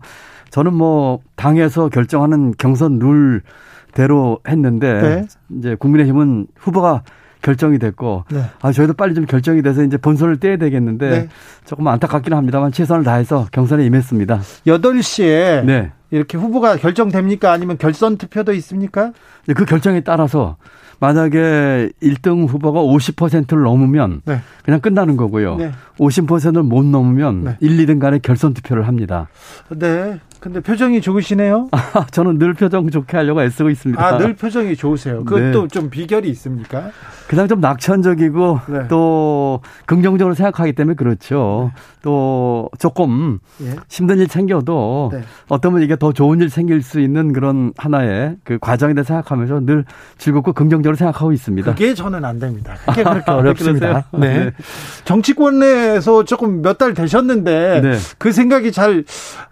[SPEAKER 12] 저는 뭐, 당에서 결정하는 경선 룰대로 했는데,
[SPEAKER 1] 네.
[SPEAKER 12] 이제 국민의힘은 후보가 결정이 됐고,
[SPEAKER 1] 네.
[SPEAKER 12] 아, 저희도 빨리 좀 결정이 돼서 이제 본선을 떼야 되겠는데,
[SPEAKER 1] 네.
[SPEAKER 12] 조금 안타깝긴 합니다만 최선을 다해서 경선에 임했습니다.
[SPEAKER 1] 8시에
[SPEAKER 12] 네.
[SPEAKER 1] 이렇게 후보가 결정됩니까? 아니면 결선 투표도 있습니까?
[SPEAKER 12] 그 결정에 따라서 만약에 1등 후보가 50%를 넘으면
[SPEAKER 1] 네.
[SPEAKER 12] 그냥 끝나는 거고요.
[SPEAKER 1] 네.
[SPEAKER 12] 50%를 못 넘으면
[SPEAKER 1] 네.
[SPEAKER 12] 1, 2등 간에 결선 투표를 합니다.
[SPEAKER 1] 네. 근데 표정이 좋으시네요.
[SPEAKER 12] 저는 늘 표정 좋게 하려고 애쓰고 있습니다.
[SPEAKER 1] 아, 늘 표정이 좋으세요. 그것도
[SPEAKER 12] 네.
[SPEAKER 1] 좀 비결이 있습니까?
[SPEAKER 12] 그냥 좀 낙천적이고
[SPEAKER 1] 네.
[SPEAKER 12] 또 긍정적으로 생각하기 때문에 그렇죠. 또 조금
[SPEAKER 1] 예.
[SPEAKER 12] 힘든 일 생겨도
[SPEAKER 1] 네.
[SPEAKER 12] 어떠면 이게 더 좋은 일 생길 수 있는 그런 하나의 그 과정에 대해 생각하면서 늘 즐겁고 긍정적으로 생각하고 있습니다.
[SPEAKER 1] 그게 저는 안 됩니다. 그게 그렇게 어렵습니다. 네.
[SPEAKER 12] 네.
[SPEAKER 1] 정치권에서 조금 몇 달 되셨는데
[SPEAKER 12] 네.
[SPEAKER 1] 그 생각이 잘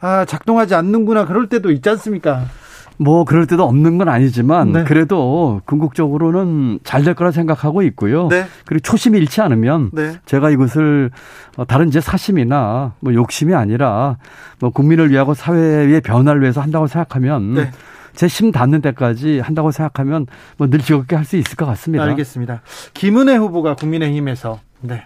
[SPEAKER 1] 아, 작동하지 않는구나 그럴 때도 있지 않습니까?
[SPEAKER 12] 뭐 그럴 때도 없는 건 아니지만
[SPEAKER 1] 네.
[SPEAKER 12] 그래도 궁극적으로는 잘 될 거라 생각하고 있고요.
[SPEAKER 1] 네.
[SPEAKER 12] 그리고 초심이 잃지 않으면
[SPEAKER 1] 네.
[SPEAKER 12] 제가 이것을 어, 다른 제 사심이나 뭐 욕심이 아니라 뭐 국민을 위하고 사회의 변화를 위해서 한다고 생각하면
[SPEAKER 1] 네.
[SPEAKER 12] 제심 닿는 때까지 한다고 생각하면 뭐 늘 즐겁게 할 수 있을 것 같습니다.
[SPEAKER 1] 알겠습니다. 김은혜 후보가 국민의힘에서 네.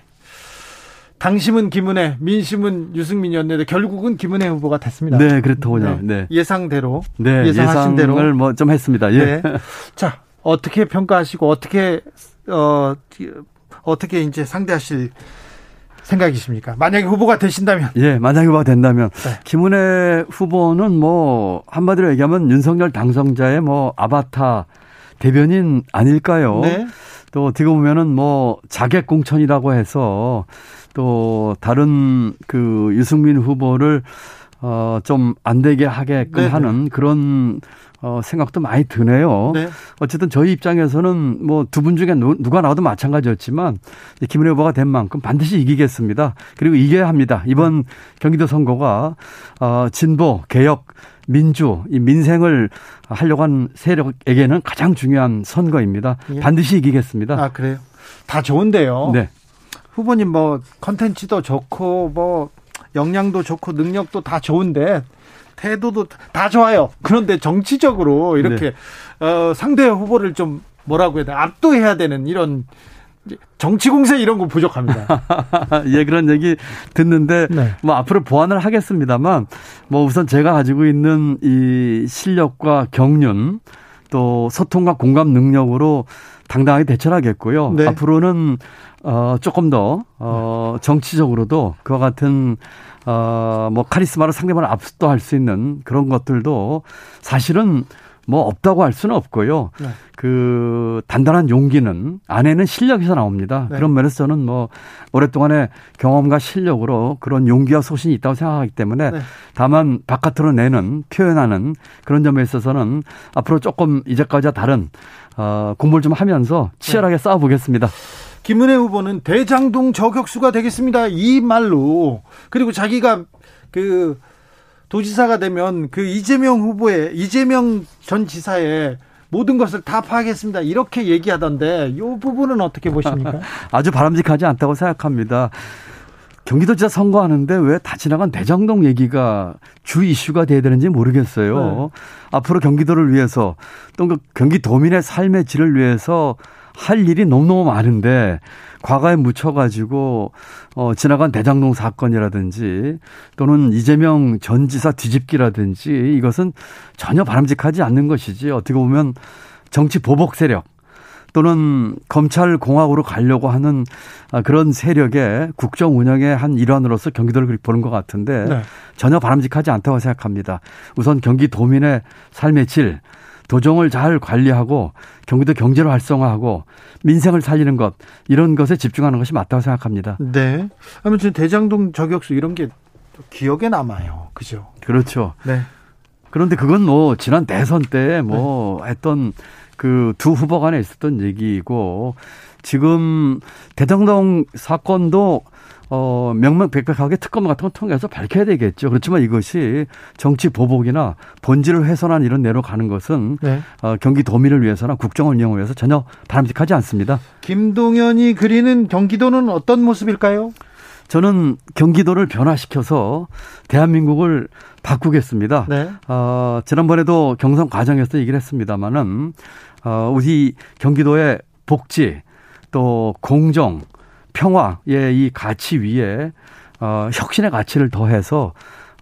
[SPEAKER 1] 당심은 김은혜, 민심은 유승민이었는데 결국은 김은혜 후보가 됐습니다.
[SPEAKER 12] 네, 그렇더군요. 네.
[SPEAKER 1] 예상대로
[SPEAKER 12] 네,
[SPEAKER 1] 예상하신 대로.
[SPEAKER 12] 예상을 뭐 좀 했습니다. 예.
[SPEAKER 1] 네. 자, 어떻게 평가하시고 어떻게 어 어떻게 이제 상대하실 생각이십니까? 만약에 후보가 되신다면
[SPEAKER 12] 예, 만약에 후보가 된다면
[SPEAKER 1] 네.
[SPEAKER 12] 김은혜 후보는 뭐 한마디로 얘기하면 윤석열 당선자의 뭐 아바타 대변인 아닐까요?
[SPEAKER 1] 네.
[SPEAKER 12] 또 어떻게 보면은 뭐 자객 공천이라고 해서 또 다른 그 유승민 후보를 어 좀 안 되게 하게끔
[SPEAKER 1] 네네.
[SPEAKER 12] 하는 그런 어 생각도 많이 드네요.
[SPEAKER 1] 네.
[SPEAKER 12] 어쨌든 저희 입장에서는 뭐 두 분 중에 누, 누가 나와도 마찬가지였지만 김은혜 후보가 된 만큼 반드시 이기겠습니다. 그리고 이겨야 합니다. 이번 경기도 선거가 어 진보, 개혁, 민주, 이 민생을 하려고 한 세력에게는 가장 중요한 선거입니다.
[SPEAKER 1] 예.
[SPEAKER 12] 반드시 이기겠습니다.
[SPEAKER 1] 아 그래요? 다 좋은데요.
[SPEAKER 12] 네.
[SPEAKER 1] 후보님 뭐 컨텐츠도 좋고 뭐 역량도 좋고 능력도 다 좋은데 태도도 다 좋아요. 그런데 정치적으로 이렇게
[SPEAKER 12] 네.
[SPEAKER 1] 어, 상대 후보를 좀 뭐라고 해야 돼 압도해야 되는 이런 정치 공세 이런 거 부족합니다.
[SPEAKER 12] 예, 그런 얘기 듣는데
[SPEAKER 1] 네.
[SPEAKER 12] 뭐 앞으로 보완을 하겠습니다만 뭐 우선 제가 가지고 있는 이 실력과 경륜 또 소통과 공감 능력으로 당당하게 대처를 하겠고요.
[SPEAKER 1] 네.
[SPEAKER 12] 앞으로는 어 조금 더 어 정치적으로도 그와 같은 어뭐 카리스마로 상대방을 압도할 수 있는 그런 것들도 사실은 뭐 없다고 할 수는 없고요.
[SPEAKER 1] 네.
[SPEAKER 12] 그 단단한 용기는 안에는 실력에서 나옵니다.
[SPEAKER 1] 네.
[SPEAKER 12] 그런 면에서 저는 뭐 오랫동안의 경험과 실력으로 그런 용기와 소신이 있다고 생각하기 때문에
[SPEAKER 1] 네.
[SPEAKER 12] 다만 바깥으로 내는 표현하는 그런 점에 있어서는 앞으로 조금 이제까지와 다른 어 공부를 좀 하면서 치열하게 싸워보겠습니다.
[SPEAKER 1] 김은혜 후보는 대장동 저격수가 되겠습니다. 이 말로 그리고 자기가 그 도지사가 되면 그 이재명 후보의 이재명 전 지사의 모든 것을 다 파하겠습니다. 이렇게 얘기하던데 이 부분은 어떻게 보십니까?
[SPEAKER 12] 아주 바람직하지 않다고 생각합니다. 경기도지사 선거하는데 왜 다 지나간 대장동 얘기가 주 이슈가 돼야 되는지 모르겠어요.
[SPEAKER 1] 네.
[SPEAKER 12] 앞으로 경기도를 위해서 또그 경기도민의 삶의 질을 위해서 할 일이 너무너무 많은데 과거에 묻혀가지고 어 지나간 대장동 사건이라든지 또는 이재명 전 지사 뒤집기라든지 이것은 전혀 바람직하지 않는 것이지 어떻게 보면 정치 보복 세력 또는 검찰 공화국으로 가려고 하는 아, 그런 세력의 국정 운영의 한 일환으로서 경기도를 그렇게 보는 것 같은데
[SPEAKER 1] 네.
[SPEAKER 12] 전혀 바람직하지 않다고 생각합니다. 우선 경기도민의 삶의 질, 도정을 잘 관리하고 경기도 경제를 활성화하고 민생을 살리는 것 이런 것에 집중하는 것이 맞다고 생각합니다.
[SPEAKER 1] 네. 아무튼 대장동 저격수 이런 게 기억에 남아요. 그죠?
[SPEAKER 12] 그렇죠.
[SPEAKER 1] 네.
[SPEAKER 12] 그런데 그건 뭐 지난 대선 때뭐 했던 그 두 후보 간에 있었던 얘기이고 지금 대장동 사건도 어 명명백백하게 특검 같은 거 통해서 밝혀야 되겠죠. 그렇지만 이것이 정치 보복이나 본질을 훼손한 이런 내로 가는 것은
[SPEAKER 1] 네.
[SPEAKER 12] 어, 경기 도민을 위해서나 국정 운영을 위해서 전혀 바람직하지 않습니다.
[SPEAKER 1] 김동연이 그리는 경기도는 어떤 모습일까요?
[SPEAKER 12] 저는 경기도를 변화시켜서 대한민국을 바꾸겠습니다.
[SPEAKER 1] 네.
[SPEAKER 12] 어, 지난번에도 경선 과정에서 얘기를 했습니다마는 어, 우리 경기도의 복지 또 공정 평화의 이 가치 위에 어, 혁신의 가치를 더해서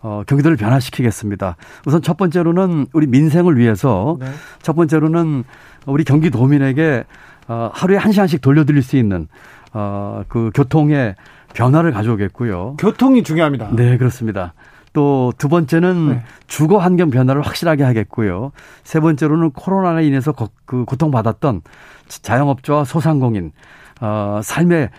[SPEAKER 12] 어, 경기도를 변화시키겠습니다. 우선 첫 번째로는 우리 민생을 위해서
[SPEAKER 1] 네.
[SPEAKER 12] 첫 번째로는 우리 경기도민에게 어, 하루에 한 시간씩 돌려드릴 수 있는 어, 그 교통의 변화를 가져오겠고요.
[SPEAKER 1] 교통이 중요합니다.
[SPEAKER 12] 네, 그렇습니다. 또 두 번째는
[SPEAKER 1] 네.
[SPEAKER 12] 주거 환경 변화를 확실하게 하겠고요. 세 번째로는 코로나로 인해서 거- 그 고통받았던 자영업자와 소상공인 어, 삶의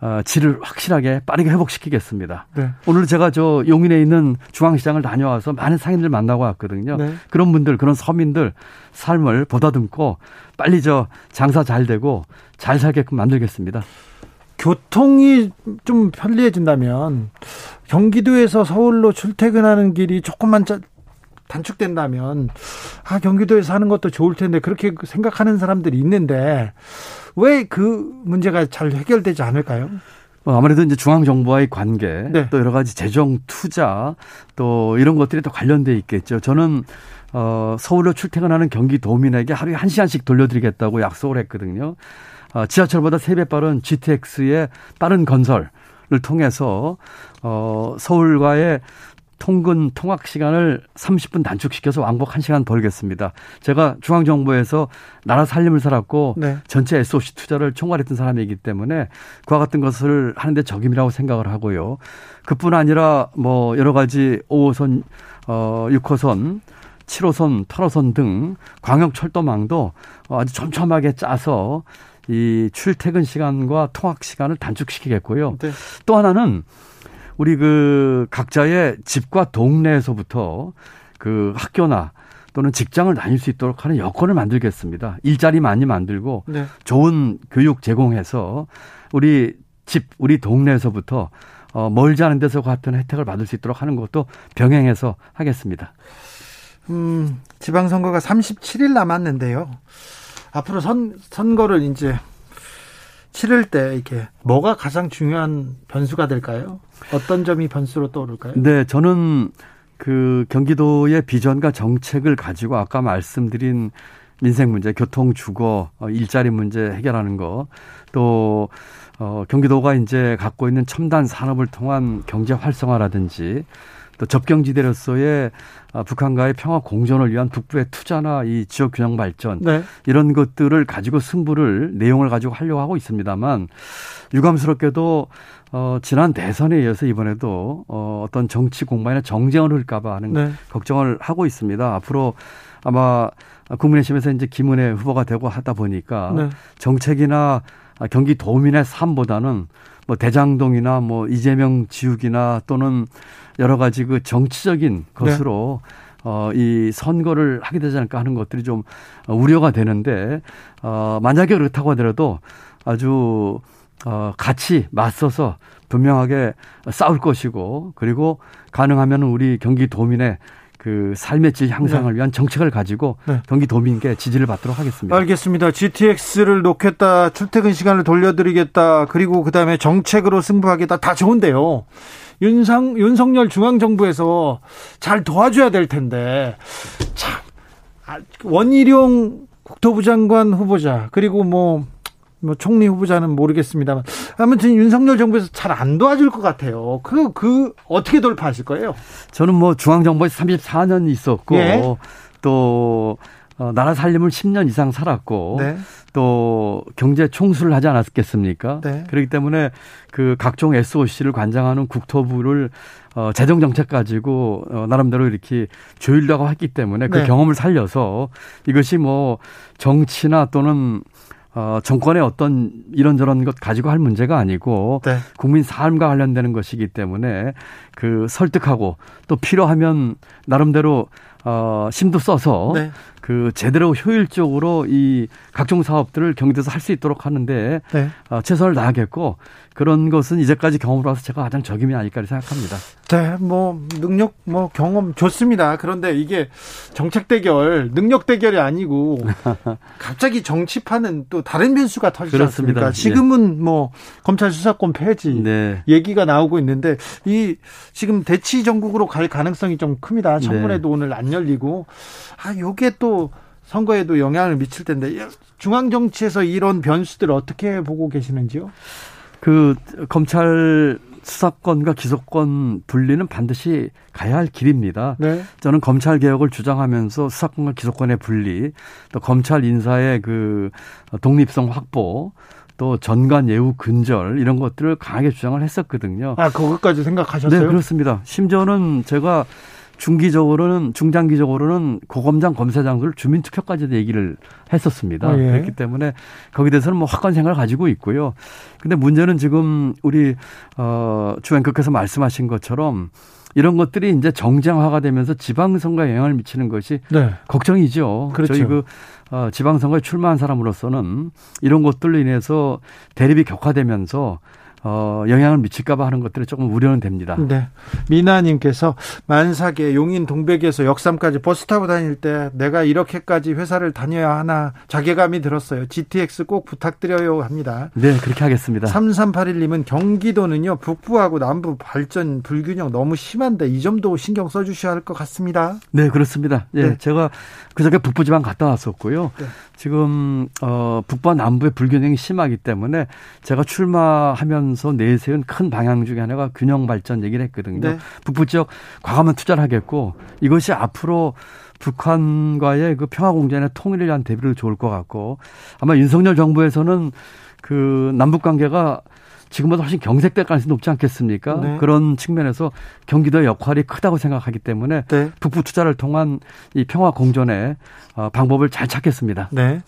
[SPEAKER 12] 어, 질을 확실하게 빠르게 회복시키겠습니다.
[SPEAKER 1] 네.
[SPEAKER 12] 오늘 제가 저 용인에 있는 중앙시장을 다녀와서 많은 상인들 만나고 왔거든요.
[SPEAKER 1] 네.
[SPEAKER 12] 그런 분들, 그런 서민들 삶을 보다듬고 빨리 저 장사 잘 되고 잘 살게끔 만들겠습니다.
[SPEAKER 1] 교통이 좀 편리해진다면 경기도에서 서울로 출퇴근하는 길이 조금만 짜- 단축된다면 아 경기도에서 하는 것도 좋을 텐데 그렇게 생각하는 사람들이 있는데 왜 그 문제가 잘 해결되지 않을까요?
[SPEAKER 12] 뭐 아무래도 이제 중앙 정부와의 관계,
[SPEAKER 1] 네.
[SPEAKER 12] 또 여러 가지 재정 투자, 또 이런 것들이 또 관련돼 있겠죠. 저는 어 서울로 출퇴근하는 경기도민에게 하루에 한 시간씩 돌려드리겠다고 약속을 했거든요. 어, 지하철보다 세 배 빠른 GTX의 빠른 건설을 통해서 어 서울과의 통근 통학 시간을 30분 단축시켜서 왕복 1시간 벌겠습니다. 제가 중앙정부에서 나라 살림을 살았고
[SPEAKER 1] 네.
[SPEAKER 12] 전체 SOC 투자를 총괄했던 사람이기 때문에 그와 같은 것을 하는데 적임이라고 생각을 하고요. 그뿐 아니라 뭐 여러 가지 5호선, 어, 6호선, 7호선, 8호선 등 광역 철도망도 아주 촘촘하게 짜서 이 출퇴근 시간과 통학 시간을 단축시키겠고요.
[SPEAKER 1] 네.
[SPEAKER 12] 또 하나는 우리 그 각자의 집과 동네에서부터 그 학교나 또는 직장을 다닐 수 있도록 하는 여건을 만들겠습니다. 일자리 많이 만들고
[SPEAKER 1] 네.
[SPEAKER 12] 좋은 교육 제공해서 우리 집, 우리 동네에서부터 어, 멀지 않은 데서 같은 혜택을 받을 수 있도록 하는 것도 병행해서 하겠습니다.
[SPEAKER 1] 음, 지방선거가 37일 남았는데요. 앞으로 선, 선거를 이제 치를 때 이렇게 뭐가 가장 중요한 변수가 될까요? 어떤 점이 변수로 떠오를까요?
[SPEAKER 12] 네, 저는 그 경기도의 비전과 정책을 가지고 아까 말씀드린 민생 문제, 교통, 주거, 어, 일자리 문제 해결하는 거, 또 어, 경기도가 이제 갖고 있는 첨단 산업을 통한 경제 활성화라든지 또 접경지대로서의 아, 북한과의 평화 공존을 위한 북부의 투자나 이 지역 균형 발전
[SPEAKER 1] 네.
[SPEAKER 12] 이런 것들을 가지고 승부를 내용을 가지고 하려고 하고 있습니다만 유감스럽게도 어 지난 대선에 이어서 이번에도 어 어떤 정치 공방이나 정쟁을 흘까 봐 하는
[SPEAKER 1] 네.
[SPEAKER 12] 걱정을 하고 있습니다. 앞으로 아마 국민의힘에서 이제 김은혜 후보가 되고 하다 보니까
[SPEAKER 1] 네.
[SPEAKER 12] 정책이나 경기 도민의 삶보다는 뭐 대장동이나 뭐 이재명 지우기나 또는 여러 가지 그 정치적인 것으로 어, 이 선거를 하게 되지 않을까 하는 것들이 좀 우려가 되는데, 어, 만약에 그렇다고 하더라도 아주, 어, 같이 맞서서 분명하게 싸울 것이고, 그리고 가능하면 우리 경기 도민의 그 삶의 질 향상을
[SPEAKER 1] 네.
[SPEAKER 12] 위한 정책을 가지고
[SPEAKER 1] 네.
[SPEAKER 12] 경기 도민께 지지를 받도록 하겠습니다.
[SPEAKER 1] 알겠습니다. GTX를 놓겠다, 출퇴근 시간을 돌려드리겠다, 그리고 그 다음에 정책으로 승부하겠다, 다 좋은데요. 윤상, 윤석열 중앙정부에서 잘 도와줘야 될 텐데, 참, 아, 원희룡 국토부 장관 후보자, 그리고 뭐, 뭐 총리 후보자는 모르겠습니다만 아무튼 윤석열 정부에서 잘 안 도와줄 것 같아요. 그그 어떻게 돌파하실 거예요?
[SPEAKER 12] 저는 뭐 중앙정부에서 34년 있었고
[SPEAKER 1] 예.
[SPEAKER 12] 또 어, 나라 살림을 10년 이상 살았고
[SPEAKER 1] 네.
[SPEAKER 12] 또 경제 총수를 하지 않았겠습니까?
[SPEAKER 1] 네.
[SPEAKER 12] 그렇기 때문에 그 각종 SOC를 관장하는 국토부를 어, 재정 정책 가지고 어, 나름대로 이렇게 조율하고 했기 때문에 그
[SPEAKER 1] 네.
[SPEAKER 12] 경험을 살려서 이것이 뭐 정치나 또는 어, 정권의 어떤 이런저런 것 가지고 할 문제가 아니고
[SPEAKER 1] 네.
[SPEAKER 12] 국민 삶과 관련되는 것이기 때문에 그 설득하고 또 필요하면 나름대로 어, 심도 써서
[SPEAKER 1] 네.
[SPEAKER 12] 그 제대로 효율적으로 이 각종 사업들을 경기도에서 할 수 있도록 하는데
[SPEAKER 1] 네.
[SPEAKER 12] 어, 최선을 다하겠고 그런 것은 이제까지 경험으로 와서 제가 가장 적임이 아닐까 생각합니다.
[SPEAKER 1] 네, 뭐 능력, 뭐 경험 좋습니다. 그런데 이게 정책 대결, 능력 대결이 아니고 갑자기 정치판은 또 다른 변수가 터지지
[SPEAKER 12] 그렇습니다.
[SPEAKER 1] 않습니까? 지금은 뭐 검찰 수사권 폐지
[SPEAKER 12] 네.
[SPEAKER 1] 얘기가 나오고 있는데 이 지금 대치 전국으로 갈 가능성이 좀 큽니다.
[SPEAKER 12] 네.
[SPEAKER 1] 청문회도 오늘 안 열리고 아 요게 또 선거에도 영향을 미칠 텐데 중앙 정치에서 이런 변수들 어떻게 보고 계시는지요?
[SPEAKER 12] 그 검찰 수사권과 기소권 분리는 반드시 가야 할 길입니다.
[SPEAKER 1] 네.
[SPEAKER 12] 저는 검찰 개혁을 주장하면서 수사권과 기소권의 분리, 또 검찰 인사의 그 독립성 확보, 또 전관 예우 근절 이런 것들을 강하게 주장을 했었거든요.
[SPEAKER 1] 아 그것까지 생각하셨어요?
[SPEAKER 12] 네, 그렇습니다. 심지어는 제가 중기적으로는 중장기적으로는 고검장 검사장들 주민투표까지도 얘기를 했었습니다.
[SPEAKER 1] 아, 예.
[SPEAKER 12] 그렇기 때문에 거기에 대해서는 뭐 확고한 생각을 가지고 있고요. 근데 문제는 지금 우리 어 주앵커께서 말씀하신 것처럼 이런 것들이 이제 정쟁화가 되면서 지방선거에 영향을 미치는 것이
[SPEAKER 1] 네.
[SPEAKER 12] 걱정이죠.
[SPEAKER 1] 그렇죠.
[SPEAKER 12] 저희 그 어, 지방선거에 출마한 사람으로서는 이런 것들로 인해서 대립이 격화되면서 어, 영향을 미칠까봐 하는 것들이 조금 우려는 됩니다.
[SPEAKER 1] 네. 미나님께서 만삭에 용인 동백에서 역삼까지 버스 타고 다닐 때 내가 이렇게까지 회사를 다녀야 하나 자괴감이 들었어요. GTX 꼭 부탁드려요 합니다.
[SPEAKER 12] 네, 그렇게 하겠습니다.
[SPEAKER 1] 3381님은 경기도는요, 북부하고 남부 발전 불균형 너무 심한데 이 점도 신경 써주셔야 할 것 같습니다.
[SPEAKER 12] 네, 그렇습니다. 예,
[SPEAKER 1] 네.
[SPEAKER 12] 제가 그저께 북부지방 갔다 왔었고요.
[SPEAKER 1] 네.
[SPEAKER 12] 지금 어 북부와 남부의 불균형이 심하기 때문에 제가 출마하면 서 내세운 큰 방향 중에 하나가 균형 발전 얘기를 했거든요.
[SPEAKER 1] 네.
[SPEAKER 12] 북부 지역 과감한 투자를 하겠고 이것이 앞으로 북한과의 그 평화 공존의 통일을 위한 대비를 좋을 것 같고 아마 윤석열 정부에서는 그 남북 관계가 지금보다 훨씬 경색될 가능성이 높지 않겠습니까?
[SPEAKER 1] 네.
[SPEAKER 12] 그런 측면에서 경기도의 역할이 크다고 생각하기 때문에
[SPEAKER 1] 네.
[SPEAKER 12] 북부 투자를 통한 이 평화 공존의 어, 방법을 잘 찾겠습니다.
[SPEAKER 1] 네.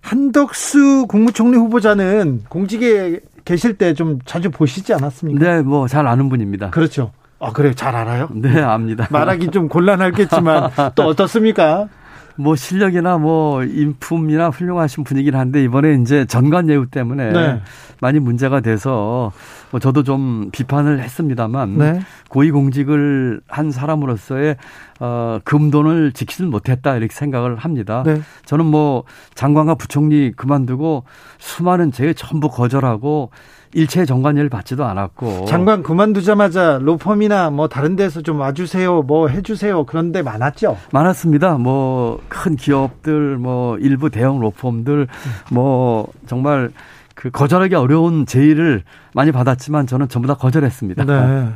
[SPEAKER 1] 한덕수 국무총리 후보자는 공직에 계실 때 좀 자주 보시지 않았습니까?
[SPEAKER 12] 네, 뭐 잘 아는 분입니다.
[SPEAKER 1] 그렇죠. 아, 그래요? 잘 알아요?
[SPEAKER 12] 네, 압니다.
[SPEAKER 1] 말하기 좀 곤란하겠지만 또 어떻습니까?
[SPEAKER 12] 뭐 실력이나 뭐 인품이나 훌륭하신 분이긴 한데 이번에 이제 전관 예우 때문에
[SPEAKER 1] 네.
[SPEAKER 12] 많이 문제가 돼서 뭐 저도 좀 비판을 했습니다만
[SPEAKER 1] 네.
[SPEAKER 12] 고위공직을 한 사람으로서의 어 금돈을 지키지 못했다 이렇게 생각을 합니다.
[SPEAKER 1] 네.
[SPEAKER 12] 저는 뭐 장관과 부총리 그만두고 수많은 제 전부 거절하고 일체 정관료를 받지도 않았고
[SPEAKER 1] 장관 그만두자마자 로펌이나 뭐 다른 데서 좀 와주세요, 뭐 해주세요 그런 데 많았죠.
[SPEAKER 12] 많았습니다. 뭐 큰 기업들, 뭐 일부 대형 로펌들, 뭐 정말 그 거절하기 어려운 제의를 많이 받았지만 저는 전부 다 거절했습니다.
[SPEAKER 1] 네.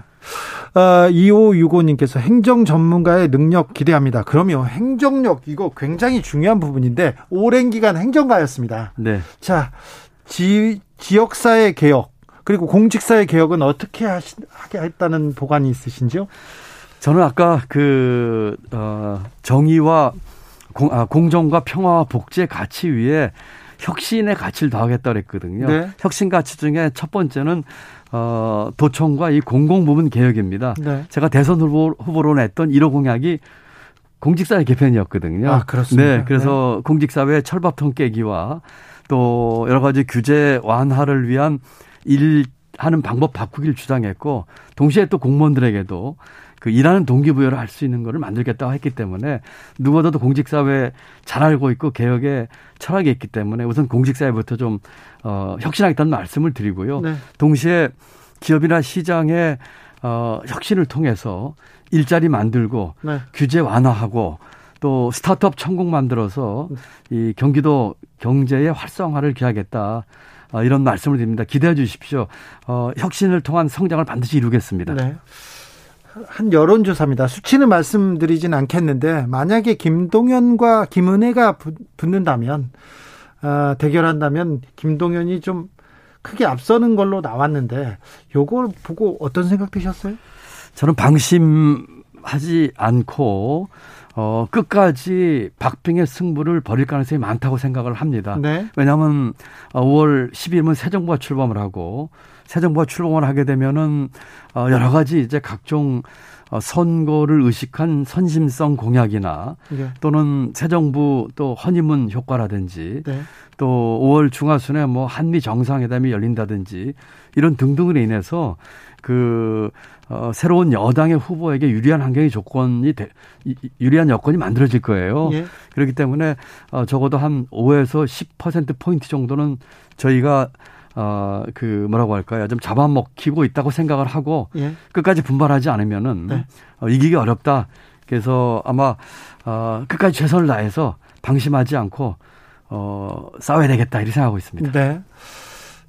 [SPEAKER 1] 아, 2565님께서 행정 전문가의 능력 기대합니다. 그러면 행정력 이거 굉장히 중요한 부분인데 오랜 기간 행정가였습니다.
[SPEAKER 12] 네.
[SPEAKER 1] 자, 지, 지역사회 개혁 그리고 공직사회 개혁은 어떻게 하시, 하겠다는 보관이 있으신지요?
[SPEAKER 12] 저는 아까 그 어, 정의와 공, 아, 공정과 평화와 복지의 가치 위에 혁신의 가치를 더하겠다 그랬거든요.
[SPEAKER 1] 네.
[SPEAKER 12] 혁신 가치 중에 첫 번째는 어, 도청과 이 공공부문 개혁입니다.
[SPEAKER 1] 네.
[SPEAKER 12] 제가 대선 후보, 후보로 냈던 1호 공약이 공직사회 개편이었거든요.
[SPEAKER 1] 아, 그렇습니다.
[SPEAKER 12] 네, 그래서 공직사회 철밥통 깨기와 또 여러 가지 규제 완화를 위한 일 하는 방법 바꾸기를 주장했고 동시에 또 공무원들에게도 그 일하는 동기부여를 할 수 있는 거를 만들겠다고 했기 때문에 누구보다도 공직사회 잘 알고 있고 개혁에 철학이 있기 때문에 우선 공직사회부터 좀 어, 혁신하겠다는 말씀을 드리고요.
[SPEAKER 1] 네.
[SPEAKER 12] 동시에 기업이나 시장의 어, 혁신을 통해서 일자리 만들고
[SPEAKER 1] 네.
[SPEAKER 12] 규제 완화하고 또 스타트업 천국 만들어서 이 경기도 경제의 활성화를 기하겠다. 어, 이런 말씀을 드립니다. 기대해 주십시오. 어, 혁신을 통한 성장을 반드시 이루겠습니다.
[SPEAKER 1] 네. 한 여론조사입니다. 수치는 말씀드리진 않겠는데 만약에 김동연과 김은혜가 붙- 붙는다면 아, 대결한다면 김동연이 좀 크게 앞서는 걸로 나왔는데 요걸 보고 어떤 생각 드셨어요?
[SPEAKER 12] 저는 방심하지 않고 어, 끝까지 박빙의 승부를 벌일 가능성이 많다고 생각을 합니다.
[SPEAKER 1] 네.
[SPEAKER 12] 왜냐하면 5월 10일이면 새 정부가 출범을 하고 새 정부가 출범을 하게 되면은 어, 여러 가지 이제 각종 어, 선거를 의식한 선심성 공약이나
[SPEAKER 1] 네.
[SPEAKER 12] 또는 새 정부 또 허니문 효과라든지
[SPEAKER 1] 네.
[SPEAKER 12] 또 5월 중하순에 뭐 한미 정상회담이 열린다든지 이런 등등으로 인해서 그 어, 새로운 여당의 후보에게 유리한 환경의 조건이 되, 유리한 여건이 만들어질 거예요.
[SPEAKER 1] 예.
[SPEAKER 12] 그렇기 때문에 어, 적어도 한 5에서 10% 포인트 정도는 저희가 어, 그 뭐라고 할까요? 좀 잡아먹히고 있다고 생각을 하고
[SPEAKER 1] 예.
[SPEAKER 12] 끝까지 분발하지 않으면은
[SPEAKER 1] 네.
[SPEAKER 12] 어, 이기기 어렵다. 그래서 아마 어, 끝까지 최선을 다해서 방심하지 않고 어, 싸워야 되겠다 이렇게 생각하고 있습니다.
[SPEAKER 1] 네.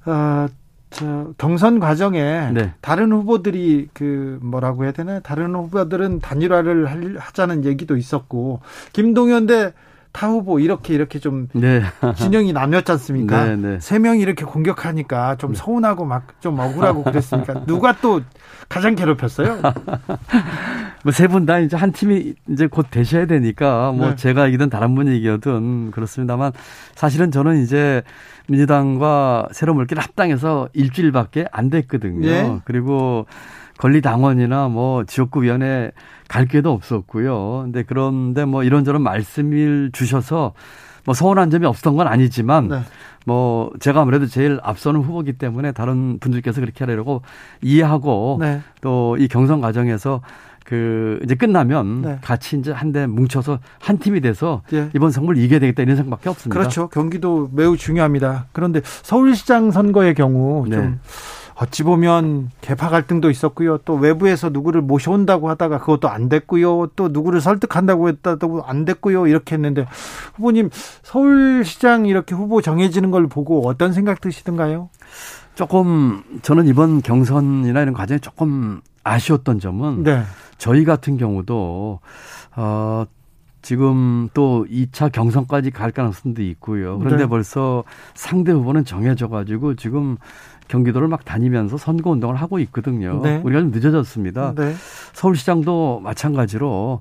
[SPEAKER 1] 어, 저 경선 과정에
[SPEAKER 12] 네.
[SPEAKER 1] 다른 후보들이 그 뭐라고 해야 되나? 다른 후보들은 단일화를 할- 하자는 얘기도 있었고 김동연 대 타 후보 이렇게 이렇게 좀
[SPEAKER 12] 네.
[SPEAKER 1] 진영이 나뉘었지 않습니까?
[SPEAKER 12] 네, 네.
[SPEAKER 1] 세 명이 이렇게 공격하니까 좀 서운하고 막 좀 억울하고 그랬으니까 누가 또 가장 괴롭혔어요?
[SPEAKER 12] 뭐 세 분 다 이제 한 팀이 이제 곧 되셔야 되니까 뭐
[SPEAKER 1] 네.
[SPEAKER 12] 제가 이기든 다른 분이 이기든 그렇습니다만 사실은 저는 이제 민주당과 새로 물길 합당해서 일주일밖에 안 됐거든요.
[SPEAKER 1] 예.
[SPEAKER 12] 그리고 권리당원이나 뭐 지역구 위원회 갈 기회도 없었고요. 근데 그런데 뭐 이런저런 말씀을 주셔서 뭐 서운한 점이 없었던 건 아니지만
[SPEAKER 1] 네.
[SPEAKER 12] 뭐 제가 아무래도 제일 앞서는 후보기 때문에 다른 분들께서 그렇게 하려고 이해하고
[SPEAKER 1] 네.
[SPEAKER 12] 또이 경선 과정에서 그 이제 끝나면
[SPEAKER 1] 네.
[SPEAKER 12] 같이 이제 한데 뭉쳐서 한 팀이 돼서
[SPEAKER 1] 예.
[SPEAKER 12] 이번 선거를 이겨야 되겠다 이런 생각밖에 없습니다.
[SPEAKER 1] 그렇죠. 경기도 매우 중요합니다. 그런데 서울시장 선거의 경우 좀
[SPEAKER 12] 네.
[SPEAKER 1] 어찌 보면 개파 갈등도 있었고요. 또 외부에서 누구를 모셔온다고 하다가 그것도 안 됐고요. 또 누구를 설득한다고 했다도 안 됐고요. 이렇게 했는데 후보님 서울시장 이렇게 후보 정해지는 걸 보고 어떤 생각 드시던가요?
[SPEAKER 12] 조금 저는 이번 경선이나 이런 과정에 조금 아쉬웠던 점은
[SPEAKER 1] 네.
[SPEAKER 12] 저희 같은 경우도 어 지금 또 2차 경선까지 갈 가능성도 있고요. 그런데
[SPEAKER 1] 네.
[SPEAKER 12] 벌써 상대 후보는 정해져 가지고 지금 경기도를 막 다니면서 선거 운동을 하고 있거든요.
[SPEAKER 1] 네.
[SPEAKER 12] 우리가 좀 늦어졌습니다.
[SPEAKER 1] 네.
[SPEAKER 12] 서울시장도 마찬가지로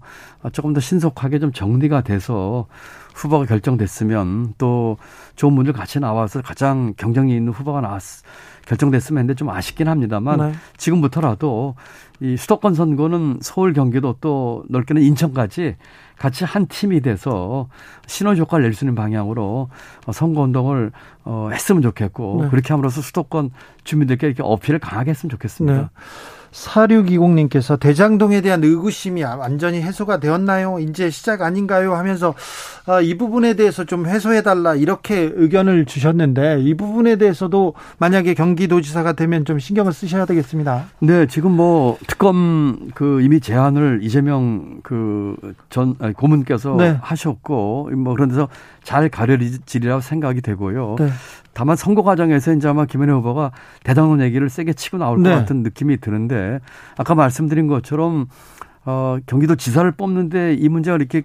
[SPEAKER 12] 조금 더 신속하게 좀 정리가 돼서 후보가 결정됐으면 또 좋은 분들 같이 나와서 가장 경쟁이 있는 후보가 나왔 결정됐으면 했는데 좀 아쉽긴 합니다만
[SPEAKER 1] 네.
[SPEAKER 12] 지금부터라도 이 수도권 선거는 서울 경기도 또 넓게는 인천까지 같이 한 팀이 돼서 시너지 효과를 낼 수 있는 방향으로 어, 선거 운동을 어, 했으면 좋겠고
[SPEAKER 1] 네.
[SPEAKER 12] 그렇게 함으로써 수도권 주민들께 이렇게 어필을 강하게 했으면 좋겠습니다.
[SPEAKER 1] 네. 4620님께서 대장동에 대한 의구심이 완전히 해소가 되었나요? 이제 시작 아닌가요? 하면서 아, 이 부분에 대해서 좀 해소해달라 이렇게 의견을 주셨는데 이 부분에 대해서도 만약에 경기도지사가 되면 좀 신경을 쓰셔야 되겠습니다.
[SPEAKER 12] 네, 지금 뭐 특검 그 이미 제안을 이재명 그 전 고문께서 네. 하셨고 뭐 그런 데서 잘 가려지리라고 생각이 되고요. 네. 다만 선거 과정에서 이제 아마 김현애 후보가 대장동 얘기를 세게 치고 나올 네. 것 같은 느낌이 드는데 아까 말씀드린 것처럼 어 경기도 지사를 뽑는데 이 문제가 이렇게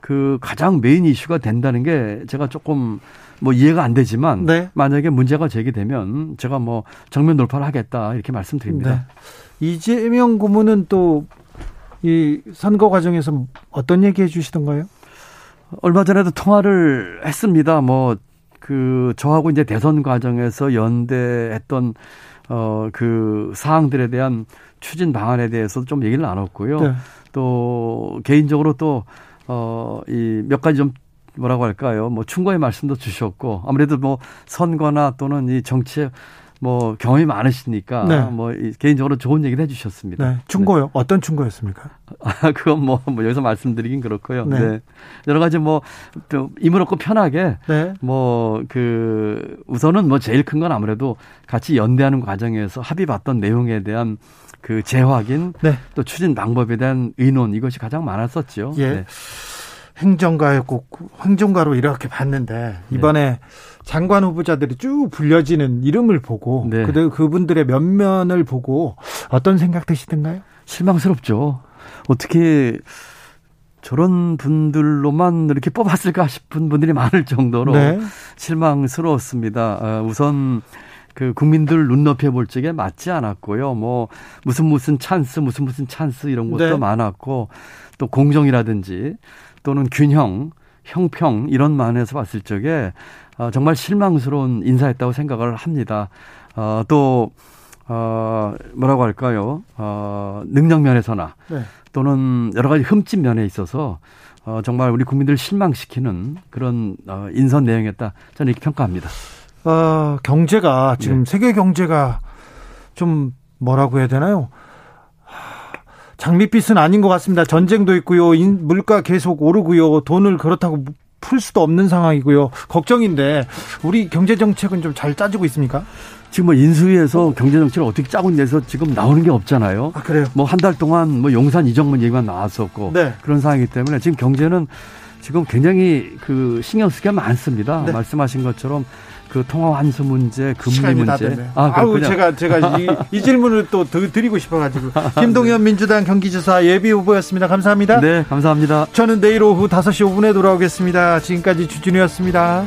[SPEAKER 12] 그 가장 메인 이슈가 된다는 게 제가 조금 뭐 이해가 안 되지만 네. 만약에 문제가 제기되면 제가 뭐 정면 돌파를 하겠다 이렇게 말씀드립니다. 네.
[SPEAKER 1] 이재명 고문은 또 이 선거 과정에서 어떤 얘기 해 주시던가요?
[SPEAKER 12] 얼마 전에도 통화를 했습니다. 뭐 그 저하고 이제 대선 과정에서 연대했던 어 그 사항들에 대한 추진 방안에 대해서 좀 얘기를 나눴고요. 네. 또 개인적으로 또 어, 이 몇 가지 좀 뭐라고 할까요? 뭐 충고의 말씀도 주셨고 아무래도 뭐 선거나 또는 이 정치에 뭐 경험이 많으시니까 네. 뭐 개인적으로 좋은 얘기를 해주셨습니다.
[SPEAKER 1] 네. 충고요? 네. 어떤 충고였습니까?
[SPEAKER 12] 아 그건 뭐, 뭐 여기서 말씀드리긴 그렇고요. 네. 네. 여러 가지 뭐 얻고 편하게 네. 뭐그 우선은 뭐 제일 큰 건 아무래도 같이 연대하는 과정에서 합의 봤던 내용에 대한 그 재확인 네. 또 추진 방법에 대한 의논 이것이 가장 많았었죠.
[SPEAKER 1] 예. 네. 행정가였고 행정가로 이렇게 봤는데 네. 이번에 네. 장관 후보자들이 쭉 불려지는 이름을 보고 네. 그 그분들의 면면을 보고 어떤 생각 드시던가요?
[SPEAKER 12] 실망스럽죠. 어떻게 저런 분들로만 이렇게 뽑았을까 싶은 분들이 많을 정도로 네. 실망스러웠습니다. 아, 우선 그 국민들 눈높이에 볼 적에 맞지 않았고요. 뭐 무슨 무슨 찬스 무슨 무슨 찬스 이런 것도 네. 많았고 또 공정이라든지 또는 균형 형평 이런 만에서 봤을 적에 어, 정말 실망스러운 인사였다고 생각을 합니다. 어, 또 어, 뭐라고 할까요? 어, 능력 면에서나 네. 또는 여러 가지 흠집 면에 있어서 어, 정말 우리 국민들 실망시키는 그런 어, 인선 내용이었다. 저는 이렇게 평가합니다.
[SPEAKER 1] 어, 경제가 지금 네. 세계 경제가 좀 뭐라고 해야 되나요? 장밋빛은 아닌 것 같습니다. 전쟁도 있고요. 물가 계속 오르고요. 돈을 그렇다고 풀 수도 없는 상황이고요. 걱정인데 우리 경제 정책은 좀 잘 짜지고 있습니까?
[SPEAKER 12] 지금 뭐 인수위에서 경제 정책을 어떻게 짜고 있는서 지금 나오는 게 없잖아요.
[SPEAKER 1] 아, 그래요?
[SPEAKER 12] 뭐 한 달 동안 뭐 용산 이정문 얘기만 나왔었고 네. 그런 상황이기 때문에 지금 경제는 지금 굉장히 그 신경 쓰기가 많습니다. 네. 말씀하신 것처럼 그 통화 환수 문제, 금리 문제.
[SPEAKER 1] 아, 아우 제가 제가 이, 이 질문을 또 드리고 싶어가지고 김동현 민주당 경기지사 예비 후보였습니다. 감사합니다.
[SPEAKER 12] 네, 감사합니다.
[SPEAKER 1] 저는 내일 오후 5시 5분에 돌아오겠습니다. 지금까지 주진우였습니다.